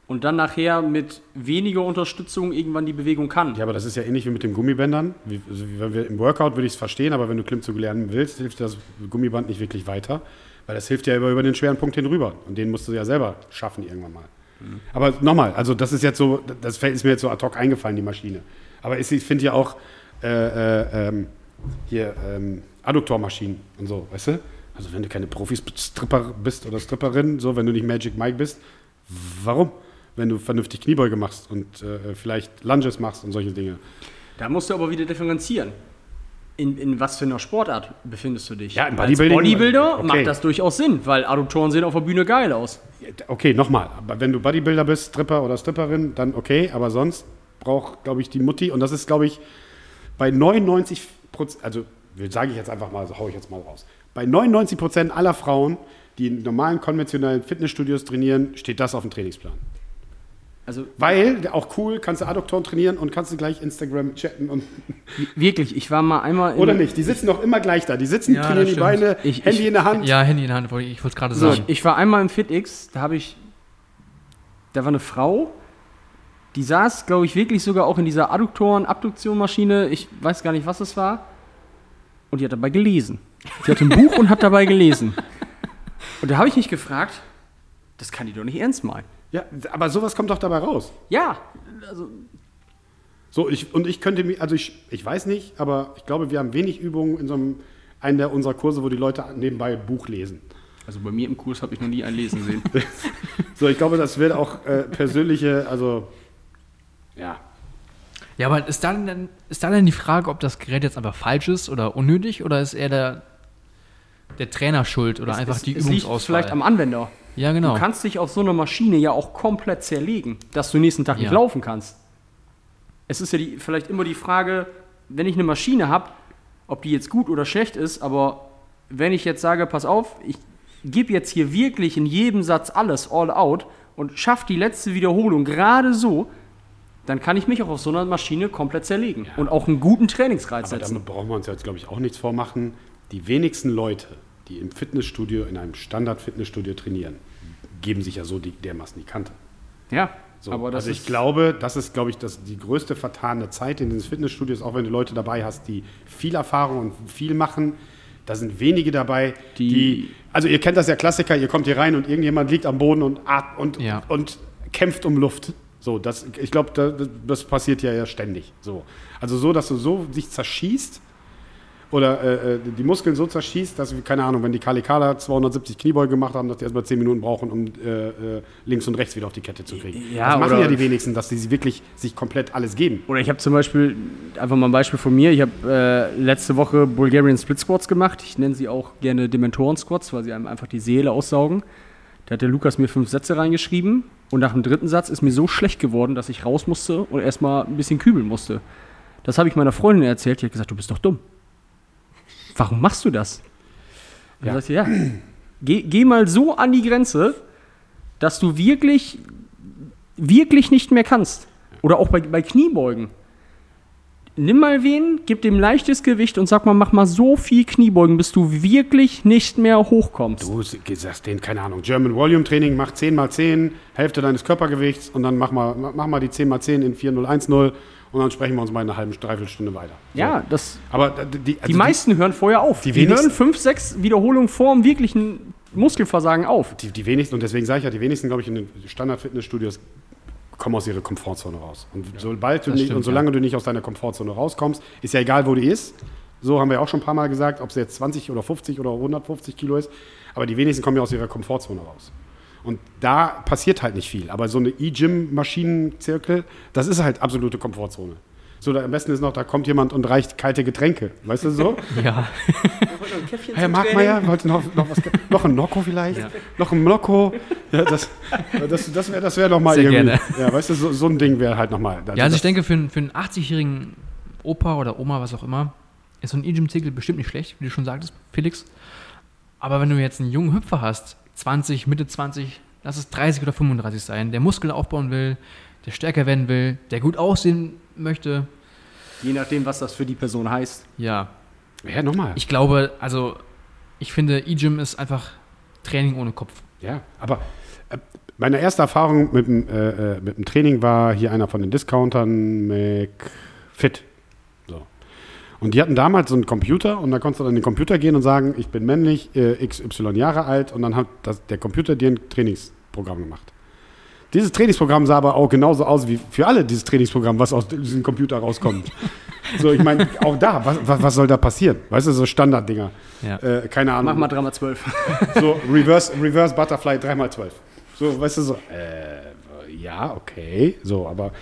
und dann nachher mit weniger Unterstützung irgendwann die Bewegung kann. Ja, aber das ist ja ähnlich wie mit den Gummibändern. Wie, also wie Im Workout würde ich es verstehen, aber wenn du Klimmzug lernen willst, hilft das Gummiband nicht wirklich weiter, weil das hilft ja über, über den schweren Punkt hinüber und den musst du ja selber schaffen irgendwann mal. Aber nochmal, also das ist jetzt so, das fällt- ist mir jetzt so ad hoc eingefallen, die Maschine. Aber ich finde ja auch äh, äh, ähm, hier ähm, Adduktormaschinen und so, weißt du? Also wenn du keine Profi-Stripper bist oder Stripperin, so wenn du nicht Magic Mike bist, warum? Wenn du vernünftig Kniebeuge machst und äh, vielleicht Lunges machst und solche Dinge. Da musst du aber wieder differenzieren. In, in was für einer Sportart befindest du dich? Ja, im Als Bodybuilding- Bodybuilder okay. macht das durchaus Sinn, weil Adduktoren sehen auf der Bühne geil aus. Okay, nochmal. Aber wenn du Bodybuilder bist, Stripper oder Stripperin, dann okay. Aber sonst braucht, glaube ich, die Mutti, und das ist, glaube ich, bei 99 Prozent, also sage ich jetzt einfach mal, so hau ich jetzt mal raus. Bei 99 Prozent aller Frauen, die in normalen, konventionellen Fitnessstudios trainieren, steht das auf dem Trainingsplan. Also Weil, auch cool, kannst du Adduktoren trainieren und kannst du gleich Instagram chatten und. [LAUGHS] wirklich, ich war mal einmal in, Oder nicht? Die sitzen doch immer gleich da. Die sitzen, Ja, trainieren die Beine, Ich- Handy ich- in der Hand. Ja, Handy in der Hand, wollte ich ich wollte es gerade So, sagen. ich war einmal im FitX, da habe ich, da war eine Frau, die saß, glaube ich, wirklich sogar auch in dieser Adduktoren-Abduktion-Maschine, ich weiß gar nicht, was es war, und die hat dabei gelesen. Sie hatte ein [LAUGHS] Buch und hat dabei gelesen. Und da habe ich mich gefragt, Das kann die doch nicht ernst meinen. Ja, aber sowas kommt doch dabei raus. Ja, also So, ich, und ich könnte mir, also ich, ich weiß nicht, aber ich glaube, wir haben wenig Übungen in so einem, einen der unserer Kurse, wo die Leute nebenbei ein Buch lesen. Also bei mir im Kurs habe ich noch nie ein Lesen sehen. [LAUGHS] So, ich glaube, das wird auch äh, persönliche, also ja. Ja, aber ist da, denn, ist da denn die Frage, ob das Gerät jetzt einfach falsch ist oder unnötig oder ist eher der, der Trainer schuld oder einfach die es liegt Übungsauswahl? vielleicht am Anwender. ja, genau. Du kannst dich auf so einer Maschine ja auch komplett zerlegen, dass du nächsten Tag nicht Ja. laufen kannst. Es ist ja die, vielleicht immer die Frage, wenn ich eine Maschine habe, ob die jetzt gut oder schlecht ist, aber wenn ich jetzt sage, pass auf, ich gebe jetzt hier wirklich in jedem Satz alles all out und schaffe die letzte Wiederholung gerade so, dann kann ich mich auch auf so einer Maschine komplett zerlegen und auch einen guten Trainingsreiz Aber setzen. damit brauchen wir uns jetzt, glaube ich, auch nichts vormachen. Die wenigsten Leute, die im Fitnessstudio, in einem Standard-Fitnessstudio trainieren, geben sich ja so die, dermaßen die Kante. Ja, So, aber das also ich ist glaube, das ist, glaube ich, das, die größte vertane Zeit in den Fitnessstudios, auch wenn du Leute dabei hast, die viel Erfahrung und viel machen. Da sind wenige dabei, die, Die- also ihr kennt das ja Klassiker, ihr kommt hier rein und irgendjemand liegt am Boden und, und, Ja. und kämpft um Luft. So, das, ich glaube, da, das passiert ja, ja ständig. So. Also so, dass du so sich zerschießt oder äh, äh, die Muskeln so zerschießt, dass, wir, keine Ahnung, wenn die Kalikala 270 Kniebeuge gemacht haben, dass die erstmal 10 Minuten brauchen, um äh, äh, links und rechts wieder auf die Kette zu kriegen. Ja, das machen ja die wenigsten, dass sie wirklich sich komplett alles geben. Oder ich habe zum Beispiel, einfach mal ein Beispiel von mir, ich habe äh, letzte Woche Bulgarian Split Squats gemacht. Ich nenne sie auch gerne Dementoren Squats, weil sie einem einfach die Seele aussaugen. Da hat der Lukas mir fünf Sätze reingeschrieben und nach dem dritten Satz ist mir so schlecht geworden, dass ich raus musste und erstmal ein bisschen kübeln musste. Das habe ich meiner Freundin erzählt, die hat gesagt, du bist doch dumm. Warum machst du das? Und Ja. ja. Ich, ja, geh, geh mal so an die Grenze, dass du wirklich, wirklich nicht mehr kannst. Oder auch bei, bei Kniebeugen. Nimm mal wen, gib dem leichtes Gewicht und sag mal, mach mal so viel Kniebeugen, bis du wirklich nicht mehr hochkommst. Du sagst denen, keine Ahnung, German Volume Training, mach 10 mal 10, Hälfte deines Körpergewichts und dann mach mal, mach mal die 10 mal 10 in 4010 und dann sprechen wir uns mal in einer halben, dreiviertel weiter. So. Ja, das, Aber die, die, also die meisten hören vorher auf. die Die, hören fünf, sechs Wiederholungen vor dem wirklichen Muskelversagen auf. Die, die wenigsten, und deswegen sage ich ja, die wenigsten, glaube ich, in den Standard-Fitnessstudios kommen aus ihrer Komfortzone raus. Und sobald du nicht, stimmt, und solange du nicht aus deiner Komfortzone rauskommst, ist ja egal, wo du ist. So haben wir ja auch schon ein paar Mal gesagt, ob es jetzt 20 oder 50 oder 150 Kilo ist. Aber die wenigsten kommen ja aus ihrer Komfortzone raus. Und da passiert halt nicht viel. Aber so eine E-Gym-Maschinenzirkel, das ist halt absolute Komfortzone. So, da, am besten ist noch, da kommt jemand und reicht kalte Getränke. Weißt du so? [LAUGHS] Ja. Herr Markmeier, wollte noch, noch was, noch ein Nocco vielleicht? Noch ein Nocco? Ja, das das, das wäre das wär noch mal Sehr irgendwie. gerne. Ja, weißt du, so, so ein Ding wäre halt nochmal. Ja, also ich denke, für, einen- für einen 80-jährigen Opa oder Oma, was auch immer, ist so ein E-Gym-Zirkel bestimmt nicht schlecht, wie du schon sagtest, Felix. Aber wenn du jetzt einen jungen Hüpfer hast, 20, Mitte 20, lass es 30 oder 35 sein, der Muskeln aufbauen will, der stärker werden will, der gut aussehen möchte, Je nachdem, was das für die Person heißt. ja, Ja, nochmal. ich glaube, also ich finde, E-Gym ist einfach Training ohne Kopf. Ja, aber äh, meine erste Erfahrung mit dem, äh, äh, mit dem Training war hier einer von den Discountern, McFit. So. Und die hatten damals so einen Computer und da konntest du dann in den Computer gehen und sagen, ich bin männlich, äh, XY Jahre alt und dann hat das, der Computer dir ein Trainingsprogramm gemacht. Dieses Trainingsprogramm sah aber auch genauso aus wie für alle dieses Trainingsprogramm, was aus diesem Computer rauskommt. [LAUGHS] so, ich meine, auch da, was, was, was soll da passieren? Weißt du, so Standarddinger. Ja. Äh, keine Ahnung. Mach mal 3x12. [LAUGHS] So, Reverse, Reverse Butterfly 3x12. So, weißt du, so, äh, ja, okay. So, aber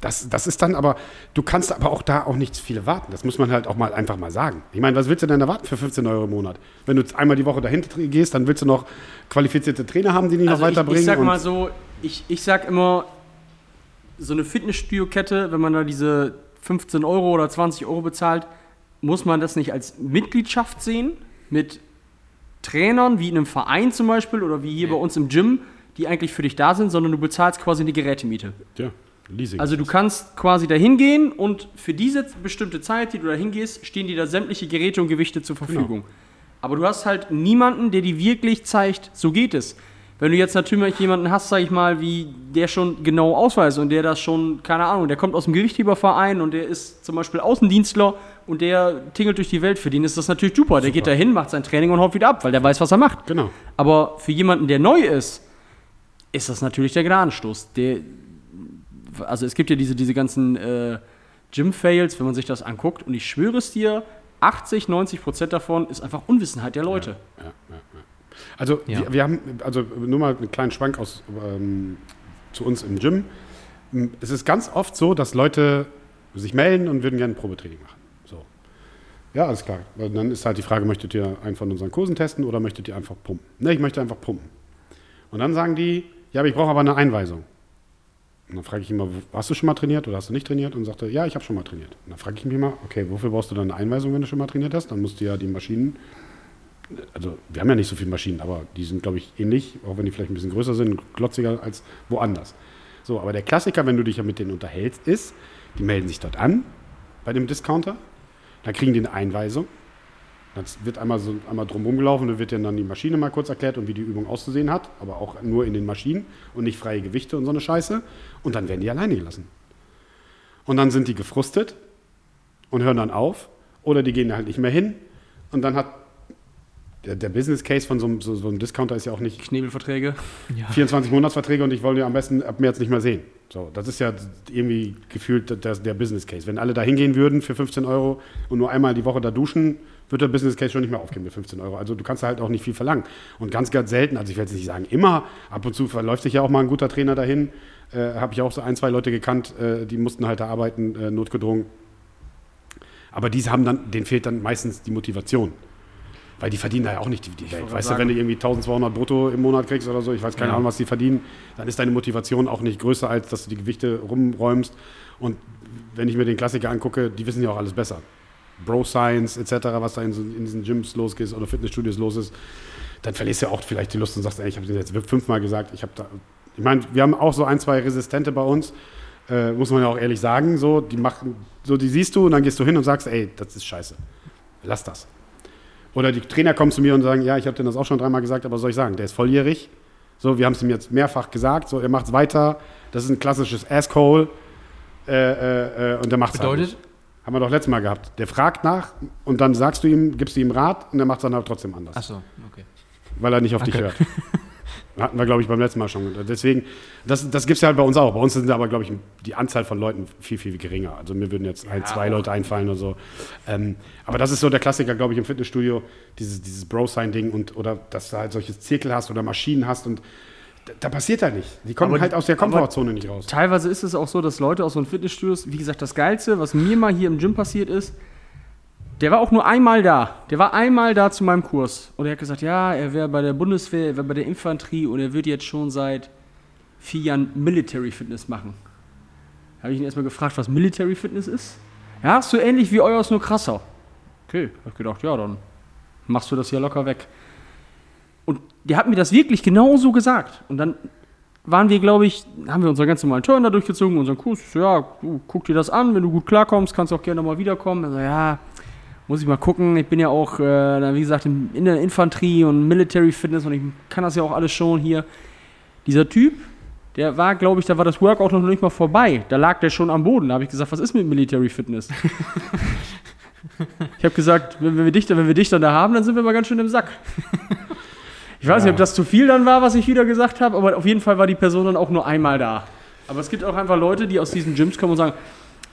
das, das ist dann aber, du kannst aber auch da auch nicht viele warten. Das muss man halt auch mal einfach mal sagen. Ich meine, was willst du denn erwarten für 15 Euro im Monat? Wenn du jetzt einmal die Woche dahin tra- gehst, dann willst du noch qualifizierte Trainer haben, die dich noch Also ich, weiterbringen. ich sag und- mal so, ich, ich sag immer, so eine Fitnessstudio-Kette, wenn man da diese 15 Euro oder 20 Euro bezahlt, muss man das nicht als Mitgliedschaft sehen mit Trainern, wie in einem Verein zum Beispiel oder wie hier bei uns im Gym, die eigentlich für dich da sind, sondern du bezahlst quasi eine Gerätemiete. ja, Leasing. Also du kannst quasi dahin gehen und für diese bestimmte Zeit, die du dahin gehst, stehen dir da sämtliche Geräte und Gewichte zur Verfügung. Aber du hast halt niemanden, der dir wirklich zeigt, so geht es. Wenn du jetzt natürlich jemanden hast, sag ich mal, wie der schon genau ausweist und der das schon, keine Ahnung, der kommt aus dem Gewichtheberverein und der ist zum Beispiel Außendienstler und der tingelt durch die Welt, für den ist das natürlich super. Der geht dahin, macht sein Training und haut wieder ab, weil der weiß, was er macht. genau. Aber für jemanden, der neu ist, ist das natürlich der Gnadenstoß. Der, also es gibt ja diese, diese ganzen äh, Gym-Fails, wenn man sich das anguckt. Und ich schwöre es dir, 80, 90 Prozent davon ist einfach Unwissenheit der Leute. Also Ja. wir, wir haben, also nur mal einen kleinen Schwank aus ähm, zu uns im Gym. Es ist ganz oft so, dass Leute sich melden und würden gerne ein Probetraining machen. So. Ja, alles klar. Dann ist halt die Frage, möchtet ihr einen von unseren Kursen testen oder möchtet ihr einfach pumpen? Ne, ich möchte einfach pumpen. Und dann sagen die, ja, aber ich brauche aber eine Einweisung. Und dann frage ich wo- hast du schon mal trainiert oder hast du nicht trainiert? Und sagt er, ja, ich habe schon mal trainiert. Und dann frage ich mich mal, okay, wofür brauchst du dann eine Einweisung, wenn du schon mal trainiert hast? Dann musst du ja die Maschinen also wir haben ja nicht so viele Maschinen, aber die sind, glaube ich, ähnlich, auch wenn die vielleicht ein bisschen größer sind, glotziger als woanders. So, aber der Klassiker, wenn du dich ja mit denen unterhältst, ist, die melden sich dort an bei dem Discounter, dann kriegen die eine Einweisung, dann wird einmal so einmal drumherum gelaufen, dann wird dann die Maschine mal kurz erklärt und wie die Übung auszusehen hat, aber auch nur in den Maschinen und nicht freie Gewichte und so eine Scheiße. Und dann werden die alleine gelassen. Und dann sind die gefrustet und hören dann auf oder die gehen halt nicht mehr hin und dann hat der, der Business Case von so einem, so, so einem Discounter ist ja auch nicht Knebelverträge. 24 Monatsverträge und ich wollte ja am besten ab März nicht mehr sehen. So, das ist ja irgendwie gefühlt der, der Business Case. Wenn alle da hingehen würden für 15 Euro und nur einmal die Woche da duschen, wird der Business Case schon nicht mehr aufgehen mit 15 Euro. Also du kannst halt auch nicht viel verlangen. Und ganz, ganz selten, also ich will jetzt nicht sagen immer, ab und zu verläuft sich ja auch mal ein guter Trainer dahin. Äh, Habe ich auch so ein, zwei Leute gekannt, äh, die mussten halt da arbeiten, äh, notgedrungen. Aber diese haben dann, denen fehlt dann meistens die Motivation. Weil die verdienen da ja auch nicht die, die Welt. Weißt sagen- du, wenn du irgendwie 1200 brutto im Monat kriegst oder so, ich weiß keine. Ahnung, was die verdienen, dann ist deine Motivation auch nicht größer, als dass du die Gewichte rumräumst. Und wenn ich mir den Klassiker angucke, die wissen ja auch alles besser. Bro Science etc., was da in, in diesen Gyms los ist oder Fitnessstudios los ist, dann verlierst du ja auch vielleicht die Lust und sagst, ey, ich habe dir jetzt fünfmal gesagt, ich habe da. Ich meine, wir haben auch so ein, zwei Resistente bei uns, äh, muss man ja auch ehrlich sagen, so, die machen, so, die siehst du und dann gehst du hin und sagst, ey, das ist scheiße. Lass das. Oder die Trainer kommen zu mir und sagen, ja, ich habe dir das auch schon dreimal gesagt, aber soll ich sagen? Der ist volljährig. So, wir haben es ihm jetzt mehrfach gesagt, so, er macht es weiter. Das ist ein klassisches Asshole. Äh, äh, äh, und der macht es halt Bedeutet? nicht. Haben wir doch letztes Mal gehabt. Der fragt nach und dann sagst du ihm, gibst du ihm Rat und er macht es dann aber trotzdem anders, Achso, okay. weil er nicht auf dich Okay. hört. [LAUGHS] Hatten wir, glaube ich, beim letzten Mal schon. Deswegen, das, das gibt es ja halt bei uns auch. Bei uns sind aber, glaube ich, die Anzahl von Leuten viel, viel geringer. Also mir würden jetzt ein, zwei Leute einfallen oder so. Ähm, aber das ist so der Klassiker, glaube ich, im Fitnessstudio, dieses, dieses Bro-Sign-Ding und oder dass du halt solche Zirkel hast oder Maschinen hast und da, passiert halt nicht. Die kommen Aber halt aus der Komfortzone nicht raus. Teilweise ist es auch so, dass Leute aus so einem Fitnessstudios, wie gesagt, das Geilste, was mir mal hier im Gym passiert ist, der war auch nur einmal da. Der war einmal da zu meinem Kurs. Und er hat gesagt, ja, er wäre bei der Bundeswehr, er wäre bei der Infanterie und er würde jetzt schon seit vier Jahren Military Fitness machen. Da habe ich ihn erstmal gefragt, was Military Fitness ist. Ja, ist so ähnlich wie euers, nur krasser. Okay, hab ich gedacht, ja, dann machst du das hier locker weg. Und der hat mir das wirklich genau so gesagt. Und dann waren wir, glaube ich, haben wir unseren ganz normalen Turn da durchgezogen, unseren Kurs. Ich so, ja, du, guck dir das an, wenn du gut klarkommst, kannst du auch gerne mal wiederkommen. Also, ja, muss ich mal gucken. Ich bin ja auch, äh, wie gesagt, in, der Infanterie und Military Fitness und ich kann das ja auch alles schon hier. Dieser Typ, der war, glaube ich, da war das Workout noch nicht mal vorbei. Da lag der schon am Boden. Da habe ich gesagt, was ist mit Military Fitness? [LAUGHS] ich habe gesagt, wenn, wenn, wir dich, wenn wir dich dann da haben, dann sind wir mal ganz schön im Sack. Ich weiß nicht, ob das zu viel dann war, was ich wieder gesagt habe, aber auf jeden Fall war die Person dann auch nur einmal da. Aber es gibt auch einfach Leute, die aus diesen Gyms kommen und sagen,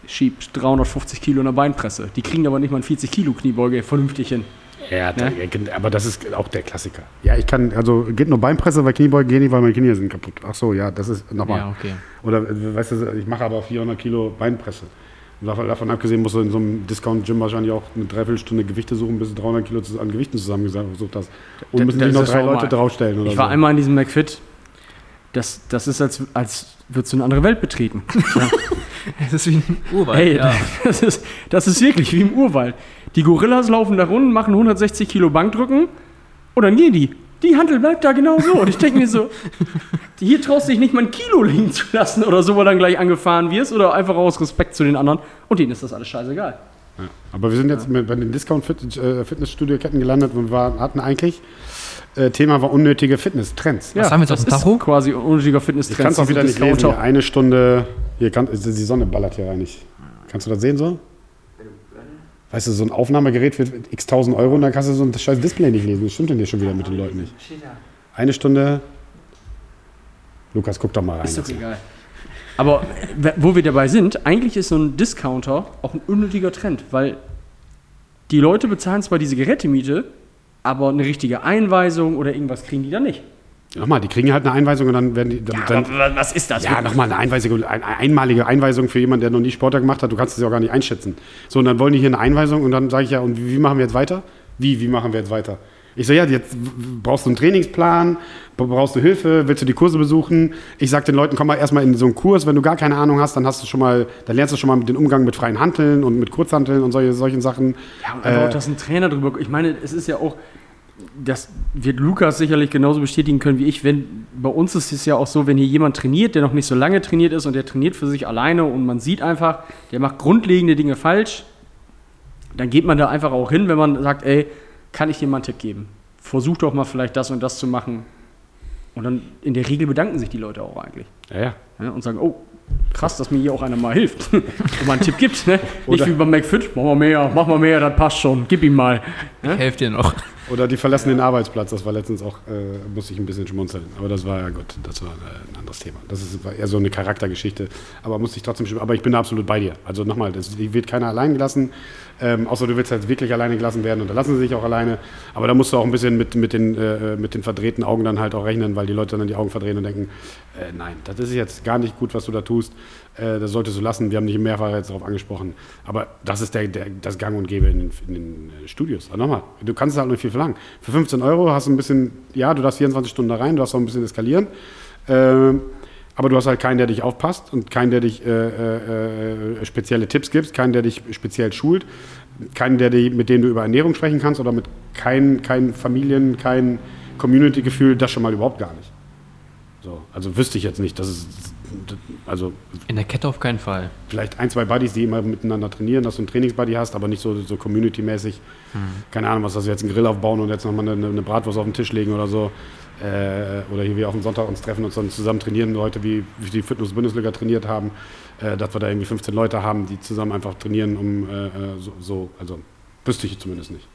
schieb 350 Kilo in der Beinpresse. Die kriegen aber nicht mal ein 40 Kilo Kniebeuge vernünftig hin. Ja, da, ja, aber das ist auch der Klassiker. Ja, ich kann, also geht nur Beinpresse, weil Kniebeugen gehen nicht, weil meine Knie sind kaputt. Ach so, ja, das ist nochmal. Ja, okay. Oder, äh, weißt du, ich mache aber 400 Kilo Beinpresse. Und davon, abgesehen musst du in so einem Discount-Gym wahrscheinlich auch eine Dreiviertelstunde Gewichte suchen, bis du 300 Kilo zu- an Gewichten zusammengesucht hast. Und Da- müssen da sich ist noch drei. Leute draufstellen oder Ich so. war einmal in diesem McFit. Das, das ist, als, als würdest du eine andere Welt betreten. [LAUGHS] [LAUGHS] Es ist wie ein Urwald. Hey, ja. [LAUGHS] das, ist, das ist wirklich wie im Urwald. Die Gorillas laufen da rum, machen 160 Kilo Bankdrücken und dann gehen die. Die Handel bleibt da genau so. Und ich denke mir so, hier traust du dich nicht mal ein Kilo liegen zu lassen oder so, weil dann gleich angefahren wirst oder einfach aus Respekt zu den anderen. Und denen ist das alles scheißegal. Ja. Aber wir sind jetzt mit, bei den Discount-Fitnessstudio-Ketten gelandet und wir hatten eigentlich, äh, Thema war unnötige Fitness-Trends. Was haben wir jetzt auf das dem Tacho? ist quasi unnötiger Ich Fitness-Trend. kann es auch wieder nicht lesen. Hier eine Stunde, hier kann, die Sonne ballert hier rein. Ich, kannst du das sehen so? Weißt du, so ein Aufnahmegerät für x tausend Euro und dann kannst du so ein scheiß Display nicht lesen. Das stimmt denn hier schon wieder mit den Leuten nicht. Eine Stunde Lukas, guck doch mal rein. Ist doch egal. Aber w- wo wir dabei sind, eigentlich ist so ein Discounter auch ein unnötiger Trend, weil die Leute bezahlen zwar diese Gerätemiete, aber eine richtige Einweisung oder irgendwas kriegen die dann nicht. Nochmal, die kriegen halt eine Einweisung und dann werden die. Dann, dann, wa- was ist das? ja, nochmal eine Einweisung, eine einmalige Einweisung für jemanden, der noch nie Sportler gemacht hat. Du kannst es ja auch gar nicht einschätzen. So, und dann wollen die hier eine Einweisung und dann sage ich ja, und wie, wie machen wir jetzt weiter? Wie, wie machen wir jetzt weiter? Ich so, ja, jetzt brauchst du einen Trainingsplan, brauchst du Hilfe, willst du die Kurse besuchen? Ich sage den Leuten, komm mal erstmal in so einen Kurs, wenn du gar keine Ahnung hast, dann hast du schon mal, dann lernst du schon mal den Umgang mit freien Hanteln und mit Kurzhanteln und solche, solchen Sachen. Ja, und einfach Äh, auch, dass ein Trainer drüber. Ich meine, es ist ja auch. Das wird Lukas sicherlich genauso bestätigen können wie ich. Wenn, bei uns ist es ja auch so, wenn hier jemand trainiert, der noch nicht so lange trainiert ist und der trainiert für sich alleine und man sieht einfach, der macht grundlegende Dinge falsch, dann geht man da einfach auch hin, wenn man sagt, ey, kann ich dir mal einen Tipp geben? Versuch doch mal vielleicht das und das zu machen. Und dann in der Regel bedanken sich die Leute auch eigentlich. ja, ja. Ja, und sagen, oh, krass, dass mir hier auch einer mal hilft [LAUGHS] und mal einen Tipp gibt. Ne? Nicht wie beim McFit, mach mal mehr, mach mal mehr, das passt schon, gib ihm mal. Ich helfe dir noch. Oder die verlassen den Arbeitsplatz, das war letztens auch, äh, musste ich ein bisschen schmunzeln. Aber das war ja gut, das war äh, ein anderes Thema. Das ist, war eher so eine Charaktergeschichte. Aber musste ich trotzdem, aber ich bin absolut bei dir. Also nochmal, das wird keiner allein gelassen. Ähm, außer du willst halt wirklich alleine gelassen werden und da lassen sie sich auch alleine. Aber da musst du auch ein bisschen mit, mit, den, äh, mit den verdrehten Augen dann halt auch rechnen, weil die Leute dann die Augen verdrehen und denken, äh, nein, das ist jetzt gar nicht gut, was du da tust. Äh, das solltest du lassen. Wir haben dich mehrfach jetzt darauf angesprochen. Aber das ist der, der, das Gang und Gäbe in den, in den äh, Studios. Aber nochmal, du kannst halt nicht viel verlangen. Für 15 Euro hast du ein bisschen, ja, du darfst 24 Stunden da rein, du darfst auch ein bisschen eskalieren. Ähm, aber du hast halt keinen, der dich aufpasst und keinen, der dich äh, äh, äh, spezielle Tipps gibt, keinen, der dich speziell schult, keinen, der dich, mit dem du über Ernährung sprechen kannst oder mit kein, kein Familien, kein Community-Gefühl, das schon mal überhaupt gar nicht. So, also wüsste ich jetzt nicht, dass es, also In der Kette auf keinen Fall. vielleicht ein, zwei Buddies, die immer miteinander trainieren, dass du einen Trainingsbuddy hast, aber nicht so, so community-mäßig. Keine Ahnung, was, dass wir jetzt einen Grill aufbauen und jetzt nochmal eine, eine Bratwurst auf den Tisch legen oder so. Äh, oder hier wir auf dem Sonntag uns treffen und dann zusammen trainieren, Leute, wie, wie die Fitness-Bundesliga trainiert haben, äh, dass wir da irgendwie 15 Leute haben, die zusammen einfach trainieren, um äh, äh, so, so, also wüsste ich zumindest nicht.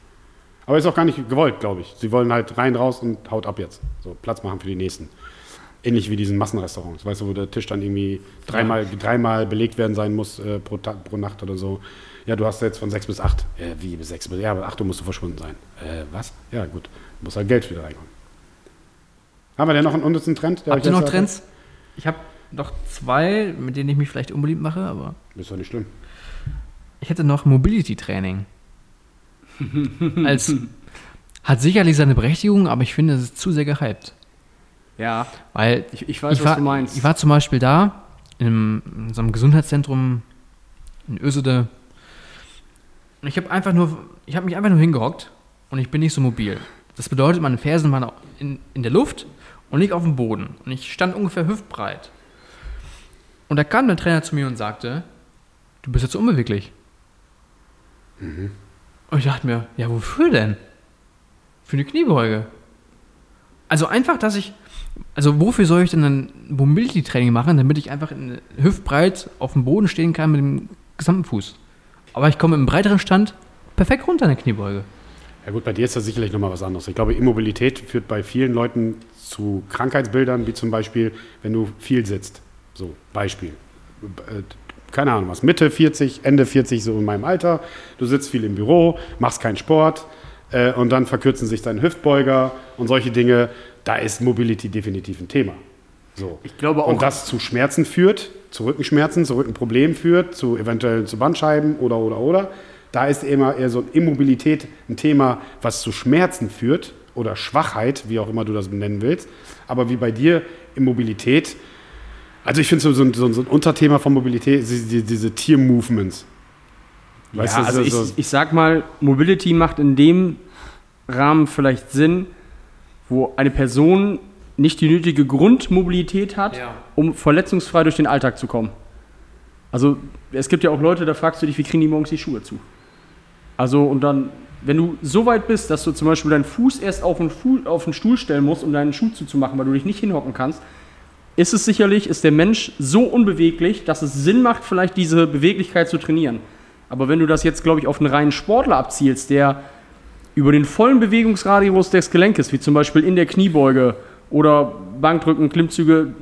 Aber ist auch gar nicht gewollt, glaube ich. Sie wollen halt rein, raus und haut ab jetzt. So, Platz machen für die Nächsten. Ähnlich wie diesen Massenrestaurants, weißt du, wo der Tisch dann irgendwie dreimal, dreimal belegt werden sein muss äh, pro, Tag, pro Nacht oder so. Ja, du hast jetzt von sechs bis acht. Äh, wie bis sechs bis? Ja, aber acht Uhr musst du verschwunden sein. Äh, was? Ja, gut. Du musst halt Geld wieder reinkommen. Haben wir denn noch einen unnützen Trend? Habt ihr noch jetzt- Trends? Ich habe noch zwei, mit denen ich mich vielleicht unbeliebt mache, aber Ist doch nicht schlimm. ich hätte noch Mobility-Training. [LAUGHS] Als hat sicherlich seine Berechtigung, aber ich finde, es ist zu sehr gehypt. Ja, Weil ich, ich weiß, ich, was war, du meinst. ich war zum Beispiel da, in, einem, in so einem Gesundheitszentrum in Ösede. Und ich habe einfach nur, ich habe mich einfach nur hingehockt und ich bin nicht so mobil. Das bedeutet, meine Fersen waren in, in der Luft und nicht auf dem Boden. Und ich stand ungefähr hüftbreit. Und da kam der Trainer zu mir und sagte, du bist jetzt unbeweglich. Und ich dachte mir, ja, wofür denn? Für eine Kniebeuge. Also einfach, dass ich, also wofür soll ich denn ein Mobility-Training machen, damit ich einfach in, hüftbreit auf dem Boden stehen kann mit dem gesamten Fuß. Aber ich komme im breiteren Stand perfekt runter in der Kniebeuge. Ja gut, bei dir ist das sicherlich nochmal was anderes. Ich glaube, Immobilität führt bei vielen Leuten zu Krankheitsbildern, wie zum Beispiel, wenn du viel sitzt. So, Beispiel. Äh, Keine Ahnung was, Mitte 40, Ende 40, so in meinem Alter. Du sitzt viel im Büro, machst keinen Sport äh, und dann verkürzen sich deine Hüftbeuger und solche Dinge. Da ist Mobility definitiv ein Thema. So. Ich glaube auch- Und das zu Schmerzen führt, zu Rückenschmerzen, zu Rückenproblemen führt, zu eventuell zu Bandscheiben oder oder oder. Da ist immer eher so Immobilität ein Thema, was zu Schmerzen führt oder Schwachheit, wie auch immer du das nennen willst. Aber wie bei dir Immobilität, also ich finde so, so, ein- so, ein- so ein Unterthema von Mobilität, diese, diese Tier-Movements. Weißt ja, du, also ich, so, ich sag mal, Mobility macht in dem Rahmen vielleicht Sinn, wo eine Person nicht die nötige Grundmobilität hat, Ja. um verletzungsfrei durch den Alltag zu kommen. Also es gibt ja auch Leute, da fragst du dich, wie kriegen die morgens die Schuhe zu? Also und dann, wenn du so weit bist, dass du zum Beispiel deinen Fuß erst auf den, Fu auf den Stuhl stellen musst, um deinen Schuh zuzumachen, weil du dich nicht hinhocken kannst, ist es sicherlich, ist der Mensch so unbeweglich, dass es Sinn macht, vielleicht diese Beweglichkeit zu trainieren. Aber wenn du das jetzt, glaube ich, auf einen reinen Sportler abzielst, der über den vollen Bewegungsradius des Gelenkes, wie zum Beispiel in der Kniebeuge oder Bankdrücken, Klimmzüge,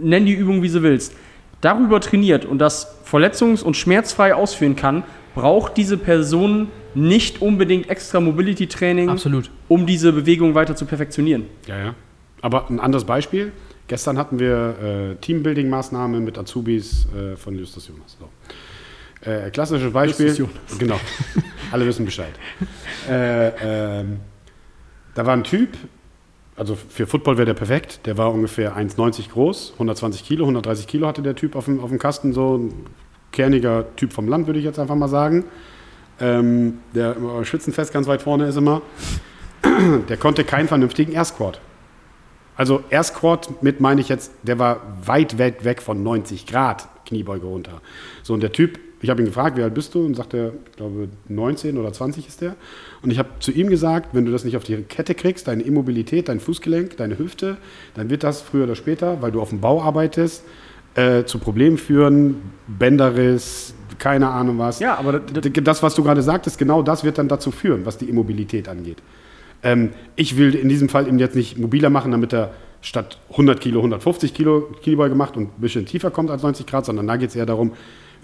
nenn die Übung, wie du willst, darüber trainiert und das verletzungs- und schmerzfrei ausführen kann, braucht diese Person nicht unbedingt extra Mobility-Training, Absolut. um diese Bewegung weiter zu perfektionieren. Ja, ja. Aber ein anderes Beispiel. Gestern hatten wir äh, Teambuilding-Maßnahme mit Azubis äh, von Justus Jonas. So. Äh, klassisches Beispiel. Justus Jonas. Genau. Alle wissen Bescheid. [LAUGHS] äh, ähm, da war ein Typ, also für Football wäre der perfekt. Der war ungefähr 1,90 groß, 120 Kilo, 130 Kilo hatte der Typ auf dem, auf dem Kasten. So ein kerniger Typ vom Land, würde ich jetzt einfach mal sagen. Ähm, der schützenfest ganz weit vorne ist immer. [CLEARS THROAT] Der konnte keinen vernünftigen Air Squat. Also Air Squat mit meine ich jetzt, der war weit, weit weg von 90 Grad Kniebeuge runter. So und der Typ, ich habe ihn gefragt, wie alt bist du? Und sagt er, ich glaube 19 oder 20 ist der. Und ich habe zu ihm gesagt, wenn du das nicht auf die Kette kriegst, deine Immobilität, dein Fußgelenk, deine Hüfte, dann wird das früher oder später, weil du auf dem Bau arbeitest, äh, zu Problemen führen, Bänderriss, keine Ahnung was. Ja, aber das- das, was du gerade sagtest, genau das wird dann dazu führen, was die Immobilität angeht. Ähm, ich will in diesem Fall ihn jetzt nicht mobiler machen, damit er statt 100 Kilo 150 Kilo Kniebeuge macht und ein bisschen tiefer kommt als 90 Grad, sondern da geht es eher darum,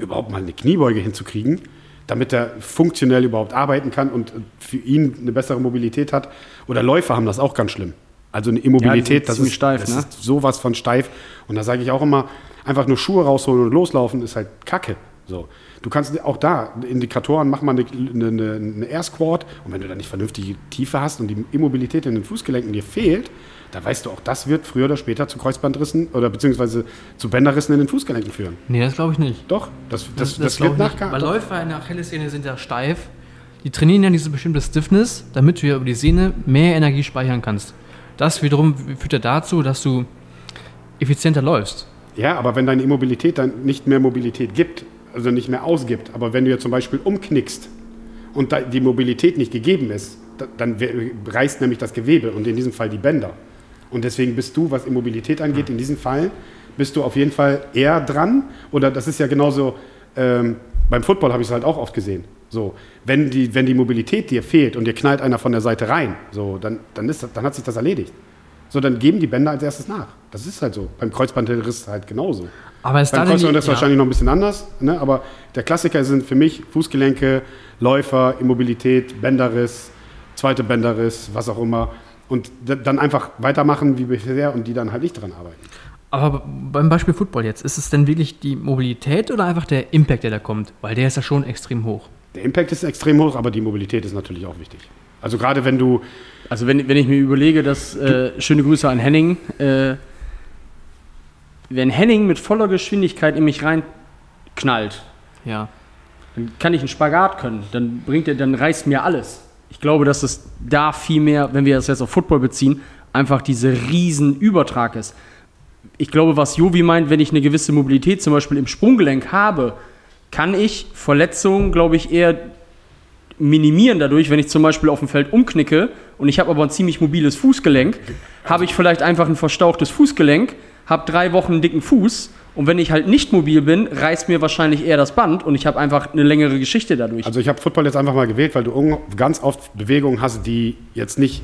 überhaupt mal eine Kniebeuge hinzukriegen, damit er funktionell überhaupt arbeiten kann und für ihn eine bessere Mobilität hat. Oder Läufer haben das auch ganz schlimm. Also eine Ja, Immobilität, sind das, ist, steif, das ne? ist sowas von steif. Und da sage ich auch immer, einfach nur Schuhe rausholen und loslaufen ist halt Kacke. So. Du kannst auch da Indikatoren, mach mal eine, eine, eine Air Squat und wenn du da nicht vernünftige Tiefe hast und die Immobilität in den Fußgelenken dir fehlt, da weißt du auch, das wird früher oder später zu Kreuzbandrissen oder beziehungsweise zu Bänderrissen in den Fußgelenken führen. Nee, das glaube ich nicht. Doch, das, das, das, glaub wird nicht. Weil Läufer in der Achillessehne sind ja steif. Die trainieren ja diese bestimmte Stiffness, damit du ja über die Sehne mehr Energie speichern kannst. Das wiederum führt ja dazu, dass du effizienter läufst. Ja, aber wenn deine Immobilität dann nicht mehr Mobilität gibt, also nicht mehr ausgibt, aber wenn du jetzt zum Beispiel umknickst und die Mobilität nicht gegeben ist, da- dann reißt nämlich das Gewebe und in diesem Fall die Bänder. Und deswegen bist du, was Immobilität angeht, in diesem Fall, bist du auf jeden Fall eher dran. Oder das ist ja genauso, ähm, beim Football habe ich es halt auch oft gesehen. So, wenn die, wenn die Mobilität dir fehlt und dir knallt einer von der Seite rein, so, dann, dann, ist, dann hat sich das erledigt. So, dann geben die Bänder als erstes nach. Das ist halt so. Beim Kreuzbandriss halt genauso. Aber ist Beim Kreuzbandriss ja. wahrscheinlich noch ein bisschen anders, ne? aber der Klassiker sind für mich Fußgelenke, Läufer, Immobilität, Bänderriss, zweite Bänderriss, was auch immer. Und dann einfach weitermachen wie bisher und die dann halt nicht dran arbeiten. Aber beim Beispiel Football jetzt, ist es denn wirklich die Mobilität oder einfach der Impact, der da kommt? Weil der ist ja schon extrem hoch. Der Impact ist extrem hoch, aber die Mobilität ist natürlich auch wichtig. Also gerade wenn du, Also wenn, wenn ich mir überlege, dass, äh, schöne Grüße an Henning, äh, wenn Henning mit voller Geschwindigkeit in mich reinknallt, Ja. dann kann ich einen Spagat können, dann bringt er, dann reißt mir alles. Ich glaube, dass es da viel mehr, wenn wir das jetzt auf Football beziehen, einfach dieser riesen Übertrag ist. Ich glaube, was Jovi meint, wenn ich eine gewisse Mobilität zum Beispiel im Sprunggelenk habe, kann ich Verletzungen, glaube ich, eher minimieren dadurch, wenn ich zum Beispiel auf dem Feld umknicke und ich habe aber ein ziemlich mobiles Fußgelenk, habe ich vielleicht einfach ein verstauchtes Fußgelenk, habe drei Wochen einen dicken Fuß und wenn ich halt nicht mobil bin, reißt mir wahrscheinlich eher das Band und ich habe einfach eine längere Geschichte dadurch. also ich habe Football jetzt einfach mal gewählt, weil du ganz oft Bewegungen hast, die jetzt nicht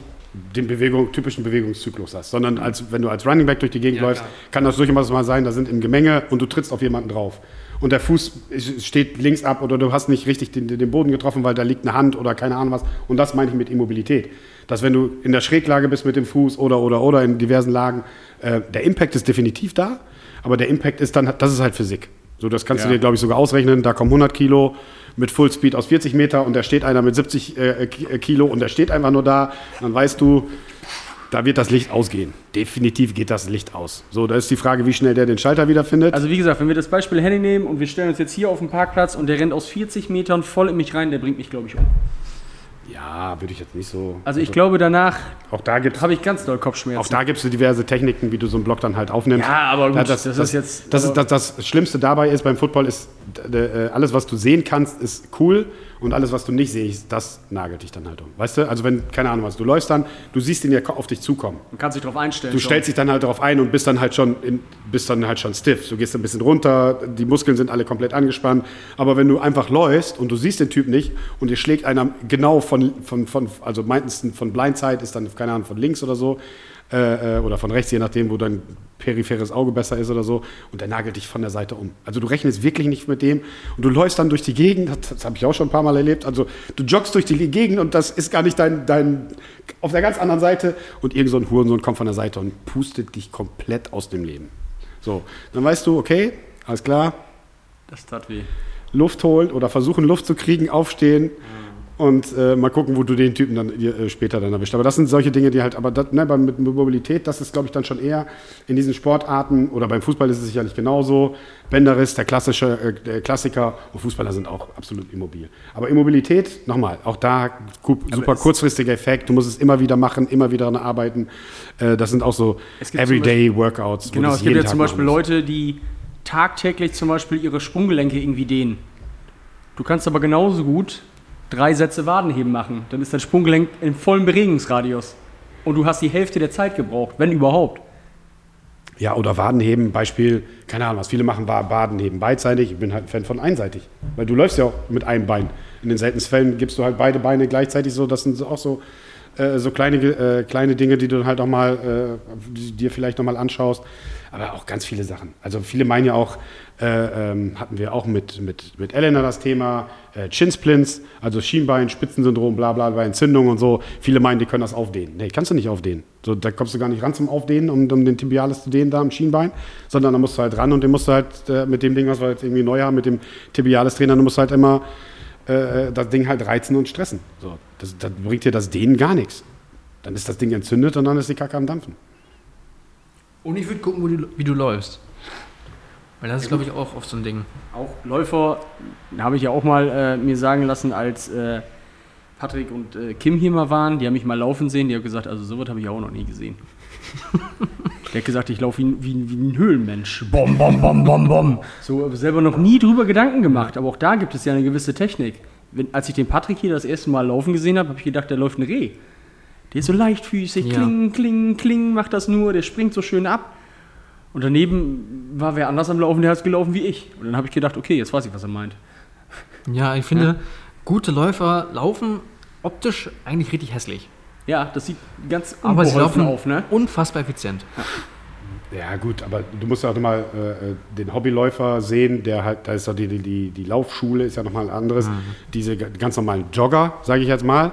den Bewegung, typischen Bewegungszyklus hast, sondern als, wenn du als Running Back durch die Gegend Ja, läufst, klar. kann das durchaus mal sein, da sind im Gemenge und du trittst auf jemanden drauf. Und der Fuß steht links ab oder du hast nicht richtig den, den Boden getroffen, weil da liegt eine Hand oder keine Ahnung was. Und das meine ich mit Immobilität. Dass wenn du in der Schräglage bist mit dem Fuß oder oder oder in diversen Lagen, äh, der Impact ist definitiv da, aber der Impact ist dann, das ist halt Physik. So, das kannst Ja. du dir, glaube ich, sogar ausrechnen. Da kommen 100 Kilo mit Fullspeed aus 40 Meter und da steht einer mit 70 äh, Ki- äh, Kilo und der steht einfach nur da. Dann weißt du, da wird das Licht ausgehen. Definitiv geht das Licht aus. So, da ist die Frage, wie schnell der den Schalter wiederfindet. Also wie gesagt, wenn wir das Beispiel Henning nehmen und wir stellen uns jetzt hier auf den Parkplatz und der rennt aus 40 Metern voll in mich rein, der bringt mich, glaube ich, um. Ja, würde ich jetzt nicht so. Also ich glaube, danach auch da gibt habe ich ganz doll Kopfschmerzen. auch da gibt's so diverse Techniken, wie du so einen Block dann halt aufnimmst. Ja, aber gut, das, das das, ist jetzt- Das, ist, das, das Schlimmste dabei ist beim Football ist, äh, alles, was du sehen kannst, ist cool und alles, was du nicht siehst, das nagelt dich dann halt um. Weißt du? Also wenn, keine Ahnung was, du läufst dann, du siehst ihn ja auf dich zukommen. Man kann sich darauf einstellen. Du schon. stellst dich dann halt darauf ein und bist dann halt schon in, bist dann halt schon stiff. Du gehst ein bisschen runter, die Muskeln sind alle komplett angespannt. Aber wenn du einfach läufst und du siehst den Typ nicht und dir schlägt einer genau von, von, von also meistens von Blindside ist dann, keine Ahnung, von links oder so, äh, äh, oder von rechts, je nachdem, wo dein peripheres Auge besser ist oder so, und der nagelt dich von der Seite um. Also du rechnest wirklich nicht mit dem. Und du läufst dann durch die Gegend, das, das habe ich auch schon ein paar Mal erlebt, also du joggst durch die Gegend und das ist gar nicht dein, dein auf der ganz anderen Seite. Und irgend so ein Hurensohn kommt von der Seite und pustet dich komplett aus dem Leben. So, dann weißt du, okay, alles klar, Das tat weh. Luft holen oder versuchen Luft zu kriegen, aufstehen und äh, mal gucken, wo du den Typen dann äh, später dann erwischt. Aber das sind solche Dinge, die halt, aber das, ne, beim, mit Mobilität, das ist, glaube ich, dann schon eher in diesen Sportarten oder beim Fußball ist es sicherlich genauso. Bänderriss, der klassische äh, der Klassiker und Fußballer sind auch absolut immobil. Aber Immobilität, nochmal, auch da super kurzfristiger Effekt. Du musst es immer wieder machen, immer wieder daran arbeiten. Äh, das sind auch so Everyday-Workouts. wo Genau, es gibt jeden ja Tag zum Beispiel. Leute, die tagtäglich zum Beispiel ihre Sprunggelenke irgendwie dehnen. Du kannst aber genauso gut drei Sätze Wadenheben machen. Dann ist dein Sprunggelenk im vollen Bewegungsradius. Und du hast die Hälfte der Zeit gebraucht, wenn überhaupt. Ja, oder Wadenheben, Beispiel, keine Ahnung, was viele machen, war Wadenheben beidseitig. Ich bin halt ein Fan von einseitig. Weil du läufst ja auch mit einem Bein. In den seltensten Fällen gibst du halt beide Beine gleichzeitig so. Das sind auch so, äh, so kleine, äh, kleine Dinge, die du halt auch mal, äh, dir vielleicht nochmal anschaust. Aber auch ganz viele Sachen. Also viele meinen ja auch, äh, ähm, hatten wir auch mit, mit, mit Elena das Thema, äh, Chinsplints, also Schienbein, Spitzensyndrom, bla bla, bei Entzündung und so. Viele meinen, die können das aufdehnen. Nee, kannst du nicht aufdehnen. So, da kommst du gar nicht ran zum Aufdehnen, um, um den Tibialis zu dehnen da am Schienbein, sondern da musst du halt ran und den musst du halt äh, mit dem Ding, was wir jetzt irgendwie neu haben, mit dem Tibialis-Trainer, du musst halt immer äh, das Ding halt reizen und stressen. So, das, das bringt dir das Dehnen gar nichts. Dann ist das Ding entzündet und dann ist die Kacke am Dampfen. Und ich würde gucken, du, wie du läufst. Weil das ist, glaube ich, auch oft so ein Ding. Auch Läufer habe ich ja auch mal äh, mir sagen lassen, als äh, Patrick und äh, Kim hier mal waren, die haben mich mal laufen sehen, die haben gesagt, also sowas habe ich auch noch nie gesehen. [LAUGHS] Der hat gesagt, ich laufe wie, wie, wie ein Höhlenmensch. Bom, bom, bom, bom, bom. [LAUGHS] So äh, selber noch nie drüber Gedanken gemacht, aber auch da gibt es ja eine gewisse Technik. Wenn, als ich den Patrick hier das erste Mal laufen gesehen habe, habe ich gedacht, der läuft ein Reh. Der ist so leichtfüßig, Ja. kling, kling, kling, macht das nur, der springt so schön ab. Und daneben war wer anders am Laufen, der hat gelaufen wie ich. Und dann habe ich gedacht, okay, jetzt weiß ich, was er meint. Ja, ich finde, gute Läufer laufen optisch eigentlich richtig hässlich. Ja, das sieht ganz Aber sie laufen auf, ne? unfassbar effizient. Ja, gut, aber du musst ja auch mal äh, den Hobbyläufer sehen, der halt, da ist ja die, die- die, Laufschule, ist ja nochmal ein anderes. Diese g- ganz normalen Jogger, sage ich jetzt mal,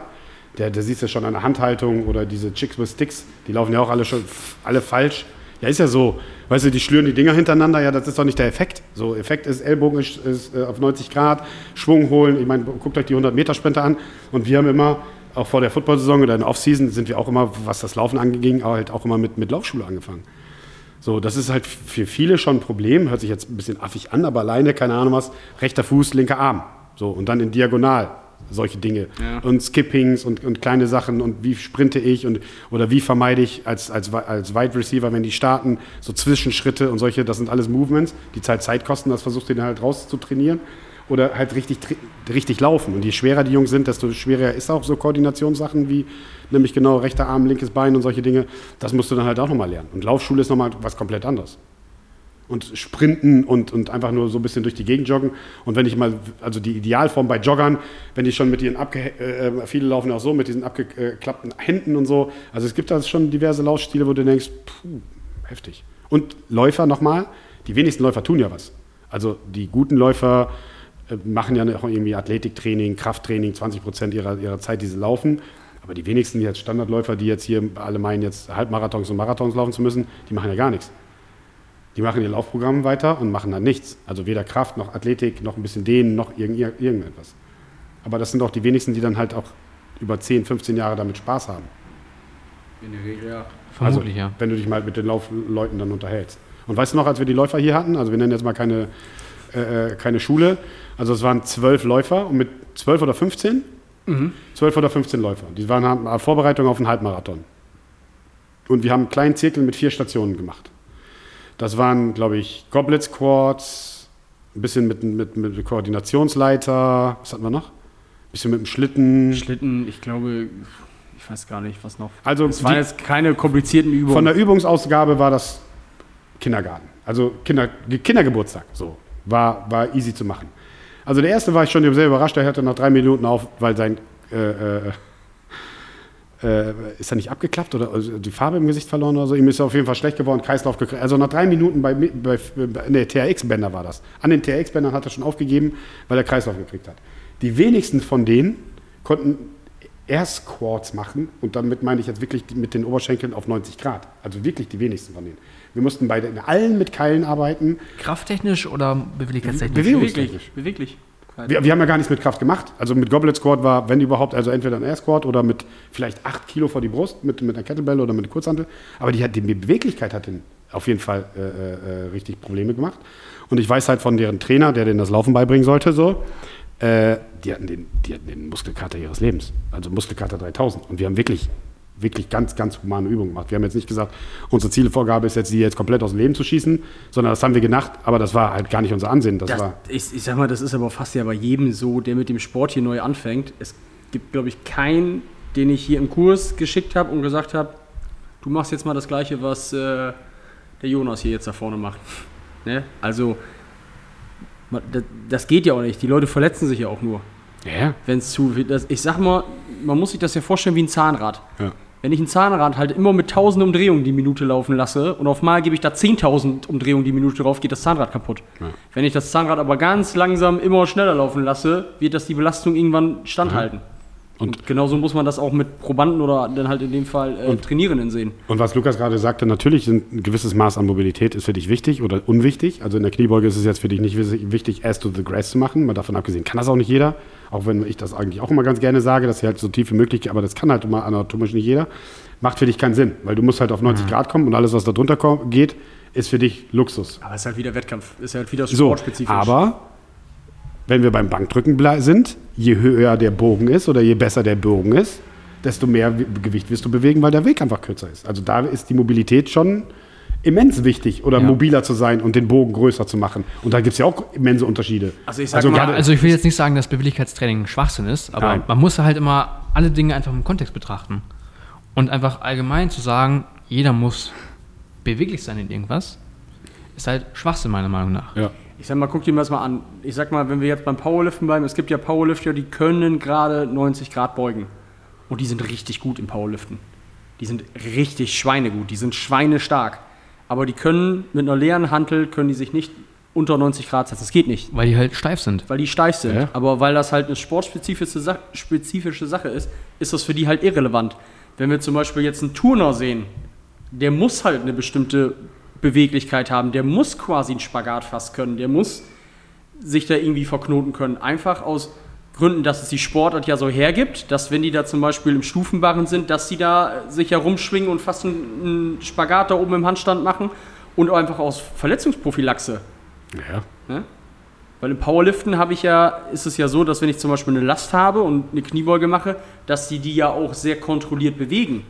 der, der siehst du schon an der Handhaltung oder diese Chicks with Sticks, die laufen ja auch alle schon alle falsch. Ja, ist ja so. Weißt du, die schlüren die Dinger hintereinander, ja, das ist doch nicht der Effekt. So, Effekt ist, Ellbogen ist, ist äh, auf 90 Grad, Schwung holen. Ich meine, guckt euch die 100-Meter-Sprinte an. Und wir haben immer, auch vor der Football-Saison oder in der Off-Season, sind wir auch immer, was das Laufen anging, halt auch immer mit, mit Laufschule angefangen. So, das ist halt für viele schon ein Problem, hört sich jetzt ein bisschen affig an, aber alleine, keine Ahnung was, rechter Fuß, linker Arm. So, und dann in Diagonal, solche Dinge. Ja. Und Skippings und, und kleine Sachen und wie sprinte ich und oder wie vermeide ich als, als, als Wide Receiver, wenn die starten, so Zwischenschritte und solche, das sind alles Movements, die Zeit Zeit kosten, das versuchst du dann halt rauszutrainieren. Oder halt richtig, richtig laufen. Und je schwerer die Jungs sind, desto schwerer ist auch so Koordinationssachen wie nämlich genau rechter Arm, linkes Bein und solche Dinge. Das musst du dann halt auch nochmal lernen. Und Laufschule ist nochmal was komplett anderes. Und Sprinten und, und einfach nur so ein bisschen durch die Gegend joggen. Und wenn ich mal, also die Idealform bei Joggern, wenn die schon mit ihren abge, äh, viele laufen auch so mit diesen abgeklappten Händen und so. Also es gibt da schon diverse Laufstile, wo du denkst, puh, heftig. Und Läufer nochmal, die wenigsten Läufer tun ja was. Also die guten Läufer äh, machen ja auch irgendwie Athletiktraining, Krafttraining, 20 Prozent ihrer, ihrer Zeit, die sie laufen. Aber die wenigsten jetzt Standardläufer, die jetzt hier alle meinen, jetzt Halbmarathons und Marathons laufen zu müssen, die machen ja gar nichts. Die machen ihr Laufprogramm weiter und machen dann nichts. Also weder Kraft noch Athletik, noch ein bisschen Dehnen, noch irgend, irgendetwas. Aber das sind auch die wenigsten, die dann halt auch über 10, 15 Jahre damit Spaß haben. In der Regel, ja. Vermutlich, also, ja. Wenn du dich mal mit den Laufleuten dann unterhältst. Und weißt du noch, als wir die Läufer hier hatten, also wir nennen jetzt mal keine, äh, äh, keine Schule, also es waren zwölf Läufer und mit zwölf oder 15? Zwölf oder 15 Läufer. Die waren haben Vorbereitung auf einen Halbmarathon. Und wir haben einen kleinen Zirkel mit vier Stationen gemacht. Das waren, glaube ich, Goblet Squats, ein bisschen mit, mit, mit Koordinationsleiter, was hatten wir noch? Ein bisschen mit dem Schlitten. Schlitten, ich glaube, ich weiß gar nicht, was noch. Also Es waren die- jetzt keine komplizierten Übungen. Von der Übungsausgabe war das Kindergarten. Also Kinder, Kindergeburtstag. So. War, war easy zu machen. Also der erste war ich schon sehr überrascht, der hörte nach drei Minuten auf, weil sein äh, äh, äh, ist er nicht abgeklappt oder also die Farbe im Gesicht verloren oder so? Ihm ist er auf jeden Fall schlecht geworden, Kreislauf gekriegt. Also nach drei Minuten bei, bei, bei ne, TRX-Bänder war das. An den TRX-Bändern hat er schon aufgegeben, weil er Kreislauf gekriegt hat. Die wenigsten von denen konnten Air Squats machen und damit meine ich jetzt wirklich mit den Oberschenkeln auf 90 Grad. Also wirklich die wenigsten von denen. Wir mussten bei den, allen mit Keilen arbeiten. Krafttechnisch oder beweglichkeitstechnisch? Bewegung- Beweglich. Beweglich. Wir, wir haben ja gar nichts mit Kraft gemacht. Also mit Goblet Squat war, wenn überhaupt, also entweder ein Air Squat oder mit vielleicht 8 Kilo vor die Brust, mit, mit einer Kettlebell oder mit einer Kurzhantel. Aber die, hat, die Beweglichkeit hat den auf jeden Fall äh, äh, richtig Probleme gemacht. Und ich weiß halt von deren Trainer, der denen das Laufen beibringen sollte, so, äh, die, hatten den, die hatten den Muskelkater ihres Lebens. Also Muskelkater 3000. Und wir haben wirklich, wirklich ganz, ganz humane Übungen gemacht. Wir haben jetzt nicht gesagt, unsere Zielvorgabe ist jetzt, die jetzt komplett aus dem Leben zu schießen, sondern das haben wir gedacht, aber das war halt gar nicht unser Ansehen. Das, Das, war. ich, ich sag mal, das ist aber fast ja bei jedem so, der mit dem Sport hier neu anfängt. Es gibt, glaube ich, keinen, den ich hier im Kurs geschickt habe und gesagt habe, du machst jetzt mal das Gleiche, was äh, der Jonas hier jetzt da vorne macht. [LAUGHS] ne? Also, das, das geht ja auch nicht. Die Leute verletzen sich ja auch nur, Ja, wenn es zu viel das, Ich sag mal, man muss sich das ja vorstellen wie ein Zahnrad. ja. Wenn ich ein Zahnrad halt immer mit 1000 Umdrehungen die Minute laufen lasse und auf mal gebe ich da 10.000 Umdrehungen die Minute drauf, geht das Zahnrad kaputt. Wenn ich das Zahnrad aber ganz langsam immer schneller laufen lasse, wird das die Belastung irgendwann standhalten. Und, genauso muss man das auch mit Probanden oder dann halt in dem Fall äh, Trainierenden sehen. Und was Lukas gerade sagte, natürlich ein gewisses Maß an Mobilität ist für dich wichtig oder unwichtig. Also in der Kniebeuge ist es jetzt für dich nicht wichtig, Ass to the Grass zu machen. Mal davon abgesehen kann das auch nicht jeder. Auch wenn ich das eigentlich auch immer ganz gerne sage, dass sie halt so tief wie möglich, aber das kann halt immer anatomisch nicht jeder. Macht für dich keinen Sinn, weil du musst halt auf 90 Grad kommen und alles, was da drunter geht, ist für dich Luxus. Aber es ist halt wieder Wettkampf, ist halt wieder So, sportspezifisch. aber wenn wir beim Bankdrücken sind, je höher der Bogen ist oder je besser der Bogen ist, desto mehr Wi- Gewicht wirst du bewegen, weil der Weg einfach kürzer ist. Also da ist die Mobilität schon immens wichtig oder Ja. mobiler zu sein und den Bogen größer zu machen. Und da gibt es ja auch immense Unterschiede. Also ich sag mal, Also ich will jetzt nicht sagen, dass Beweglichkeitstraining Schwachsinn ist, aber Nein. man muss halt immer alle Dinge einfach im Kontext betrachten. Und einfach allgemein zu sagen, jeder muss beweglich sein in irgendwas, ist halt Schwachsinn meiner Meinung nach. ja. Ich sag mal, guck dir das mal an. Ich sag mal, wenn wir jetzt beim Powerliften bleiben, es gibt ja Powerlifter, die können gerade 90 Grad beugen. Und die sind richtig gut im Powerliften. Die sind richtig schweinegut, die sind schweinestark. Aber die können mit einer leeren Hantel, können die sich nicht unter 90 Grad setzen. Das geht nicht, Weil die halt steif sind. weil die steif sind. Ja. Aber weil das halt eine sportspezifische Sa spezifische Sache ist, ist das für die halt irrelevant. Wenn wir zum Beispiel jetzt einen Turner sehen, der muss halt eine bestimmte Beweglichkeit haben, der muss quasi einen Spagat fast können, der muss sich da irgendwie verknoten können. Einfach aus Gründen, dass es die Sportart ja so hergibt, dass wenn die da zum Beispiel im Stufenbarren sind, dass sie da sich herumschwingen und fast einen, einen Spagat da oben im Handstand machen und einfach aus Verletzungsprophylaxe. Ja. Ne? Weil im Powerliften habe ich ja, ist es ja so, dass wenn ich zum Beispiel eine Last habe und eine Kniebeuge mache, dass die die ja auch sehr kontrolliert bewegen.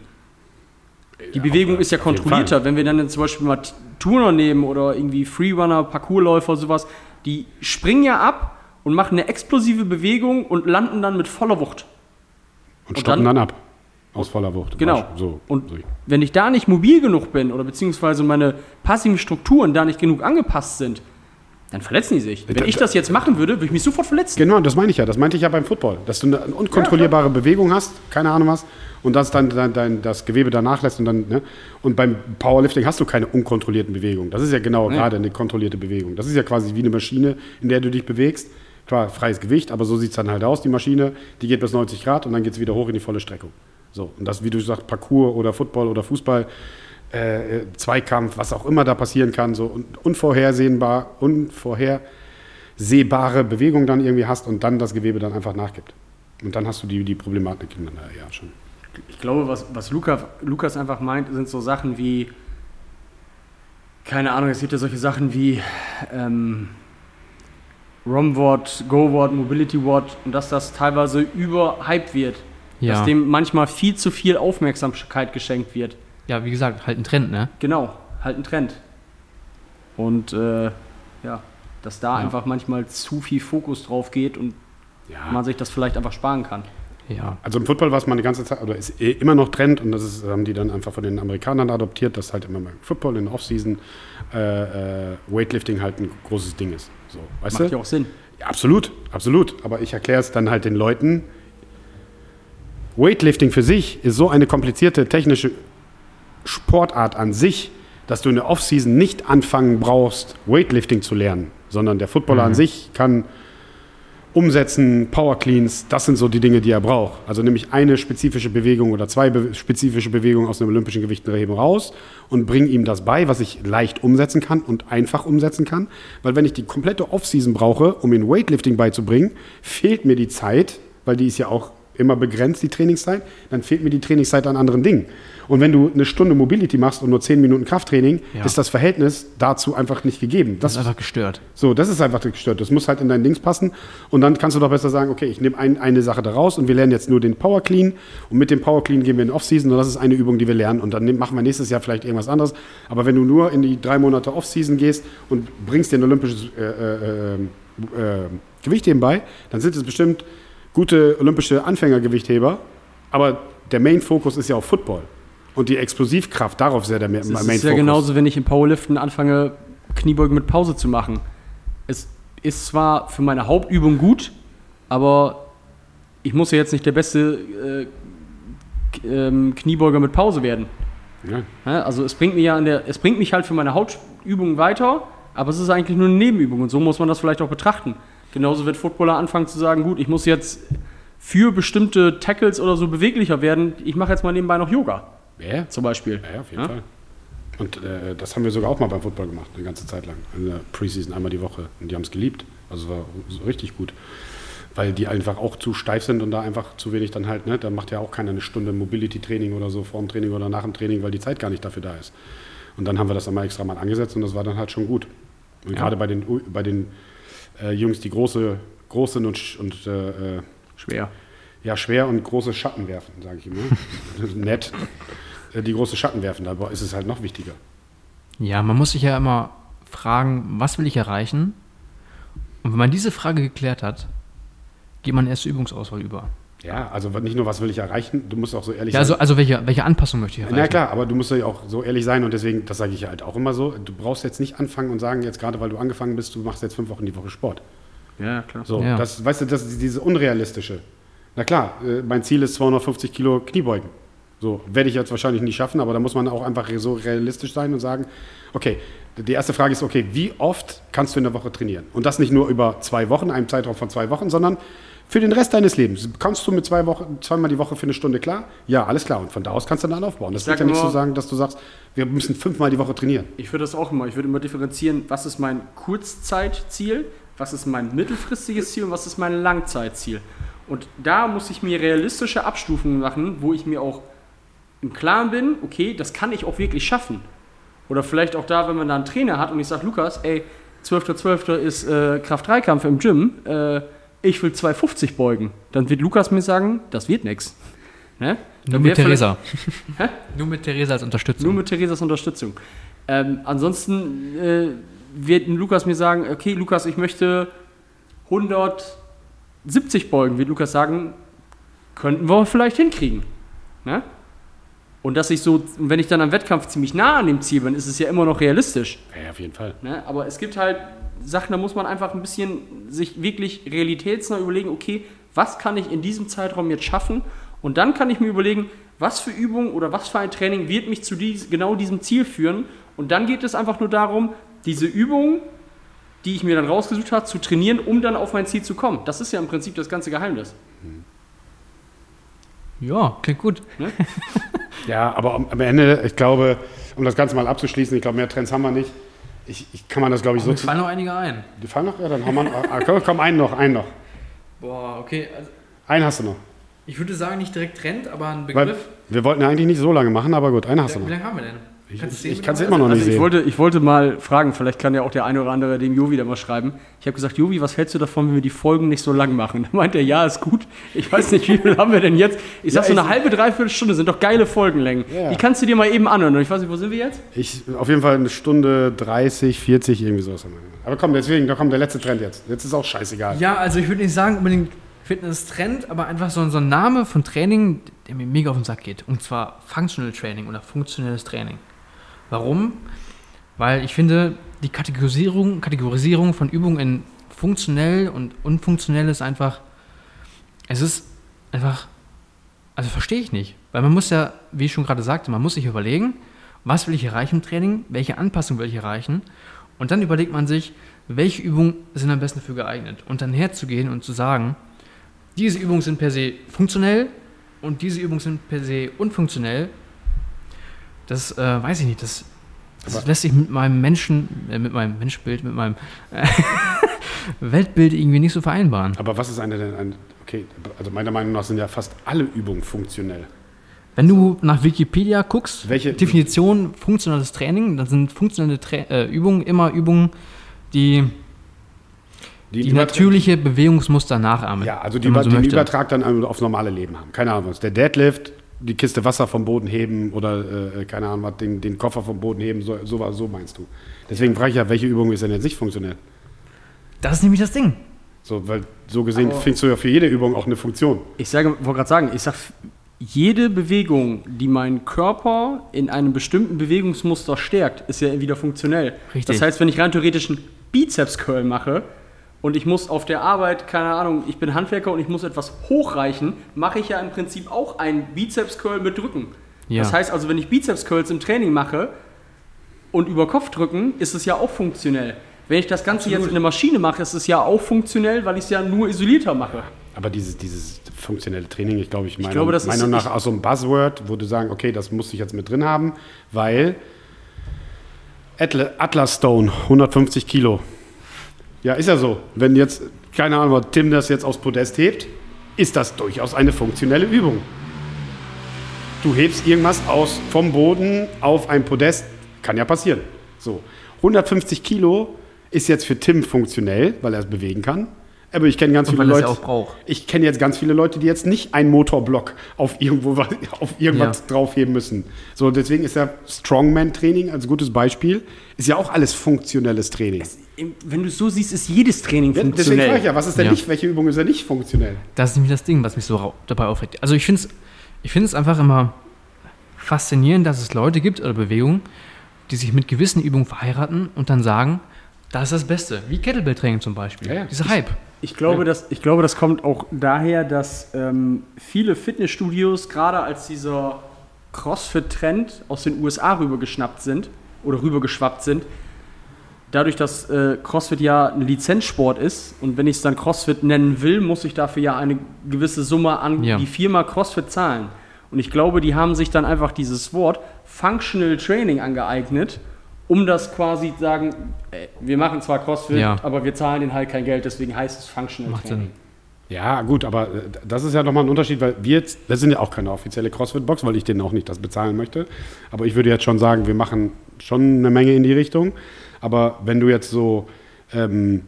Die Bewegung ist ja kontrollierter. Wenn wir dann zum Beispiel mal Turner nehmen oder irgendwie Freerunner, Parkourläufer, sowas, die springen ja ab und machen eine explosive Bewegung und landen dann mit voller Wucht. Und, Und stoppen dann- dann, ab. Aus voller Wucht. Genau. So. Und so. wenn ich da nicht mobil genug bin oder beziehungsweise meine passiven Strukturen da nicht genug angepasst sind, dann verletzen die sich. Wenn ich das jetzt machen würde, würde ich mich sofort verletzen. Genau, das meine ich ja. Das meinte ich ja beim Football. Dass du eine unkontrollierbare Bewegung hast, keine Ahnung was, und das dann dein, dein, das Gewebe danach lässt und dann, ne? Und beim Powerlifting hast du keine unkontrollierten Bewegungen. Das ist ja genau Nee. gerade eine kontrollierte Bewegung. Das ist ja quasi wie eine Maschine, in der du dich bewegst. Klar, freies Gewicht, aber so sieht es dann halt aus, die Maschine. Die geht bis 90 Grad und dann geht es wieder hoch in die volle Streckung. So, und das, wie du sagst, Parkour oder Football oder Fußball, äh, Zweikampf, was auch immer da passieren kann, so un unvorhersehbar, unvorhersehbare Bewegung dann irgendwie hast und dann das Gewebe dann einfach nachgibt. Und dann hast du die, die Problematik äh, ja schon. Ich glaube, was, was Luca, Lukas einfach meint, sind so Sachen wie, keine Ahnung, es gibt ja solche Sachen wie ähm, ROM-Wort, Go-Wort, Mobility-Wort und dass das teilweise überhyped wird. Ja. Dass dem manchmal viel zu viel Aufmerksamkeit geschenkt wird. Ja, wie gesagt, halt ein Trend, ne? Genau, halt ein Trend. Und äh, ja, dass da einfach manchmal zu viel Fokus drauf geht und Ja. man sich das vielleicht einfach sparen kann. Ja. Also im Football war es mal eine ganze Zeit, oder ist eh immer noch Trend und das ist, haben die dann einfach von den Amerikanern adoptiert, dass halt immer mal Football in der Offseason äh, äh, Weightlifting halt ein großes Ding ist. So, weißt Macht du? ja auch Sinn. Ja, absolut, absolut. Aber ich erkläre es dann halt den Leuten, Weightlifting für sich ist so eine komplizierte technische Sportart an sich, dass du in der Offseason nicht anfangen brauchst, Weightlifting zu lernen, sondern der Footballer an sich kann umsetzen, Power Cleans, das sind so die Dinge, die er braucht. Also nämlich eine spezifische Bewegung oder zwei be spezifische Bewegungen aus einem olympischen Gewichtenheben raus und bring ihm das bei, was ich leicht umsetzen kann und einfach umsetzen kann. Weil wenn ich die komplette Offseason brauche, um ihm Weightlifting beizubringen, fehlt mir die Zeit, weil die ist ja auch immer begrenzt, die Trainingszeit, dann fehlt mir die Trainingszeit an anderen Dingen. Und wenn du eine Stunde Mobility machst und nur zehn Minuten Krafttraining, Ja. ist das Verhältnis dazu einfach nicht gegeben. Das Das, ist einfach gestört. so, das ist einfach gestört. Das muss halt in dein Dings passen. Und dann kannst du doch besser sagen, okay, ich nehme ein, eine Sache da raus und wir lernen jetzt nur den Power Clean. Und mit dem Power Clean gehen wir in Offseason und das ist eine Übung, die wir lernen. Und dann machen wir nächstes Jahr vielleicht irgendwas anderes. Aber wenn du nur in die drei Monate Offseason gehst und bringst dir ein olympisches äh, äh, äh, äh, Gewichtheben bei, dann sind es bestimmt gute olympische Anfängergewichtheber. Aber der Main-Fokus ist ja auf Football. Und die Explosivkraft, darauf ist ja der Ma- Es Main-Fokus. ist ja genauso, wenn ich im Powerliften anfange, Kniebeugen mit Pause zu machen. Es ist zwar für meine Hauptübung gut, aber ich muss ja jetzt nicht der beste äh, ähm, Kniebeuger mit Pause werden. Ja. Also es bringt, mir ja der, es bringt mich halt für meine Hauptübung weiter, aber es ist eigentlich nur eine Nebenübung und so muss man das vielleicht auch betrachten. Genauso wird Footballer anfangen zu sagen, gut, ich muss jetzt für bestimmte Tackles oder so beweglicher werden, ich mache jetzt mal nebenbei noch Yoga Ja, zum Beispiel. Ja, auf jeden Ja? Fall. Und äh, das haben wir sogar auch mal beim Football gemacht, eine ganze Zeit lang. In der Preseason einmal die Woche. Und die haben es geliebt. Also es war so richtig gut. Weil die einfach auch zu steif sind und da einfach zu wenig dann halt, ne? Da macht ja auch keiner eine Stunde Mobility-Training oder so vor dem Training oder nach dem Training, weil die Zeit gar nicht dafür da ist. Und dann haben wir das einmal extra mal angesetzt und das war dann halt schon gut. Und gerade bei den, bei den äh, Jungs, die große, groß sind und, und äh, äh, Schwer. Ja, schwer und große Schatten werfen, sage ich immer. [LAUGHS] Nett. Äh, Die große Schatten werfen, da ist es halt noch wichtiger. Ja, man muss sich ja immer fragen, was will ich erreichen? Und wenn man diese Frage geklärt hat, geht man erst zur Übungsauswahl über. Ja, also nicht nur, was will ich erreichen, du musst auch so ehrlich Ja, also, sein. also welche, welche Anpassung möchte ich erreichen? Na klar, aber du musst ja auch so ehrlich sein und deswegen, das sage ich halt auch immer so, du brauchst jetzt nicht anfangen und sagen, jetzt gerade weil du angefangen bist, du machst jetzt fünf Wochen die Woche Sport. Ja, klar. So, Ja. das, weißt du, das ist diese unrealistische. Na klar, äh, mein Ziel ist 250 Kilo Kniebeugen. So, werde ich jetzt wahrscheinlich nicht schaffen, aber da muss man auch einfach so realistisch sein und sagen, okay, die erste Frage ist, okay, wie oft kannst du in der Woche trainieren? Und das nicht nur über zwei Wochen, einem Zeitraum von zwei Wochen, sondern für den Rest deines Lebens. Kannst du mit zwei Wochen, zweimal die Woche für eine Stunde klar? Ja, alles klar. Und von da aus kannst du dann aufbauen. Das wird sag ja nicht so sagen, dass du sagst, wir müssen fünfmal die Woche trainieren. Ich würde das auch immer, ich würde immer differenzieren, was ist mein Kurzzeitziel, was ist mein mittelfristiges Ziel und was ist mein Langzeitziel. Und da muss ich mir realistische Abstufungen machen, wo ich mir auch im Klaren bin, okay, das kann ich auch wirklich schaffen. Oder vielleicht auch da, wenn man da einen Trainer hat und ich sage, Lukas, ey, 12.12. ist äh, Kraft-3-Kampf im Gym, äh, ich will 250 beugen. Dann wird Lukas mir sagen, das wird nix. Ne? Nur mit Theresa. [LAUGHS] Nur mit Theresa als Unterstützung. Nur mit Theresas Unterstützung. Ähm, ansonsten äh, wird Lukas mir sagen, okay, Lukas, ich möchte 170 beugen. Wird Lukas sagen, könnten wir vielleicht hinkriegen. Ne? Und dass ich so, wenn ich dann am Wettkampf ziemlich nah an dem Ziel bin, ist es ja immer noch realistisch. Ja, auf jeden Fall. Ne? Aber es gibt halt Sachen, da muss man einfach ein bisschen sich wirklich realitätsnah überlegen, okay, was kann ich in diesem Zeitraum jetzt schaffen? Und dann kann ich mir überlegen, was für Übung oder was für ein Training wird mich zu dies, genau diesem Ziel führen. Und dann geht es einfach nur darum, diese Übung, die ich mir dann rausgesucht habe, zu trainieren, um dann auf mein Ziel zu kommen. Das ist ja im Prinzip das ganze Geheimnis. Ja, klingt gut. [LAUGHS] Ja, aber am, Ende, ich glaube, um das Ganze mal abzuschließen, ich glaube, mehr Trends haben wir nicht. Ich, ich kann man das, glaube ich, so Mir fallen noch einige ein. Die fallen noch? Ja, dann haben wir. Ah, komm, komm, einen noch, einen noch. Boah, okay. Also Einen hast du noch. ich würde sagen, nicht direkt Trend, aber ein Weil wir wollten ja eigentlich nicht so lange machen, aber gut, einen hast du Wie noch. lange haben wir denn? Ich, ich, ich kann es immer noch nicht Also ich sehen. wollte, ich wollte mal fragen, vielleicht kann ja auch der eine oder andere dem Jovi da mal schreiben. Ich habe gesagt, Jovi, was hältst du davon, wenn wir die Folgen nicht so lang machen? [LAUGHS] Da meint er, ja, ist gut. Ich weiß nicht, wie viel haben wir denn jetzt? Ich sag Ja, so eine ich- halbe, dreiviertel Stunde sind doch geile Folgenlängen. Ja. Die kannst du dir mal eben anhören. Und ich weiß nicht, wo sind wir jetzt? Ich, auf jeden Fall eine Stunde 30, 40, irgendwie sowas. haben wir. Aber komm, deswegen, da kommt der letzte Trend jetzt. Jetzt ist auch scheißegal. Ja, also ich würde nicht sagen unbedingt Fitness-Trend, aber einfach so, so ein Name von Training, der mir mega auf den Sack geht. Und zwar Functional Training oder funktionelles Training. Warum? Weil ich finde, die Kategorisierung, Kategorisierung von Übungen in funktionell und unfunktionell ist einfach, es ist einfach Also verstehe ich nicht. Weil man muss ja, wie ich schon gerade sagte, man muss sich überlegen, was will ich erreichen im Training, welche Anpassung will ich erreichen. Und dann überlegt man sich, welche Übungen sind am besten dafür geeignet. Und dann herzugehen und zu sagen, diese Übungen sind per se funktionell und diese Übungen sind per se unfunktionell. Das äh, weiß ich nicht. Das, das lässt sich mit meinem Menschen, äh, mit meinem Menschbild, mit meinem äh, [LAUGHS] Weltbild irgendwie nicht so vereinbaren. Aber was ist eine denn? Ein, okay, also meiner Meinung nach sind ja fast alle Übungen funktionell. Wenn du nach Wikipedia guckst, Welche- Definition funktionales Training, dann sind funktionelle Tra äh, Übungen immer Übungen, die die Übertra- natürliche Bewegungsmuster nachahmen. Ja, also die, so den möchte. Übertrag dann aufs normale Leben haben. Keine Ahnung was. Der Deadlift, die Kiste Wasser vom Boden heben oder äh, keine Ahnung was, den, den Koffer vom Boden heben, so, so, so meinst du. Deswegen frage ich ja, welche Übung ist denn jetzt nicht funktionell? Das ist nämlich das Ding. So, weil so gesehen findest du ja für jede Übung auch eine Funktion. Ich sage, wollte gerade sagen, ich sage, jede Bewegung, die meinen Körper in einem bestimmten Bewegungsmuster stärkt, ist ja wieder funktionell. Richtig. Das heißt, wenn ich rein theoretisch einen Bizeps-Curl mache und ich muss auf der Arbeit, keine Ahnung, ich bin Handwerker und ich muss etwas hochreichen, mache ich ja im Prinzip auch einen Bizeps-Curl mit Drücken. Ja. Das heißt also, wenn ich Bizeps-Curls im Training mache und über Kopf drücken, ist es ja auch funktionell. Wenn ich das Ganze jetzt in der Maschine mache, ist es ja auch funktionell, weil ich es ja nur isolierter mache. Aber dieses, dieses funktionelle Training, ich glaube, ich meine glaube, das ist- Meinung nach ich- auch so ein Buzzword, wo du sagen, okay, das muss ich jetzt mit drin haben, weil Atla- Atlas Stone, 150 Kilo. Ja, ist ja so. Wenn jetzt, keine Ahnung, Tim das jetzt aufs Podest hebt, ist das durchaus eine funktionelle Übung. Du hebst irgendwas aus vom Boden auf ein Podest, kann ja passieren. So, 150 Kilo ist jetzt für Tim funktionell, weil er es bewegen kann. Aber ich kenne ganz Und viele es Leute. Ich kenne jetzt ganz viele Leute, die jetzt nicht einen Motorblock auf irgendwo [LAUGHS] auf irgendwas Ja. draufheben müssen. So, deswegen ist ja Strongman-Training als gutes Beispiel, ist ja auch alles funktionelles Training. Wenn du es so siehst, ist jedes Training Ja, deswegen funktionell. frage ich ja, was ist denn Ja. nicht, welche Übung ist denn nicht funktionell? Das ist nämlich das Ding, was mich so dabei aufregt. Also ich finde es ich find's einfach immer faszinierend, dass es Leute gibt oder Bewegungen, die sich mit gewissen Übungen verheiraten und dann sagen, das ist das Beste. Wie Kettlebell-Training zum Beispiel. Ja, ja. Dieser Hype. Ich glaube, das, ich glaube, das kommt auch daher, dass ähm, viele Fitnessstudios, gerade als dieser CrossFit-Trend aus den USA rübergeschnappt sind oder rübergeschwappt sind, dadurch, dass äh, CrossFit ja ein Lizenzsport ist und wenn ich es dann CrossFit nennen will, muss ich dafür ja eine gewisse Summe an Ja. die Firma CrossFit zahlen. Und ich glaube, die haben sich dann einfach dieses Wort Functional Training angeeignet, um das quasi zu sagen, ey, wir machen zwar CrossFit, Ja. aber wir zahlen denen halt kein Geld, deswegen heißt es Functional Macht Training. Sinn. Ja, gut, aber äh, das ist ja nochmal ein Unterschied, weil wir jetzt, wir sind ja auch keine offizielle CrossFit-Box, weil ich denen auch nicht das bezahlen möchte. Aber ich würde jetzt schon sagen, wir machen schon eine Menge in die Richtung. Aber wenn du jetzt so, ähm,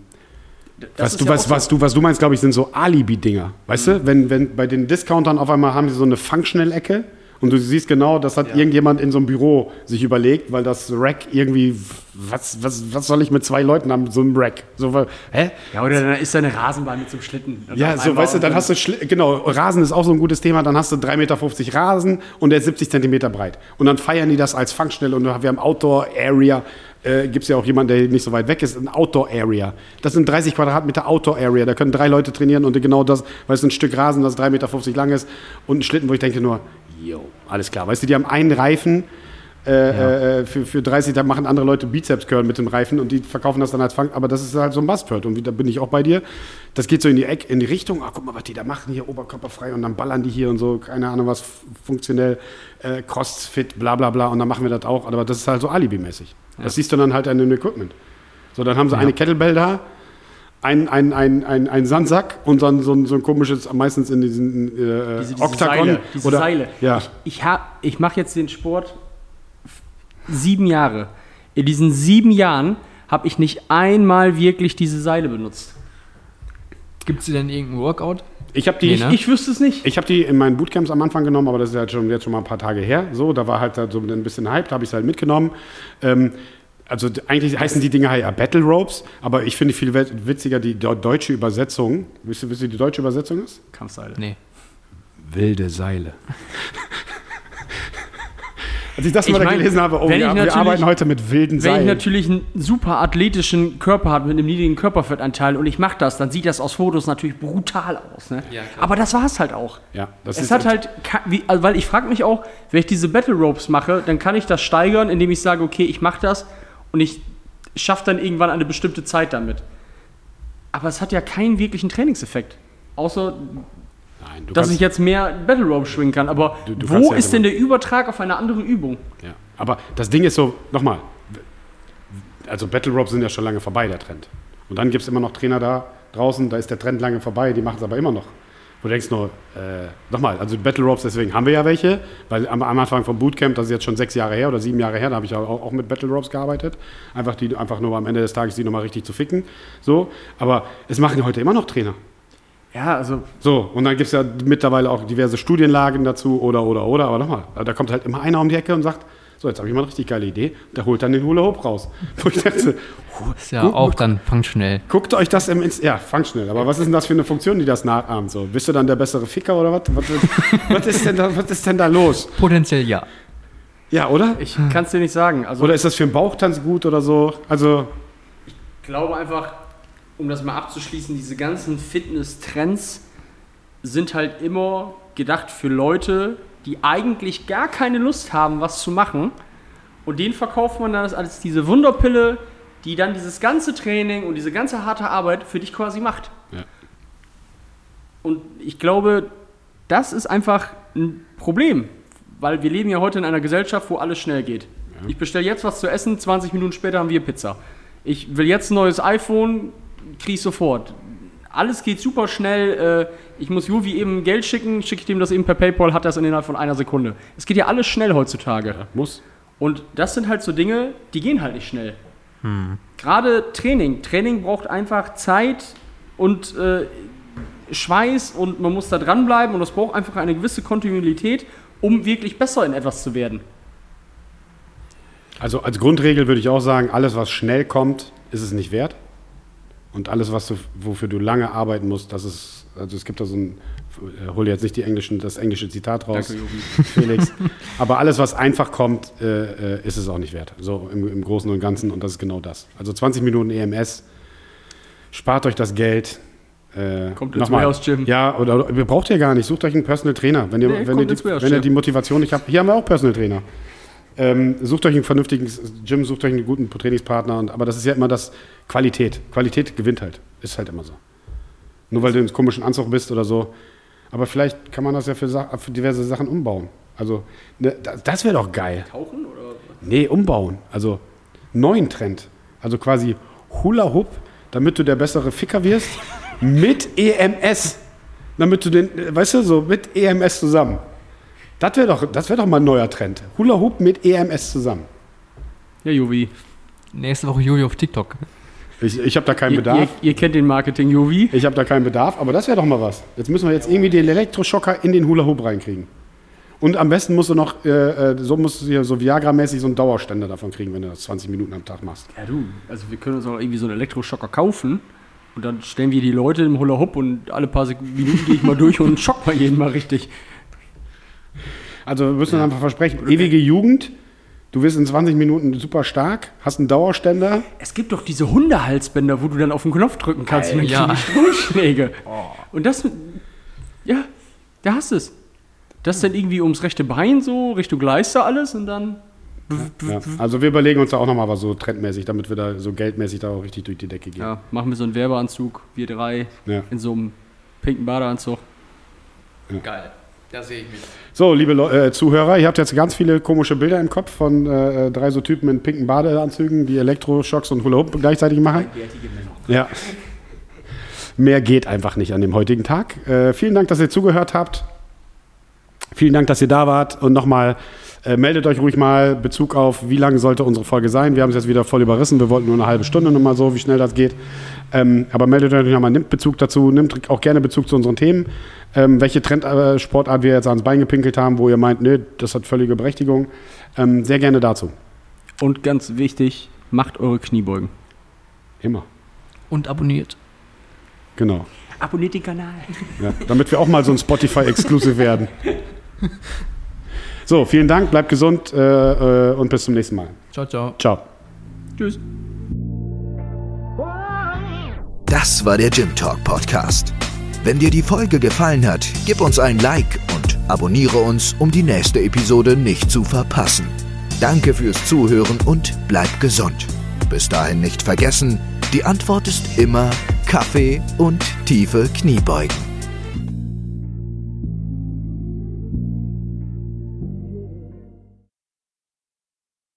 was, du, ja was, was, du, was du meinst, glaube ich, sind so Alibi-Dinger. Weißt du, wenn, wenn bei den Discountern auf einmal haben sie so eine Functional-Ecke und du siehst genau, das hat irgendjemand in so einem Büro sich überlegt, weil das Rack irgendwie, was, was, was soll ich mit zwei Leuten haben, so einem Rack? So, weil- hä? Ja, oder dann ist da eine Rasenbahn mit so einem Schlitten. Ja, so, weißt du, dann hast du, Schli- genau, Rasen ist auch so ein gutes Thema, dann hast du 3,50 Meter Rasen und der ist 70 Zentimeter breit. Und dann feiern die das als functional und wir haben Outdoor-Area, äh, gibt es ja auch jemanden, der nicht so weit weg ist, ein Outdoor-Area. Das sind 30 Quadratmeter Outdoor-Area, da können drei Leute trainieren und genau das, weil es ein Stück Rasen, das 3,50 Meter lang ist und ein Schlitten, wo ich denke nur, yo, alles klar. Weißt du, die haben einen Reifen, äh, äh, für, für 30, da machen andere Leute Bizeps-Curl mit dem Reifen und die verkaufen das dann als Fang, aber das ist halt so ein Buzzword und da bin ich auch bei dir. Das geht so in die Eck, in die Richtung, ah, guck mal, was die da machen, hier oberkörperfrei und dann ballern die hier und so, keine Ahnung was, funktionell, äh, Crossfit, bla bla bla und dann machen wir das auch, aber das ist halt so Alibi-mäßig. Das siehst du dann halt an dem Equipment. So, dann haben sie eine Kettlebell da, ein, ein, ein, ein, ein Sandsack und dann so ein, so ein komisches, meistens in diesen äh, diese, diese Oktagon. Seile. Diese oder, Seile. Ja. Ich, ich, hab- ich mache jetzt den Sport sieben Jahre. In diesen sieben Jahren habe ich nicht einmal wirklich diese Seile benutzt. Gibt es denn irgendein Workout? Ich habe die, Nee, ne? Ich wüsste es nicht. Ich habe die in meinen Bootcamps am Anfang genommen, aber das ist halt schon, jetzt schon mal ein paar Tage her. So, da war halt so ein bisschen Hype, da habe ich es halt mitgenommen. Ähm, also eigentlich heißen die Dinger ja Battle Ropes, aber ich finde viel witziger die deu- deutsche Übersetzung. Wisst ihr, wisst ihr, die deutsche Übersetzung ist? Kampfseile. Nee. Wilde Seile. Als ich das Ich mal mein, gelesen habe, oh wenn ja, ich wir arbeiten heute mit wilden Wenn ich Seilen. natürlich einen super athletischen Körper habe mit einem niedrigen Körperfettanteil und ich mache das, dann sieht das aus Fotos natürlich brutal aus. Ne? Ja. Aber das war es halt auch. Ja, das es ist hat halt, wie, also weil ich frage mich auch, wenn ich diese Battle Ropes mache, dann kann ich das steigern, indem ich sage, okay, ich mache das und ich schaffe dann irgendwann eine bestimmte Zeit damit. Aber es hat ja keinen wirklichen Trainingseffekt. Außer, Nein, dass ich jetzt mehr Battle Rope schwingen kann. Aber Du- du wo ja ist denn der Übertrag auf eine andere Übung? Ja. Aber das Ding ist so, nochmal, also Battle Ropes sind ja schon lange vorbei, der Trend. Und dann gibt es immer noch Trainer da draußen, da ist der Trend lange vorbei, die machen es aber immer noch. Wo du denkst nur, äh, nochmal, also Battle Ropes, deswegen haben wir ja welche, weil am, am Anfang vom Bootcamp, das ist jetzt schon sechs Jahre her oder sieben Jahre her, da habe ich auch, auch mit Battle Ropes gearbeitet. Einfach, die, einfach nur am Ende des Tages die nochmal richtig zu ficken. So, aber es machen heute immer noch Trainer. Ja, also So, und dann gibt es ja mittlerweile auch diverse Studienlagen dazu oder, oder, oder. Aber nochmal, da kommt halt immer einer um die Ecke und sagt, so, jetzt habe ich mal eine richtig geile Idee. Der holt dann den Hula Hoop raus. [LAUGHS] Wo ich dachte, [LAUGHS] Ist ja Gut, auch gut. dann functional. guckt euch das im Inst Ja, fang schnell. Aber was ist denn das für eine Funktion, die das nachahmt? So, bist du dann der bessere Ficker oder was? Was, [LAUGHS] was, ist, denn da, was ist denn da los? Potenziell ja. Ja, oder? ich kann es dir nicht sagen. Also Oder ist das für einen Bauchtanz gut oder so? Also, glaube einfach, um das mal abzuschließen, diese ganzen Fitness-Trends sind halt immer gedacht für Leute, die eigentlich gar keine Lust haben, was zu machen. Und den verkauft man dann als diese Wunderpille, die dann dieses ganze Training und diese ganze harte Arbeit für dich quasi macht. Ja. Und ich glaube, das ist einfach ein Problem, weil wir leben ja heute in einer Gesellschaft, wo alles schnell geht. Ich bestelle jetzt was zu essen, 20 Minuten später haben wir Pizza. Ich will jetzt ein neues iPhone, kriege ich sofort. Alles geht super schnell. Äh, ich muss Juvi eben Geld schicken, schicke ich dem das eben per PayPal, hat das innerhalb von einer Sekunde. Es geht ja alles schnell heutzutage. ja, muss. Und das sind halt so Dinge, die gehen halt nicht schnell. Gerade Training. Training braucht einfach Zeit und äh, Schweiß und man muss da dranbleiben und es braucht einfach eine gewisse Kontinuität, um wirklich besser in etwas zu werden. Also als Grundregel würde ich auch sagen, alles, was schnell kommt, ist es nicht wert. Und alles, was du, wofür du lange arbeiten musst, das ist, also es gibt da so ein, äh, hol jetzt nicht die englischen, das englische Zitat raus, [LAUGHS] Felix. Aber alles, was einfach kommt, äh, äh, ist es auch nicht wert. So im, im Großen und Ganzen und das ist genau das. Also 20 Minuten EMS, spart euch das Geld. Äh, Kommt ins. Warehouse Gym. Ja, oder, oder ihr braucht ihr gar nicht. Sucht euch einen Personal Trainer. Wenn ihr, Nee, wenn ihr, die, wenn ihr die Motivation nicht habt. Hier haben wir auch Personal Trainer. Ähm, sucht euch einen vernünftigen Gym, sucht euch einen guten Trainingspartner. Und, aber das ist ja immer das Qualität. Qualität gewinnt halt. Ist halt immer so. Nur weil du in komischen Anzug bist oder so. Aber vielleicht kann man das ja für, für diverse Sachen umbauen. Also, ne, das, das wäre doch geil. Tauchen oder? Nee, umbauen. Also neuen Trend. Also quasi Hula Hoop, damit du der bessere Ficker wirst, [LAUGHS] mit EMS. Damit du den, weißt du, so mit EMS zusammen. Das wäre doch, das wär doch mal ein neuer Trend. Hula Hoop mit EMS zusammen. Ja, Juvi. Nächste Woche Jojo auf TikTok. Ich, ich habe da keinen Ihr, ihr, Bedarf. ihr kennt den Marketing Juvi. Ich habe da keinen Bedarf, aber das wäre doch mal was. Jetzt müssen wir jetzt irgendwie den Elektroschocker in den Hula Hoop reinkriegen. Und am besten musst du noch, äh, äh, so musst du hier so Viagra-mäßig so einen Dauerständer davon kriegen, wenn du das 20 Minuten am Tag machst. Ja, du. Also, wir können uns auch irgendwie so einen Elektroschocker kaufen. Und dann stellen wir die Leute im Hula Hoop und alle paar Minuten gehe ich mal durch und schock mal jeden mal richtig. Also wir müssen einfach versprechen, ewige Jugend, du wirst in 20 Minuten super stark, hast einen Dauerständer. Es gibt doch diese Hundehalsbänder, wo du dann auf den Knopf drücken kannst und dann Ja. kriegen die Stromschläge. [LAUGHS] Und das, ja, da hast du es. Das dann irgendwie ums rechte Bein so, Richtung Gleister alles und dann. Ja. Also wir überlegen uns da auch nochmal was so trendmäßig, damit wir da so geldmäßig da auch richtig durch die Decke gehen. Ja, machen wir so einen Werbeanzug, wir drei, Ja. in so einem pinken Badeanzug. Geil. Da sehe ich mich. So, liebe Leu äh, Zuhörer, ihr habt jetzt ganz viele komische Bilder im Kopf von äh, drei so Typen in pinken Badeanzügen, die Elektroschocks und Hula Hoop gleichzeitig machen. Ja. Mehr geht einfach nicht an dem heutigen Tag. Äh, vielen Dank, dass ihr zugehört habt. Vielen Dank, dass ihr da wart. Und nochmal, äh, meldet euch ruhig mal Bezug auf, wie lang sollte unsere Folge sein. Wir haben es jetzt wieder voll überrissen. Wir wollten nur eine halbe Stunde nochmal so, wie schnell das geht. Ähm, aber meldet euch nochmal, nimmt Bezug dazu, nimmt auch gerne Bezug zu unseren Themen. Ähm, welche Trendsportart wir jetzt ans Bein gepinkelt haben, wo ihr meint, nee, das hat völlige Berechtigung. Ähm, sehr gerne dazu. Und ganz wichtig, macht eure Kniebeugen. Immer. Und abonniert. Genau. Abonniert den Kanal. Ja, damit wir auch mal so ein [LAUGHS] Spotify-Exclusive werden. [LAUGHS] So, vielen Dank, bleibt gesund äh, äh, und bis zum nächsten Mal. Ciao, ciao. Ciao. Tschüss. Das war der Gym Talk Podcast. Wenn dir die Folge gefallen hat, gib uns ein Like und abonniere uns, um die nächste Episode nicht zu verpassen. Danke fürs Zuhören und bleib gesund. Bis dahin nicht vergessen, die Antwort ist immer Kaffee und tiefe Kniebeugen.